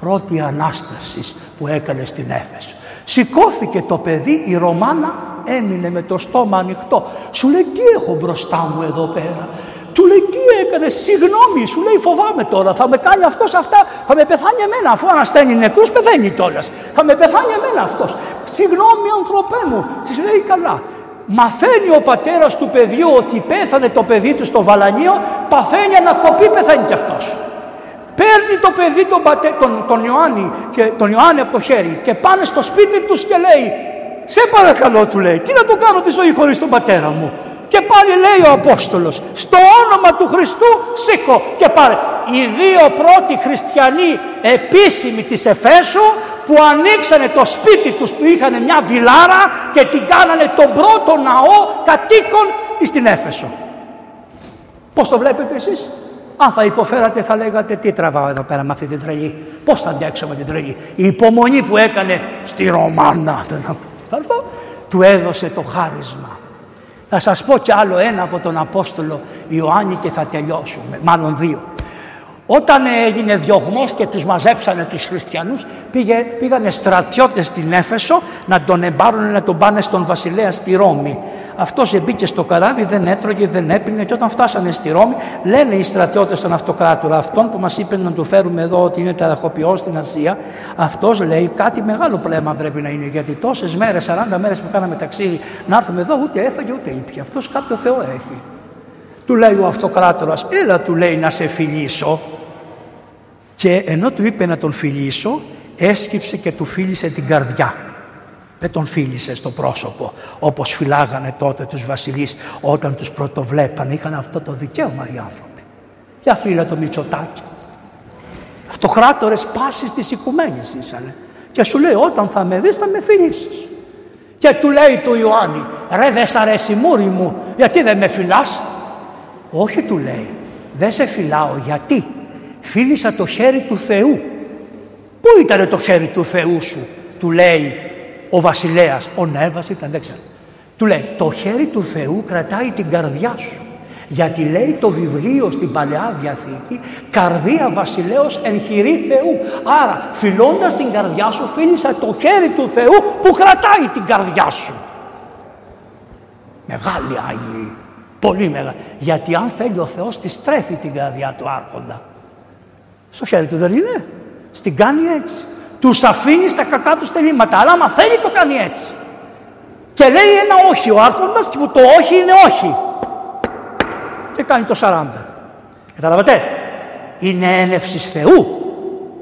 Πρώτη Ανάσταση που έκανε στην Έφεσο. Σηκώθηκε το παιδί, η Ρωμάνα έμεινε με το στόμα ανοιχτό. Σου λέει τι έχω μπροστά μου εδώ πέρα; Του λέει τι έκανες, συγγνώμη, σου λέει φοβάμαι τώρα, θα με κάνει αυτός αυτά, θα με πεθάνει εμένα, αφού ανασταίνει νεκρούς πεθαίνει κιόλας. Θα με πεθάνει εμένα αυτός. Συγγνώμη ανθρωπέ μου, της λέει καλά μαθαίνει ο πατέρας του παιδιού ότι πέθανε το παιδί του στο βαλανίο, παθαίνει ανακοπή, πεθαίνει κι αυτός. Παίρνει το παιδί τον, πατέ, τον, τον, Ιωάννη, και, τον Ιωάννη από το χέρι και πάνε στο σπίτι τους και λέει «Σε παρακαλώ» του λέει «Τι να το κάνω τη ζωή χωρίς τον πατέρα μου» και πάλι λέει ο Απόστολος «Στο όνομα του Χριστού σήκω» και πάρε. Οι δύο πρώτοι χριστιανοί επίσημοι της Εφέσου που ανοίξανε το σπίτι τους που είχαν μια βιλάρα και την κάνανε τον πρώτο ναό κατοίκων στην Έφεσο. Πώς το βλέπετε εσείς; Αν θα υποφέρατε θα λέγατε τι τραβάω εδώ πέρα με αυτή την τρελή; Πώς θα αντέξω με την τρελή; Η υπομονή που έκανε στη Ρωμάνα. Του έδωσε το χάρισμα. Θα σας πω κι άλλο ένα από τον Απόστολο Ιωάννη και θα τελειώσουμε. Μάλλον δύο. Όταν έγινε διωγμός και τους μαζέψανε τους χριστιανούς πήγε, πήγανε στρατιώτες στην Έφεσο να τον εμπάρουν να τον πάνε στον βασιλέα στη Ρώμη. Αυτός μπήκε στο καράβι, δεν έτρωγε, δεν έπινε και όταν φτάσανε στη Ρώμη λένε οι στρατιώτες στον αυτοκράτορα αυτόν που μας είπε να του φέρουμε εδώ ότι είναι ταραχοποιός στην Ασία αυτός λέει κάτι μεγάλο πλέμα πρέπει να είναι γιατί τόσες μέρες, 40 μέρες που κάναμε ταξίδι να έρθουμε εδώ ούτε έφαγε ούτε ήπια. Αυτός κάποιο Θεό έχει. Του λέει ο αυτοκράτορας, έλα του λέει να σε φιλήσω. Και ενώ του είπε να τον φιλήσω, έσκυψε και του φίλησε την καρδιά. Δεν τον φίλησε στο πρόσωπο, όπως φυλάγανε τότε τους βασιλείς όταν τους πρωτοβλέπανε. Είχαν αυτό το δικαίωμα οι άνθρωποι. Για φίλε το Μητσοτάκι. Αυτοκράτορες πάσης της οικουμένης ήσανε. Και σου λέει όταν θα με δεις θα με φιλήσεις. Και του λέει του Ιωάννη, ρε δεν σ' αρέσει μούρι μου, γιατί δεν με φυλάς. Όχι του λέει, δεν σε φυλάω γιατί φίλησα το χέρι του Θεού. Πού ήταν το χέρι του Θεού σου, του λέει ο βασιλέας, ο Νέβας ήταν, δεν ξέρω. Του λέει το χέρι του Θεού κρατάει την καρδιά σου. Γιατί λέει το βιβλίο στην Παλαιά Διαθήκη «Καρδία βασιλέως εν χειρή Θεού». Άρα φιλώντας την καρδιά σου φίλησα το χέρι του Θεού που κρατάει την καρδιά σου. Μεγάλη Άγιοι. Πολύ μεγάλη. Γιατί αν θέλει ο Θεός της στρέφει την καρδιά του άρχοντα. Στο χέρι του δεν είναι. Στην κάνει έτσι. Τους αφήνει στα κακά τους τελήματα. Αλλά άμα θέλει το κάνει έτσι. Και λέει ένα όχι ο άρχοντας και που το όχι είναι όχι. Και κάνει το 40. Καταλαβαίνετε; Είναι ένευσης Θεού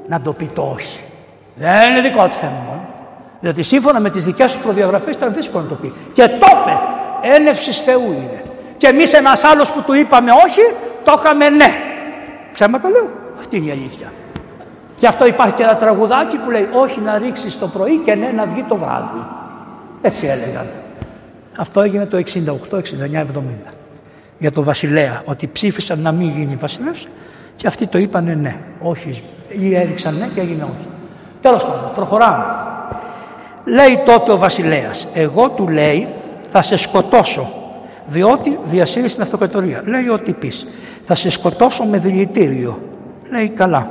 να το πει το όχι. Δεν είναι δικό του θέμα μόνο. Διότι σύμφωνα με τις δικές σου προδιαγραφές ήταν δύσκολο να το πει. Και το είπε. Ένευσης Θεού είναι. Και εμείς ένας άλλος που του είπαμε όχι, το είχαμε ναι. Ψέματα λέω. Αυτή είναι η αλήθεια. Γι' αυτό υπάρχει και ένα τραγουδάκι που λέει όχι να ρίξεις το πρωί και ναι να βγει το βράδυ. Έτσι έλεγαν. Αυτό έγινε το 68, 69, 70. Για το βασιλέα, ότι ψήφισαν να μην γίνει βασιλεύς και αυτοί το είπανε ναι, όχι, ή έριξαν ναι και έγινε όχι. Τέλος πάντων, προχωράμε. Λέει τότε ο βασιλέας, εγώ του λέει θα σε σκοτώσω διότι διασύρει την αυτοκρατορία. Λέει ό,τι πει. Θα σε σκοτώσω με δηλητήριο. Λέει καλά.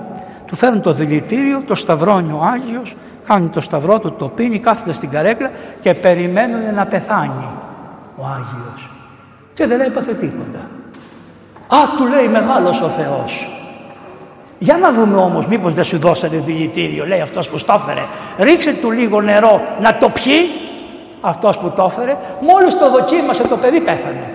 Του φέρνουν το δηλητήριο, το σταυρώνει ο Άγιος, κάνει το σταυρό του, το πίνει, κάθεται στην καρέκλα και περιμένουν να πεθάνει ο Άγιος. Και δεν έπαθε τίποτα. Α, του λέει μεγάλος ο Θεός. Για να δούμε όμως μήπως δεν σου δώσανε δηλητήριο, λέει αυτός που στόφερε. Ρίξε του λίγο νερό να το πιει αυτός που το έφερε, μόλις το δοκίμασε το παιδί πέθανε.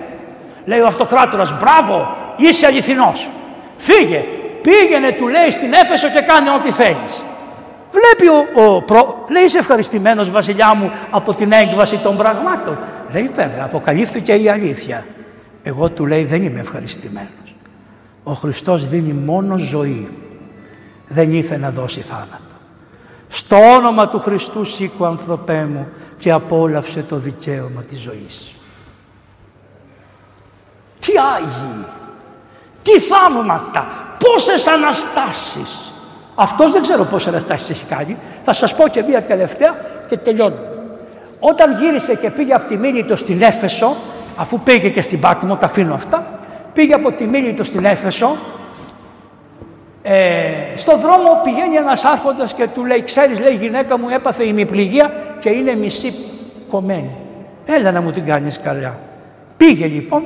Λέει ο αυτοκράτορας, μπράβο, είσαι αληθινός. Φύγε, πήγαινε του λέει στην Έφεσο και κάνε ό,τι θέλεις. Βλέπει ο, ο προ... λέει είσαι ευχαριστημένος βασιλιά μου από την έκβαση των πραγμάτων. Λέει βέβαια αποκαλύφθηκε η αλήθεια. Εγώ του λέει δεν είμαι ευχαριστημένος. Ο Χριστός δίνει μόνο ζωή. Δεν ήθελε να δώσει θάνατο. Στο όνομα του Χριστού σήκω ανθρωπέ μου και απόλαυσε το δικαίωμα της ζωής. Τι Άγιοι, τι θαύματα, πόσες αναστάσεις. Αυτός δεν ξέρω πόσες αναστάσεις έχει κάνει. Θα σας πω και μία τελευταία και τελειώνω. Όταν γύρισε και πήγε από τη Μίλητο στην Έφεσο, αφού πήγε και στην Πάτμο, τα αφήνω αυτά, πήγε από τη Μίλητο στην Έφεσο, ε, στον δρόμο πηγαίνει ένας άρχοντας και του λέει ξέρεις λέει γυναίκα μου έπαθε ημιπληγία και είναι μισή κομμένη. Έλα να μου την κάνεις καλά. Πήγε λοιπόν,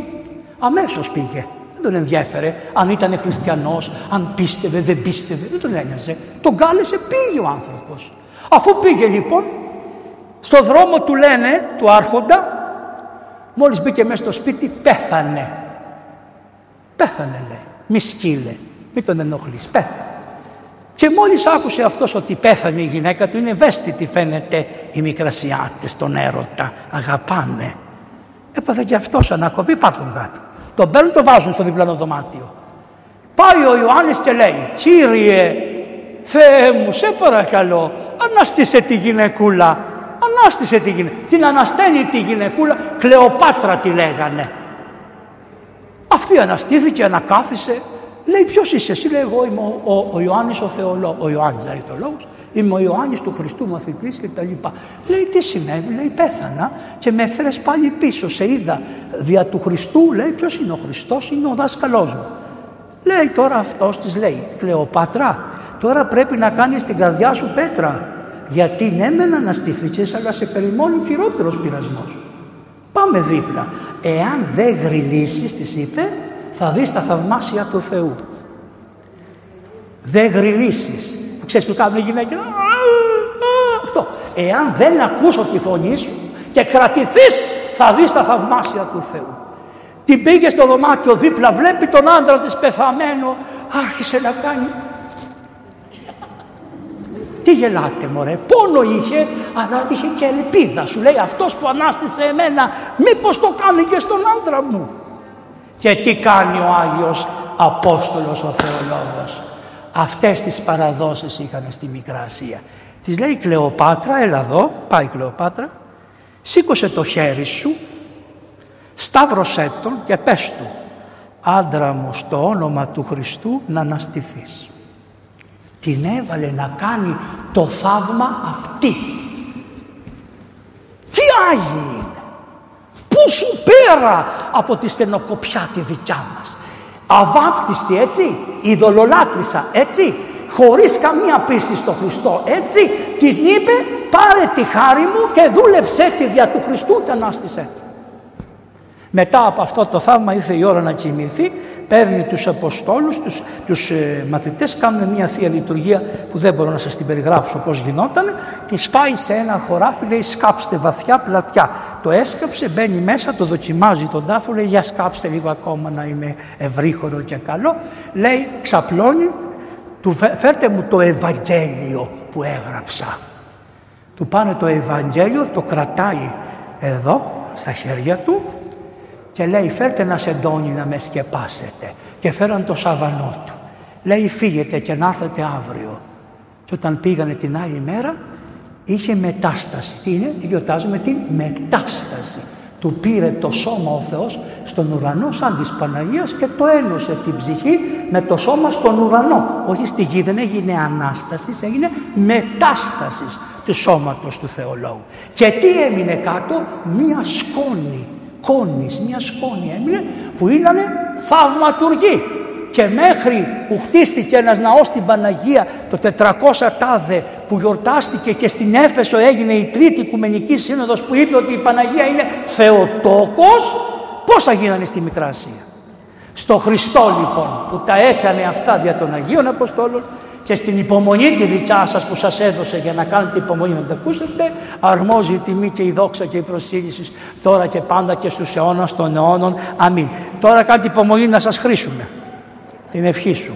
αμέσως πήγε. Δεν τον ενδιέφερε αν ήταν χριστιανός, αν πίστευε, δεν πίστευε, δεν τον ένοιαζε. Τον κάλεσε, πήγε ο άνθρωπος. Αφού πήγε λοιπόν, στο δρόμο του λένε, του άρχοντα, μόλις μπήκε μέσα στο σπίτι, πέθανε. Πέθανε λέει, μη σκύλε. Μην τον ενοχλείς. Πέθανε. Και μόλις άκουσε αυτός ότι πέθανε η γυναίκα του, είναι ευαίσθητη φαίνεται οι μικρασιάτες τον έρωτα, αγαπάνε. Έπαθε και αυτός ανακοπή, υπάρχουν κάτω. Τον παίρνουν, το βάζουν στο διπλανό δωμάτιο. Πάει ο Ιωάννης και λέει, Κύριε, Θεέ μου, σε παρακαλώ, ανάστησε τη γυναικούλα. Ανάστησε τη γυναικούλα. Την ανασταίνει τη γυναικούλα, Κλεοπάτρα τη λέγανε. Αυτή αναστήθηκε, ανακάθισε, Λέει ποιος είσαι εσύ, λέει εγώ είμαι ο, ο, ο Ιωάννης ο Θεολόγος, ο Ιωάννης δηλαδή θεολόγος, είμαι ο Ιωάννης του Χριστού μαθητής και τα λοιπά. Λέει τι συνέβη, λέει πέθανα και με έφερες πάλι πίσω, σε είδα δια του Χριστού, λέει ποιος είναι ο Χριστός, είναι ο δάσκαλός μου. Λέει τώρα αυτός της λέει, Κλεοπάτρα, τώρα πρέπει να κάνεις την καρδιά σου πέτρα, γιατί ναι μεν αναστήθηκες αλλά σε περιμόνει χειρότερος πειρασμός. Πάμε δίπλα. Εάν δεν γριλήσεις, της είπε, θα δεις τα θαυμάσια του Θεού. Δεν γριλήσεις. Που ξέρεις που κάνουν οι γυναίκες; Αυτό. Εάν δεν ακούσω τη φωνή σου και κρατηθείς θα δεις τα θαυμάσια του Θεού. Την πήγες στο δωμάτιο δίπλα, βλέπει τον άντρα της πεθαμένο, άρχισε να κάνει. Τι γελάτε μωρέ, πόνο είχε, αλλά είχε και ελπίδα. Σου λέει αυτός που ανάστησε εμένα, μήπως το κάνει και στον άντρα μου. Και τι κάνει ο Άγιος Απόστολος ο Θεολόγος; Αυτές τις παραδόσεις είχαν στη Μικρά Ασία. Της λέει Κλεοπάτρα, έλα εδώ, πάει η Κλεοπάτρα, σήκωσε το χέρι σου, σταύρωσέ τον και πες του άντρα μου στο όνομα του Χριστού να αναστηθείς. Την έβαλε να κάνει το θαύμα αυτή. Τι Άγιοι είναι. τόσο πέρα από τη στενοκοπιά τη δικιά μας; Αβάπτιστη έτσι, ειδωλολάτρησα έτσι, χωρίς καμία πίστη στο Χριστό έτσι, της είπε πάρε τη χάρη μου και δούλεψέ τη δια του Χριστού και ανάστησέ μετά από αυτό το θαύμα ήρθε η ώρα να κοιμηθεί, παίρνει τους Αποστόλους, τους, τους ε, μαθητές, κάνουν μια Θεία Λειτουργία που δεν μπορώ να σας την περιγράψω πώς γινόταν, τους πάει σε ένα χωράφι, λέει σκάψτε βαθιά πλατιά. Το έσκαψε, μπαίνει μέσα, το δοκιμάζει τον τάφο, λέει για σκάψτε λίγο ακόμα να είμαι ευρύχωρο και καλό. Λέει ξαπλώνει, του φέρτε μου το Ευαγγέλιο που έγραψα. Του πάνε το Ευαγγέλιο, το κρατάει εδώ στα χέρια του και λέει φέρτε ένα σεντόνι να με σκεπάσετε και φέραν το σαβανό του. Λέει φύγετε και να έρθετε αύριο. Και όταν πήγανε την άλλη μέρα είχε μετάσταση. Τι είναι, τι γιορτάζουμε, την μετάσταση. Του πήρε το σώμα ο Θεός στον ουρανό σαν της Παναγίας και το ένωσε την ψυχή με το σώμα στον ουρανό. Όχι στη γη δεν έγινε Ανάστασης, έγινε μετάστασης του σώματος του Θεολόγου. Και τι έμεινε κάτω, μία σκόνη σκόνης, μια σκόνη έμεινε που ήταν θαυματουργή. Και μέχρι που χτίστηκε ένας ναός στην Παναγία το 400 τάδε που γιορτάστηκε και στην Έφεσο έγινε η τρίτη οικουμενική σύνοδος που είπε ότι η Παναγία είναι Θεοτόκος, πόσα γίνανε στη Μικρά Ασία. Στο Χριστό λοιπόν που τα έκανε αυτά δια των Αγίων Αποστόλων και στην υπομονή τη δικιά σας που σας έδωσε για να κάνετε υπομονή να τα ακούσετε αρμόζει η τιμή και η δόξα και η προσήλυση τώρα και πάντα και στους αιώνας των αιώνων. Αμήν. Τώρα κάντε υπομονή να σας χρήσουμε την ευχή σου.